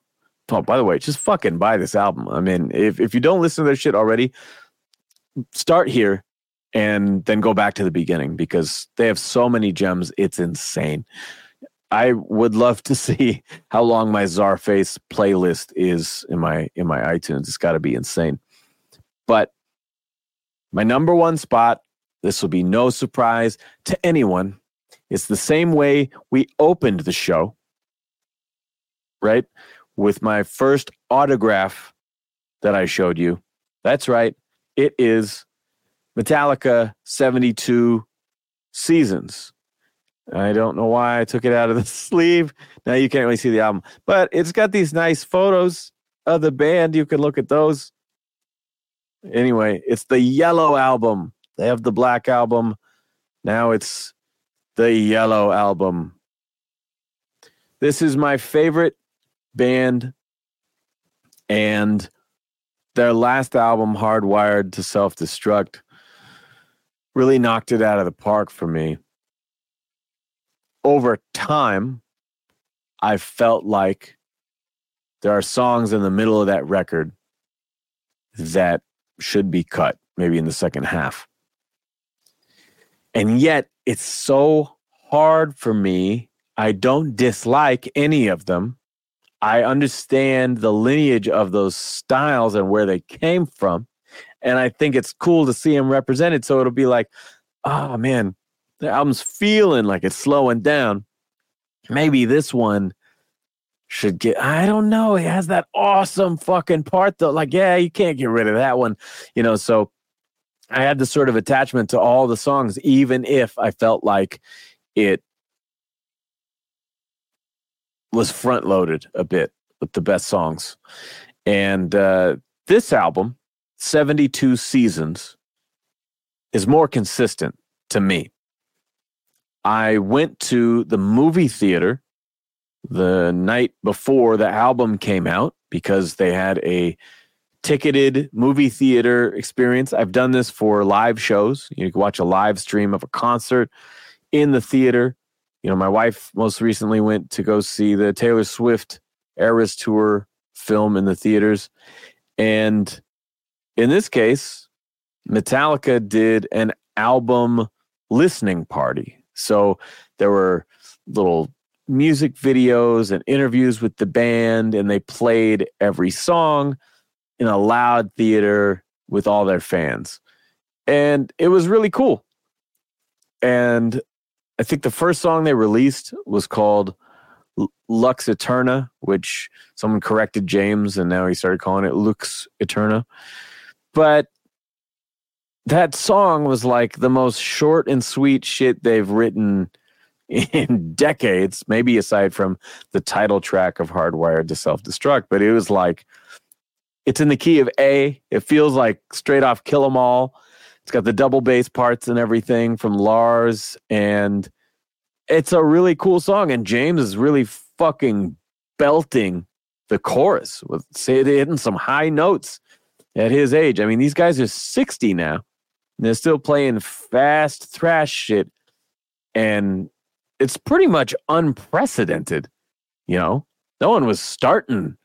Oh, by the way, just fucking buy this album. I mean, if if you don't listen to their shit already, start here and then go back to the beginning because they have so many gems. It's insane. I would love to (laughs) see how long my Czarface playlist is in my in my iTunes. It's got to be insane. But my number one spot, this will be no surprise to anyone. It's the same way we opened the show, right? With my first autograph that I showed you. That's right. It is Metallica 72 Seasons. I don't know why I took it out of the (laughs) sleeve. Now you can't really see the album, but it's got these nice photos of the band. You can look at those. Anyway, it's the yellow album. They have the black album. Now it's the yellow album. This is my favorite band. And their last album, Hardwired to Self Destruct, really knocked it out of the park for me. Over time, I felt like there are songs in the middle of that record that should be cut, maybe in the second half. And yet, it's so hard for me. I don't dislike any of them. I understand the lineage of those styles and where they came from. And I think it's cool to see him represented. So it'll be like, oh man, the album's feeling like it's slowing down. Maybe this one should get I don't know. It has that awesome fucking part though. Like, yeah, you can't get rid of that one. You know, so I had this sort of attachment to all the songs, even if I felt like it was front loaded a bit with the best songs. And uh, this album, 72 Seasons, is more consistent to me. I went to the movie theater the night before the album came out because they had a ticketed movie theater experience. I've done this for live shows. You can watch a live stream of a concert in the theater. You know, my wife most recently went to go see the Taylor Swift Eras Tour film in the theaters. And in this case, Metallica did an album listening party. So there were little music videos and interviews with the band, and they played every song in a loud theater with all their fans. And it was really cool. And I think the first song they released was called Lux Eterna, which someone corrected James and now he started calling it Lux Eterna. But that song was like the most short and sweet shit they've written in decades, maybe aside from the title track of Hardwired to Self Destruct. But it was like, it's in the key of A. It feels like straight off Kill 'Em All. It's got the double bass parts and everything from Lars. And it's a really cool song. And James is really fucking belting the chorus with hitting some high notes at his age. I mean, these guys are 60 now. And they're still playing fast thrash shit. And it's pretty much unprecedented. You know, no one was starting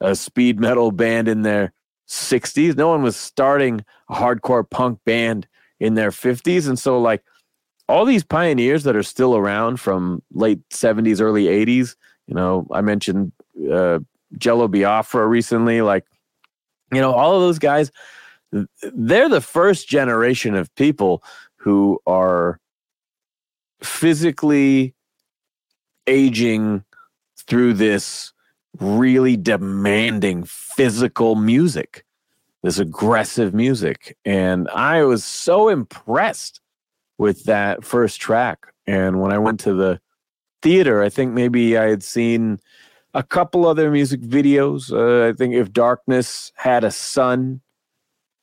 a speed metal band in their 60s. No one was starting a hardcore punk band in their 50s. And so, like, all these pioneers that are still around from late 70s, early 80s, you know, I mentioned uh, Jello Biafra recently, like, you know, all of those guys, they're the first generation of people who are physically aging through this really demanding physical music, this aggressive music. And I was so impressed with that first track. And when I went to the theater, I think maybe I had seen a couple other music videos. Uh, I think If Darkness Had a Son,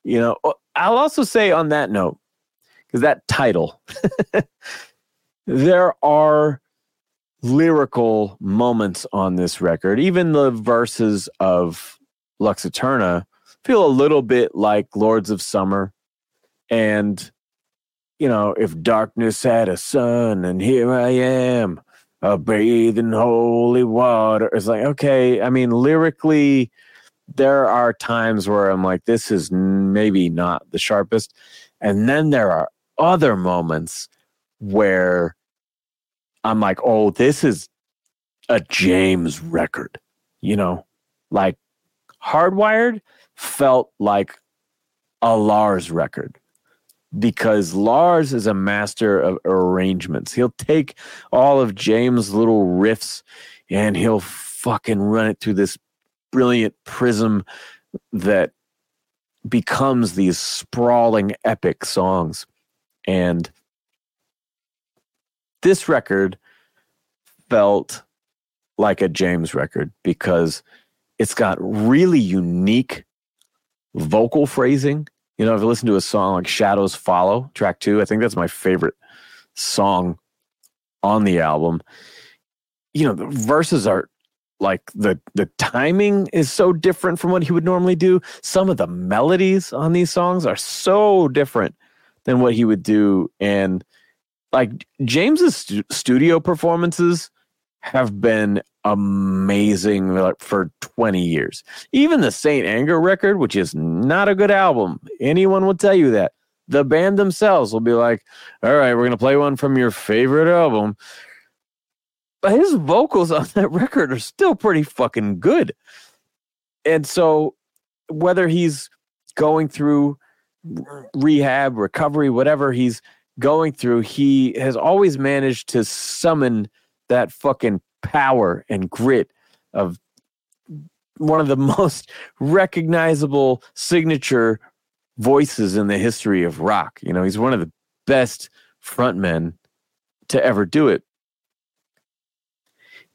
you know, I'll also say on that note, because that title, (laughs) there are lyrical moments on this record. Even the verses of Lux Eterna feel a little bit like Lords of Summer. And, you know, if darkness had a son and here I am, a bathe in holy water. It's like, okay, I mean, lyrically, there are times where I'm like, this is maybe not the sharpest. And then there are other moments where I'm like, oh, this is a James record, you know, like Hardwired felt like a Lars record because Lars is a master of arrangements. He'll take all of James' little riffs and he'll fucking run it through this brilliant prism that becomes these sprawling epic songs. And this record felt like a James record because it's got really unique vocal phrasing. You know, if you listen to a song like Shadows Follow, track two, I think that's my favorite song on the album. You know, the verses are like the the timing is so different from what he would normally do. Some of the melodies on these songs are so different than what he would do and like James's stu- studio performances have been amazing like, for 20 years. Even the Saint Anger record, which is not a good album, anyone will tell you that. The band themselves will be like, all right, we're going to play one from your favorite album. But his vocals on that record are still pretty fucking good. And so, whether he's going through rehab, recovery, whatever he's going through, he has always managed to summon that fucking power and grit of one of the (laughs) most recognizable signature voices in the history of rock. You know, he's one of the best frontmen to ever do it.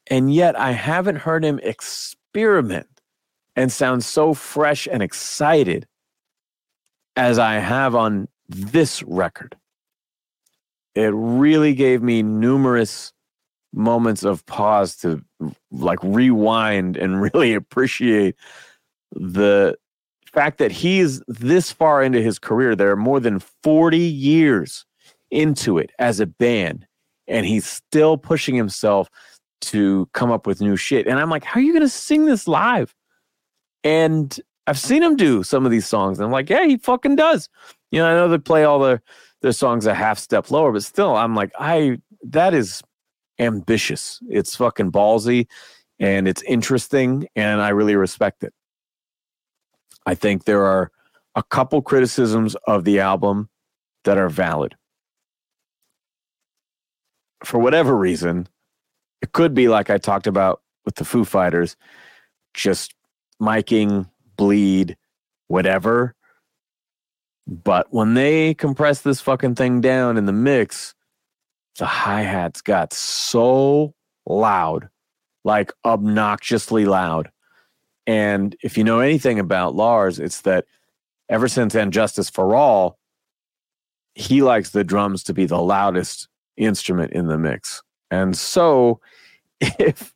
And yet I haven't heard him experiment and sound so fresh and excited as I have on this record it really gave me numerous moments of pause to like rewind and (laughs) really appreciate the fact that he's this far into his career. There are more than 40 years into it as a band, and he's still pushing himself to come up with new shit. And I'm like, how are you going to sing this live? And I've seen him do some of these songs. And I'm like, yeah, he fucking does. You know, I know they play all the their songs a half step lower, but still, I'm like, I that is ambitious. It's fucking ballsy and it's interesting, and I really respect it. I think there are a couple criticisms of the album that are valid. For whatever reason, it could be like I talked about with the Foo Fighters, just miking, bleed, whatever. But when they compress this fucking thing down in the mix, the hi hats got so loud, like obnoxiously loud. And if you know anything about Lars, it's that ever since And Justice for All, he likes the drums to be the loudest instrument in the mix. And so (laughs) if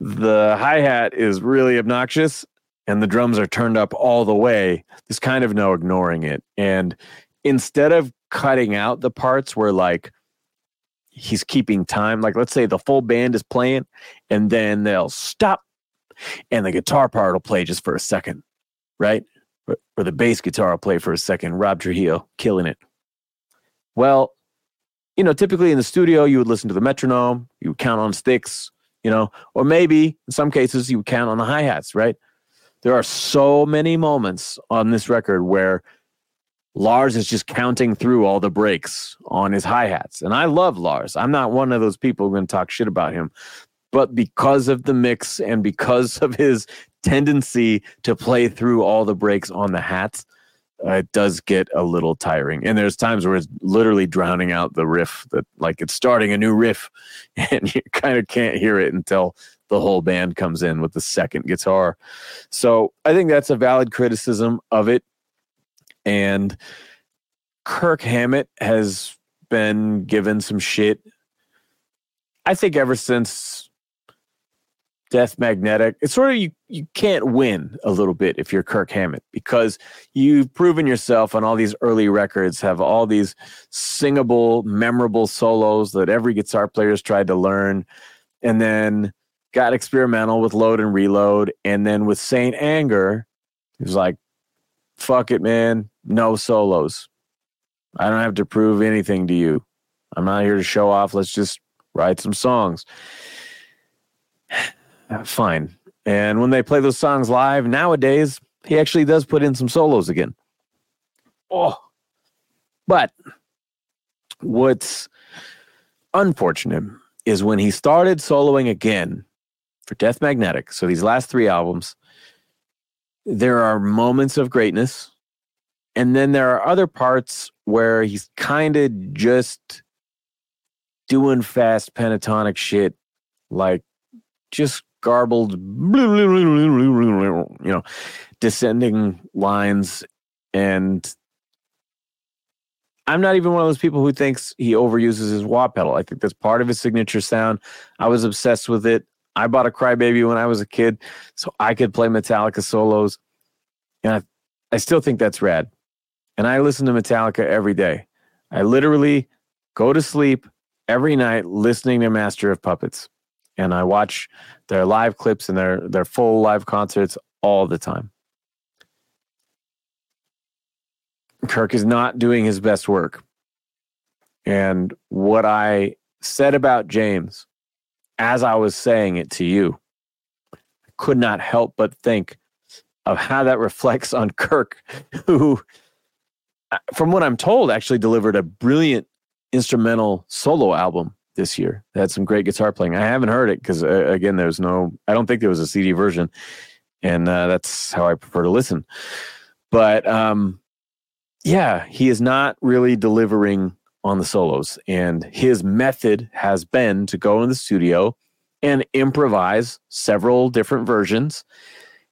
the hi hat is really obnoxious, and the drums are turned up all the way, there's kind of no ignoring it. And instead of cutting out the parts where like he's keeping time. Like let's say the full band is playing and then they'll stop and the guitar part will play just for a second, right? Or, or the bass guitar will play for a second. Rob Trujillo killing it. Well, you know, typically in the studio, you would listen to the metronome, you would count on sticks, you know, or maybe in some cases you would count on the hi hats, right? There are so many moments on this record where Lars is just counting through all the breaks on his hi hats. And I love Lars. I'm not one of those people who going to talk shit about him. But because of the mix and because of his tendency to play through all the breaks on the hats, uh, it does get a little tiring. And there's times where it's literally drowning out the riff that, like, it's starting a new riff (laughs) and you kind of can't hear it until the whole band comes in with the second guitar. So I think that's a valid criticism of it. And Kirk Hammett has been given some shit. I think ever since Death Magnetic, it's sort of you you can't win a little bit if you're Kirk Hammett because you've proven yourself on all these early records, have all these singable, memorable solos that every guitar player has tried to learn, and then got experimental with load and reload, and then with Saint Anger, he was like, fuck it, man no solos. I don't have to prove anything to you. I'm not here to show off. Let's just write some songs. (sighs) Ah, fine. And when they play those songs live nowadays, he actually does put in some solos again. Oh, but what's unfortunate is when he started soloing again for Death Magnetic. So these last three albums, there are moments of greatness and then there are other parts where he's kind of just doing fast pentatonic shit, like just garbled, you know, descending lines. And I'm not even one of those people who thinks he overuses his wah pedal. I think that's part of his signature sound. I was obsessed with it. I bought a Crybaby when I was a kid, so I could play Metallica solos. And I, I still think that's rad and I listen to Metallica every day. I literally go to sleep every night listening to Master of Puppets, and I watch their live clips and their their full live concerts all the time. Kirk is not doing his best work. And what I said about James as I was saying it to you, I could not help but think of how that reflects on (laughs) Kirk, who from what I'm told, actually delivered a brilliant instrumental solo album this year. Had some great guitar playing. I haven't heard it because, uh, again, there's no, I don't think there was a CD version. And uh, that's how I prefer to listen. But um, yeah, he is not really delivering on the solos. And his method has been to go in the studio and improvise several different versions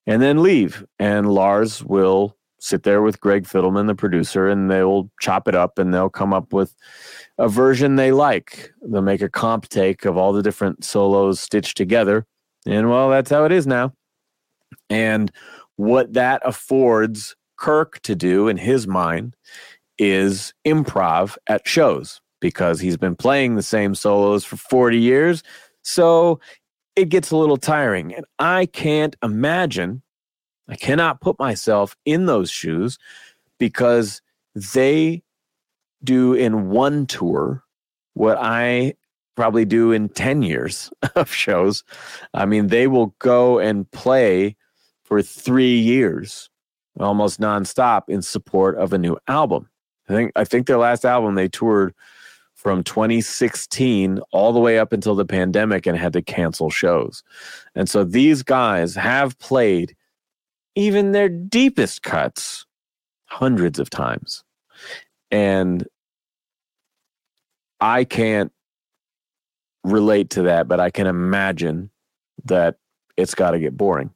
and then leave. And Lars will sit there with Greg Fidelman, the producer, and they'll chop it up and they'll come up with a version they like. They'll make a comp take of all the different solos stitched together. And well, that's how it is now. And what that affords Kirk to do in his mind is improv at shows because he's been playing the same solos for 40 years. So it gets a little tiring. And I can't imagine I cannot put myself in those shoes because they do in one tour what I probably do in 10 years (laughs) of shows. I mean, they will go and play for three years almost nonstop in support of a new album. I think I think their last album they toured from 2016 all the way up until the pandemic and had to cancel shows. And so these guys have played even their deepest cuts hundreds of times. And I can't relate to that, but I can imagine that it's got to get boring.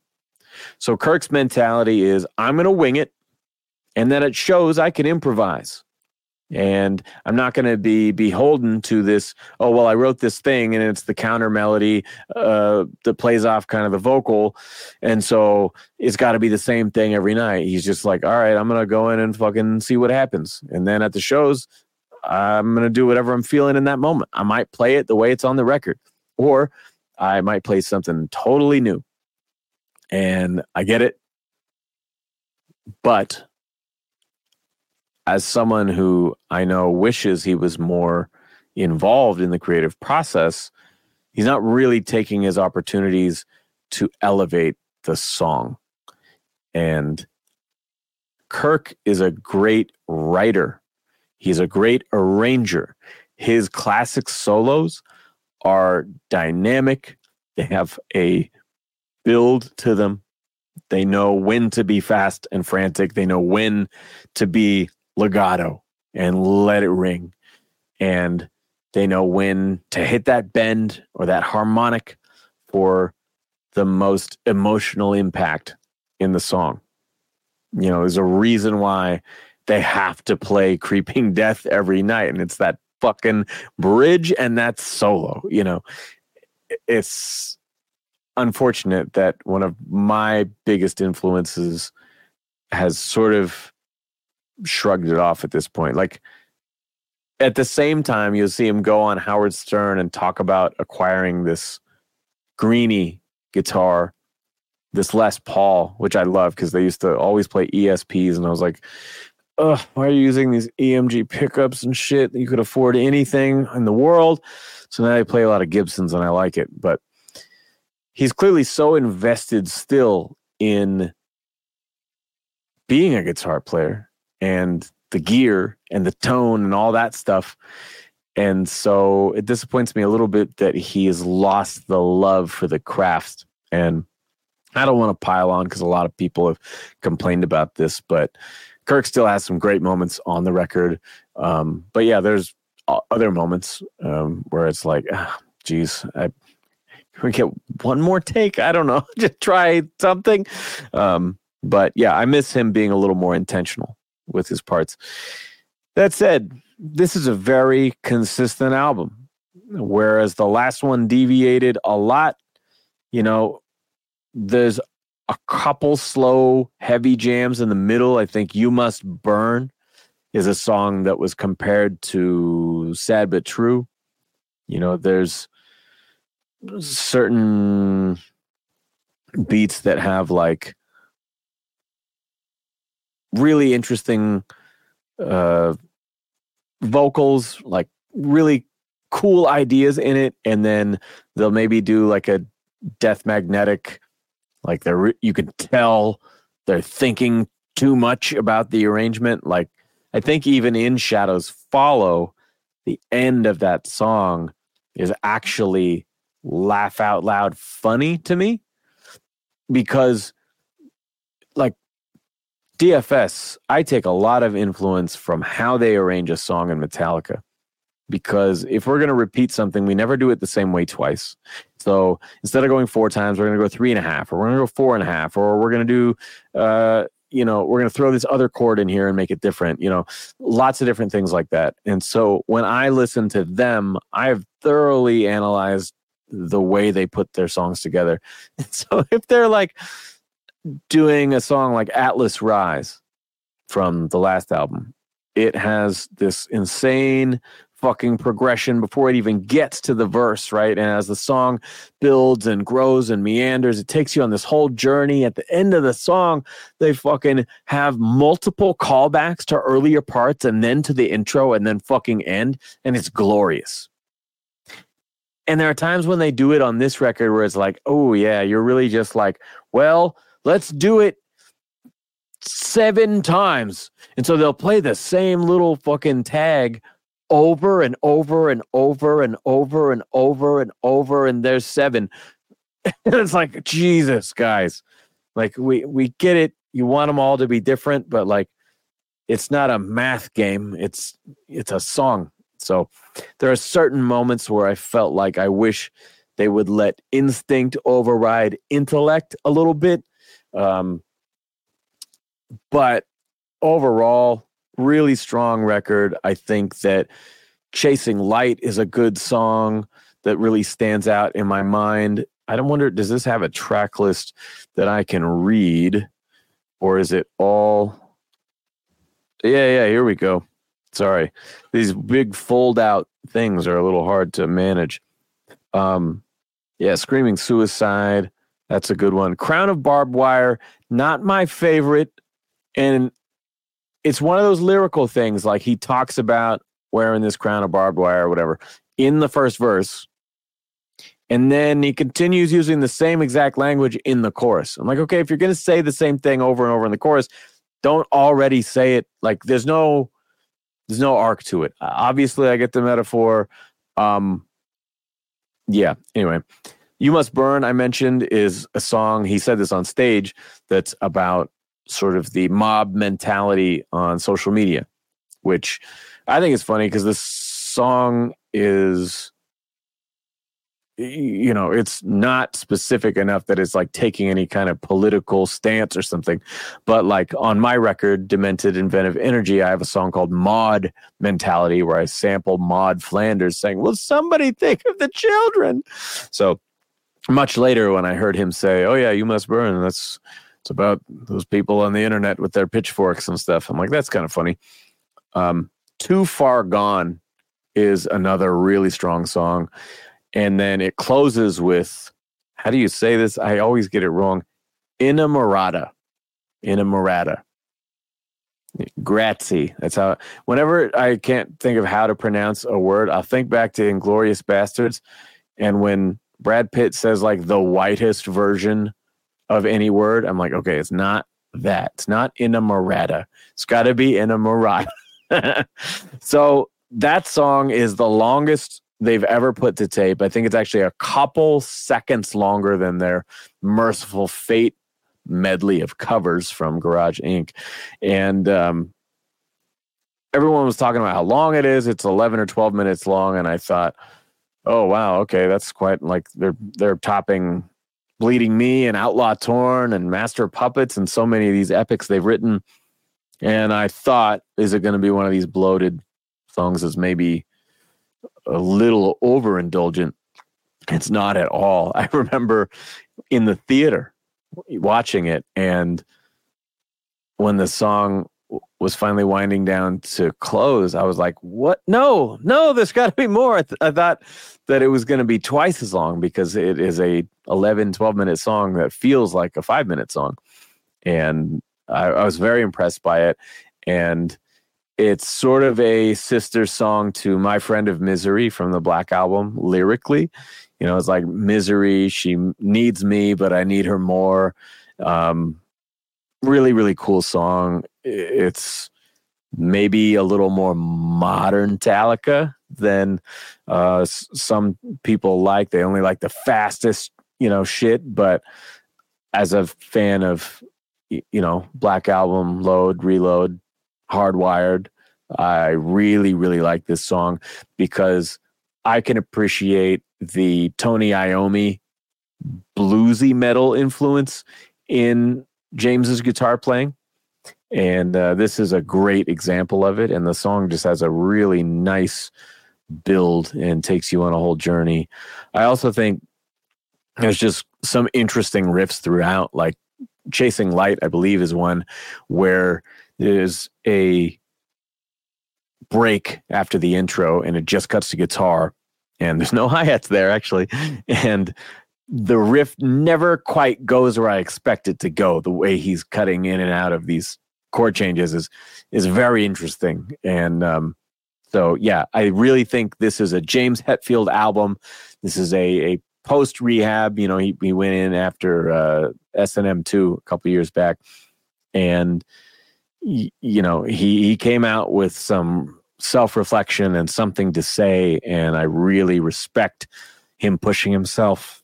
So Kirk's mentality is I'm going to wing it, and then it shows I can improvise and i'm not going to be beholden to this oh well i wrote this thing and it's the counter melody uh, that plays off kind of the vocal and so it's got to be the same thing every night he's just like all right i'm going to go in and fucking see what happens and then at the shows I'm going to do whatever I'm feeling in that moment. I might play it the way it's on the record, or I might play something totally new. And I get it. But as someone who I know wishes he was more involved in the creative process, he's not really taking his opportunities to elevate the song. And Kirk is a great writer. He's a great arranger. His classic solos are dynamic. They have a build to them. They know when to be fast and frantic. They know when to be legato and let it ring. And they know when to hit that bend or that harmonic for the most emotional impact in the song. You know, there's a reason why they have to play (laughs) Creeping Death every night, and it's that fucking bridge and that solo. You know, it's unfortunate that one of my biggest influences has sort of shrugged it off at this point. Like, at the same time, you'll see him go on Howard Stern and talk about acquiring this Greeny guitar, this Les Paul, which I love because they used to always play ESPs, and I was like, "Ugh, why are you using these EMG pickups and shit? You could afford anything in the world." So now I play a lot of Gibsons, and I like it. But he's clearly so invested still in being a guitar player and the gear and the tone and all that stuff. And so it disappoints me a little bit that he has lost the love for the craft. And I don't want to pile on because a lot of people have complained about this, but Kirk still has some great moments on the record. Um, but yeah, there's other moments um, where it's like, ah, geez, I we get one more take. I don't know, (laughs) just try something. Um, but yeah, I miss him being a little more intentional with his parts. That said, this is a very consistent album, whereas the last one deviated a lot. You know, there's a couple slow, heavy jams in the middle. I think You Must Burn is a song that was compared to Sad But True. You know, there's certain beats that have like really interesting uh, vocals, like really cool ideas in it, and then they'll maybe do like a death magnetic, like they're you can tell they're thinking too much about the arrangement. Like I think even in Shadows Follow, the end of that song is actually laugh out loud funny to me because like DFS, I take a lot of influence from how they arrange a song in Metallica. Because if we're going to repeat something, we never do it the same way twice. So instead of going four times, we're going to go three and a half, or we're going to go four and a half, or we're going to do, uh, you know, we're going to throw this other chord in here and make it different. You know, lots of different things like that. And so when I listen to them, I've thoroughly analyzed the way they put their songs together. (laughs) And so if they're like, doing a song like Atlas Rise from the last album. It has this insane fucking progression before it even gets to the verse, right? And as the song builds and grows and meanders, it takes you on this whole journey. At the end of the song, they fucking have multiple callbacks to earlier parts and then to the intro and then fucking end. And it's glorious. And there are times when they do it on this record where it's like, oh, yeah, you're really just like, well, Let's do it seven times. And so they'll play the same little fucking tag over and over and over and over and over and over and there's seven. (laughs) and it's like Jesus, guys. Like we we get it. You want them all to be different, but like it's not a math game. It's it's a song. So there are certain moments where I felt like I wish they would let instinct override intellect a little bit um, but overall, really strong record. I think that Chasing Light is a good song that really stands out in my mind. I don't wonder, does this have a track list that I can read? Or is it all? Yeah, yeah, here we go. Sorry. These big fold out things are a little hard to manage. Um, yeah, Screaming Suicide. That's a good one. Crown of Barbed Wire, not my favorite. And it's one of those lyrical things. Like he talks about wearing this crown of barbed wire or whatever in the first verse. And then he continues using the same exact language in the chorus. I'm like, okay, if you're going to say the same thing over and over in the chorus, don't already say it. Like there's no, there's no arc to it. Obviously, I get the metaphor. Um, yeah. Anyway, "You Must Burn" I mentioned is a song. He said this on stage. That's about sort of the mob mentality on social media, which I think is funny because this song is you know it's not specific enough that it's like taking any kind of political stance or something but like on my record demented inventive energy i have a song called Maude mentality where i sample Maude flanders saying will somebody think of the children so much later when i heard him say oh yeah you must burn that's it's about those people on the internet with their pitchforks and stuff i'm like that's kind of funny um too far gone is another really strong song. And then it closes with, how do you say this? I always get it wrong. Inamorata. Inamorata. Grazie. That's how, whenever I can't think of how to pronounce a word, I'll think back to Inglourious Basterds, And when Brad Pitt says like the whitest version of any word, I'm like, okay, it's not that. It's not in a inamorata. It's got to be in a inamorata. (laughs) so that song is the longest they've ever put to tape. I think it's actually a couple seconds longer than their Mercyful Fate medley of covers from Garage Inc. And um, everyone was talking about how long it is. It's 11 or 12 minutes long. And I thought, oh, wow, okay, that's quite like they're, they're topping Bleeding Me and Outlaw Torn and Master Puppets and so many of these epics they've written. And I thought, is it going to be one of these bloated songs is maybe a little overindulgent. It's not at all. (laughs) I remember in the theater watching it, and when the song was finally winding down to close, I was like, "What? No, no! There's got to be more." I, th- I, thought that it was going to be twice as long because it is a 11, 12 minute song that feels like a five minute song, and I, I was very impressed by it. And it's sort of a sister song to My Friend of Misery from the Black Album lyrically. You know, it's like misery. She needs me, but I need her more. Um, really, really cool song. It's maybe a little more modern Metallica than uh, some people like. They only like the fastest, you know, shit. But as a fan of, you know, Black Album, Load, Reload, hardwired. I really, really like this song because I can appreciate the Tony Iommi bluesy metal influence in James's guitar playing. And uh, this is a great example of it. And the song just has a really nice build and takes you on a whole journey. I also think there's just some interesting riffs throughout, like Chasing Light, I believe, is one where there's a break after the intro and it just cuts to guitar and there's (laughs) no hi-hats there actually and the riff never quite goes where I expect it to go. The way he's cutting in and out of these chord changes is is very interesting. And um, so, yeah, I really think this is a James Hetfield album. This is a, a post rehab. You know, he he went in after uh, S and M two a couple years back, and you know, he, he came out with some self reflection and something to say. And I really respect him pushing himself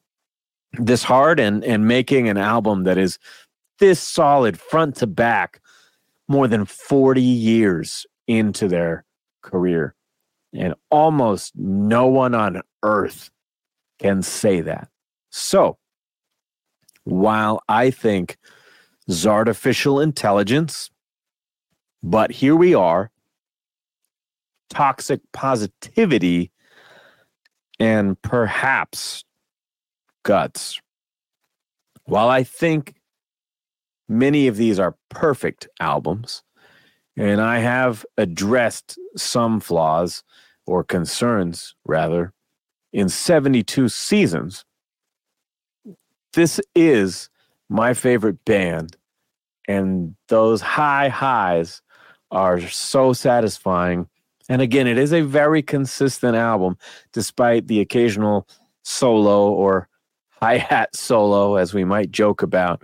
this hard and, and making an album that is this solid front to back more than 40 years into their career. And almost no one on earth can say that. So, while I think Czartificial Intelligence but here we are toxic positivity and perhaps guts. While I think many of these are perfect albums, And I have addressed some flaws or concerns, rather, in 72 seasons. This is my favorite band. And those high highs are so satisfying. And again, it is a very consistent album, despite the occasional solo or hi hat solo, as we might joke about.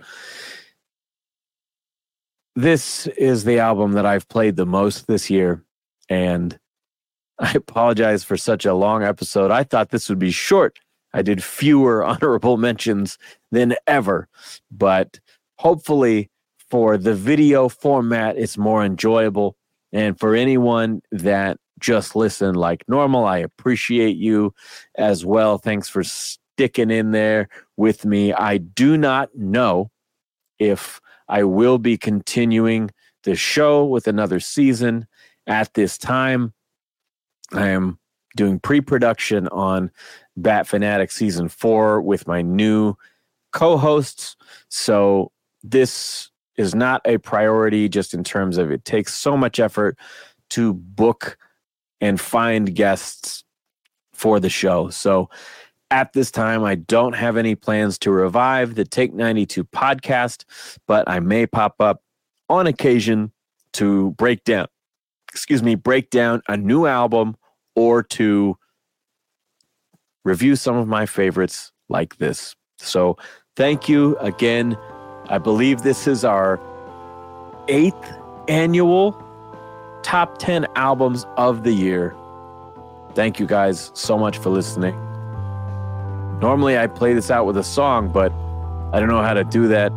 This is the album that I've played the most this year. And (laughs) I apologize for such a long episode. I thought this would be short. I did fewer (laughs) honorable mentions than ever, but hopefully for the video format, it's more enjoyable. And for anyone that just listened like normal, I appreciate you as well. Thanks for sticking in there with me. I do not know if I will be continuing the show with another season at this time. I am doing pre production on Bat Fanatic season four with my new co hosts. So this is not a priority just in terms of it takes so much effort to book and find guests for the show. So at this time, I don't have any plans to revive the Take 92 podcast, but I may pop up on occasion to break down, excuse me, break down a new album or to review some of my favorites like this. So thank you again I believe this is our eighth annual top 10 albums of the year. Thank you guys so much for listening. Normally, I play this out with a song, but I don't know how to do that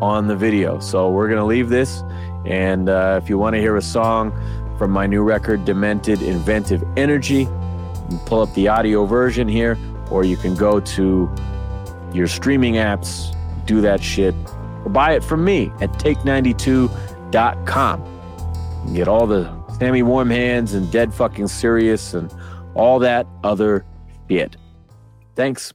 on the video. So we're going to leave this. And uh, if you want to hear a song from my new record, Demented Inventive Energy, pull up the audio version here, or you can go to your streaming apps, do that shit, or buy it from me at take92.com. You get all the Sammy Warm Hands and Dead Fucking Serious and all that other shit. Thanks.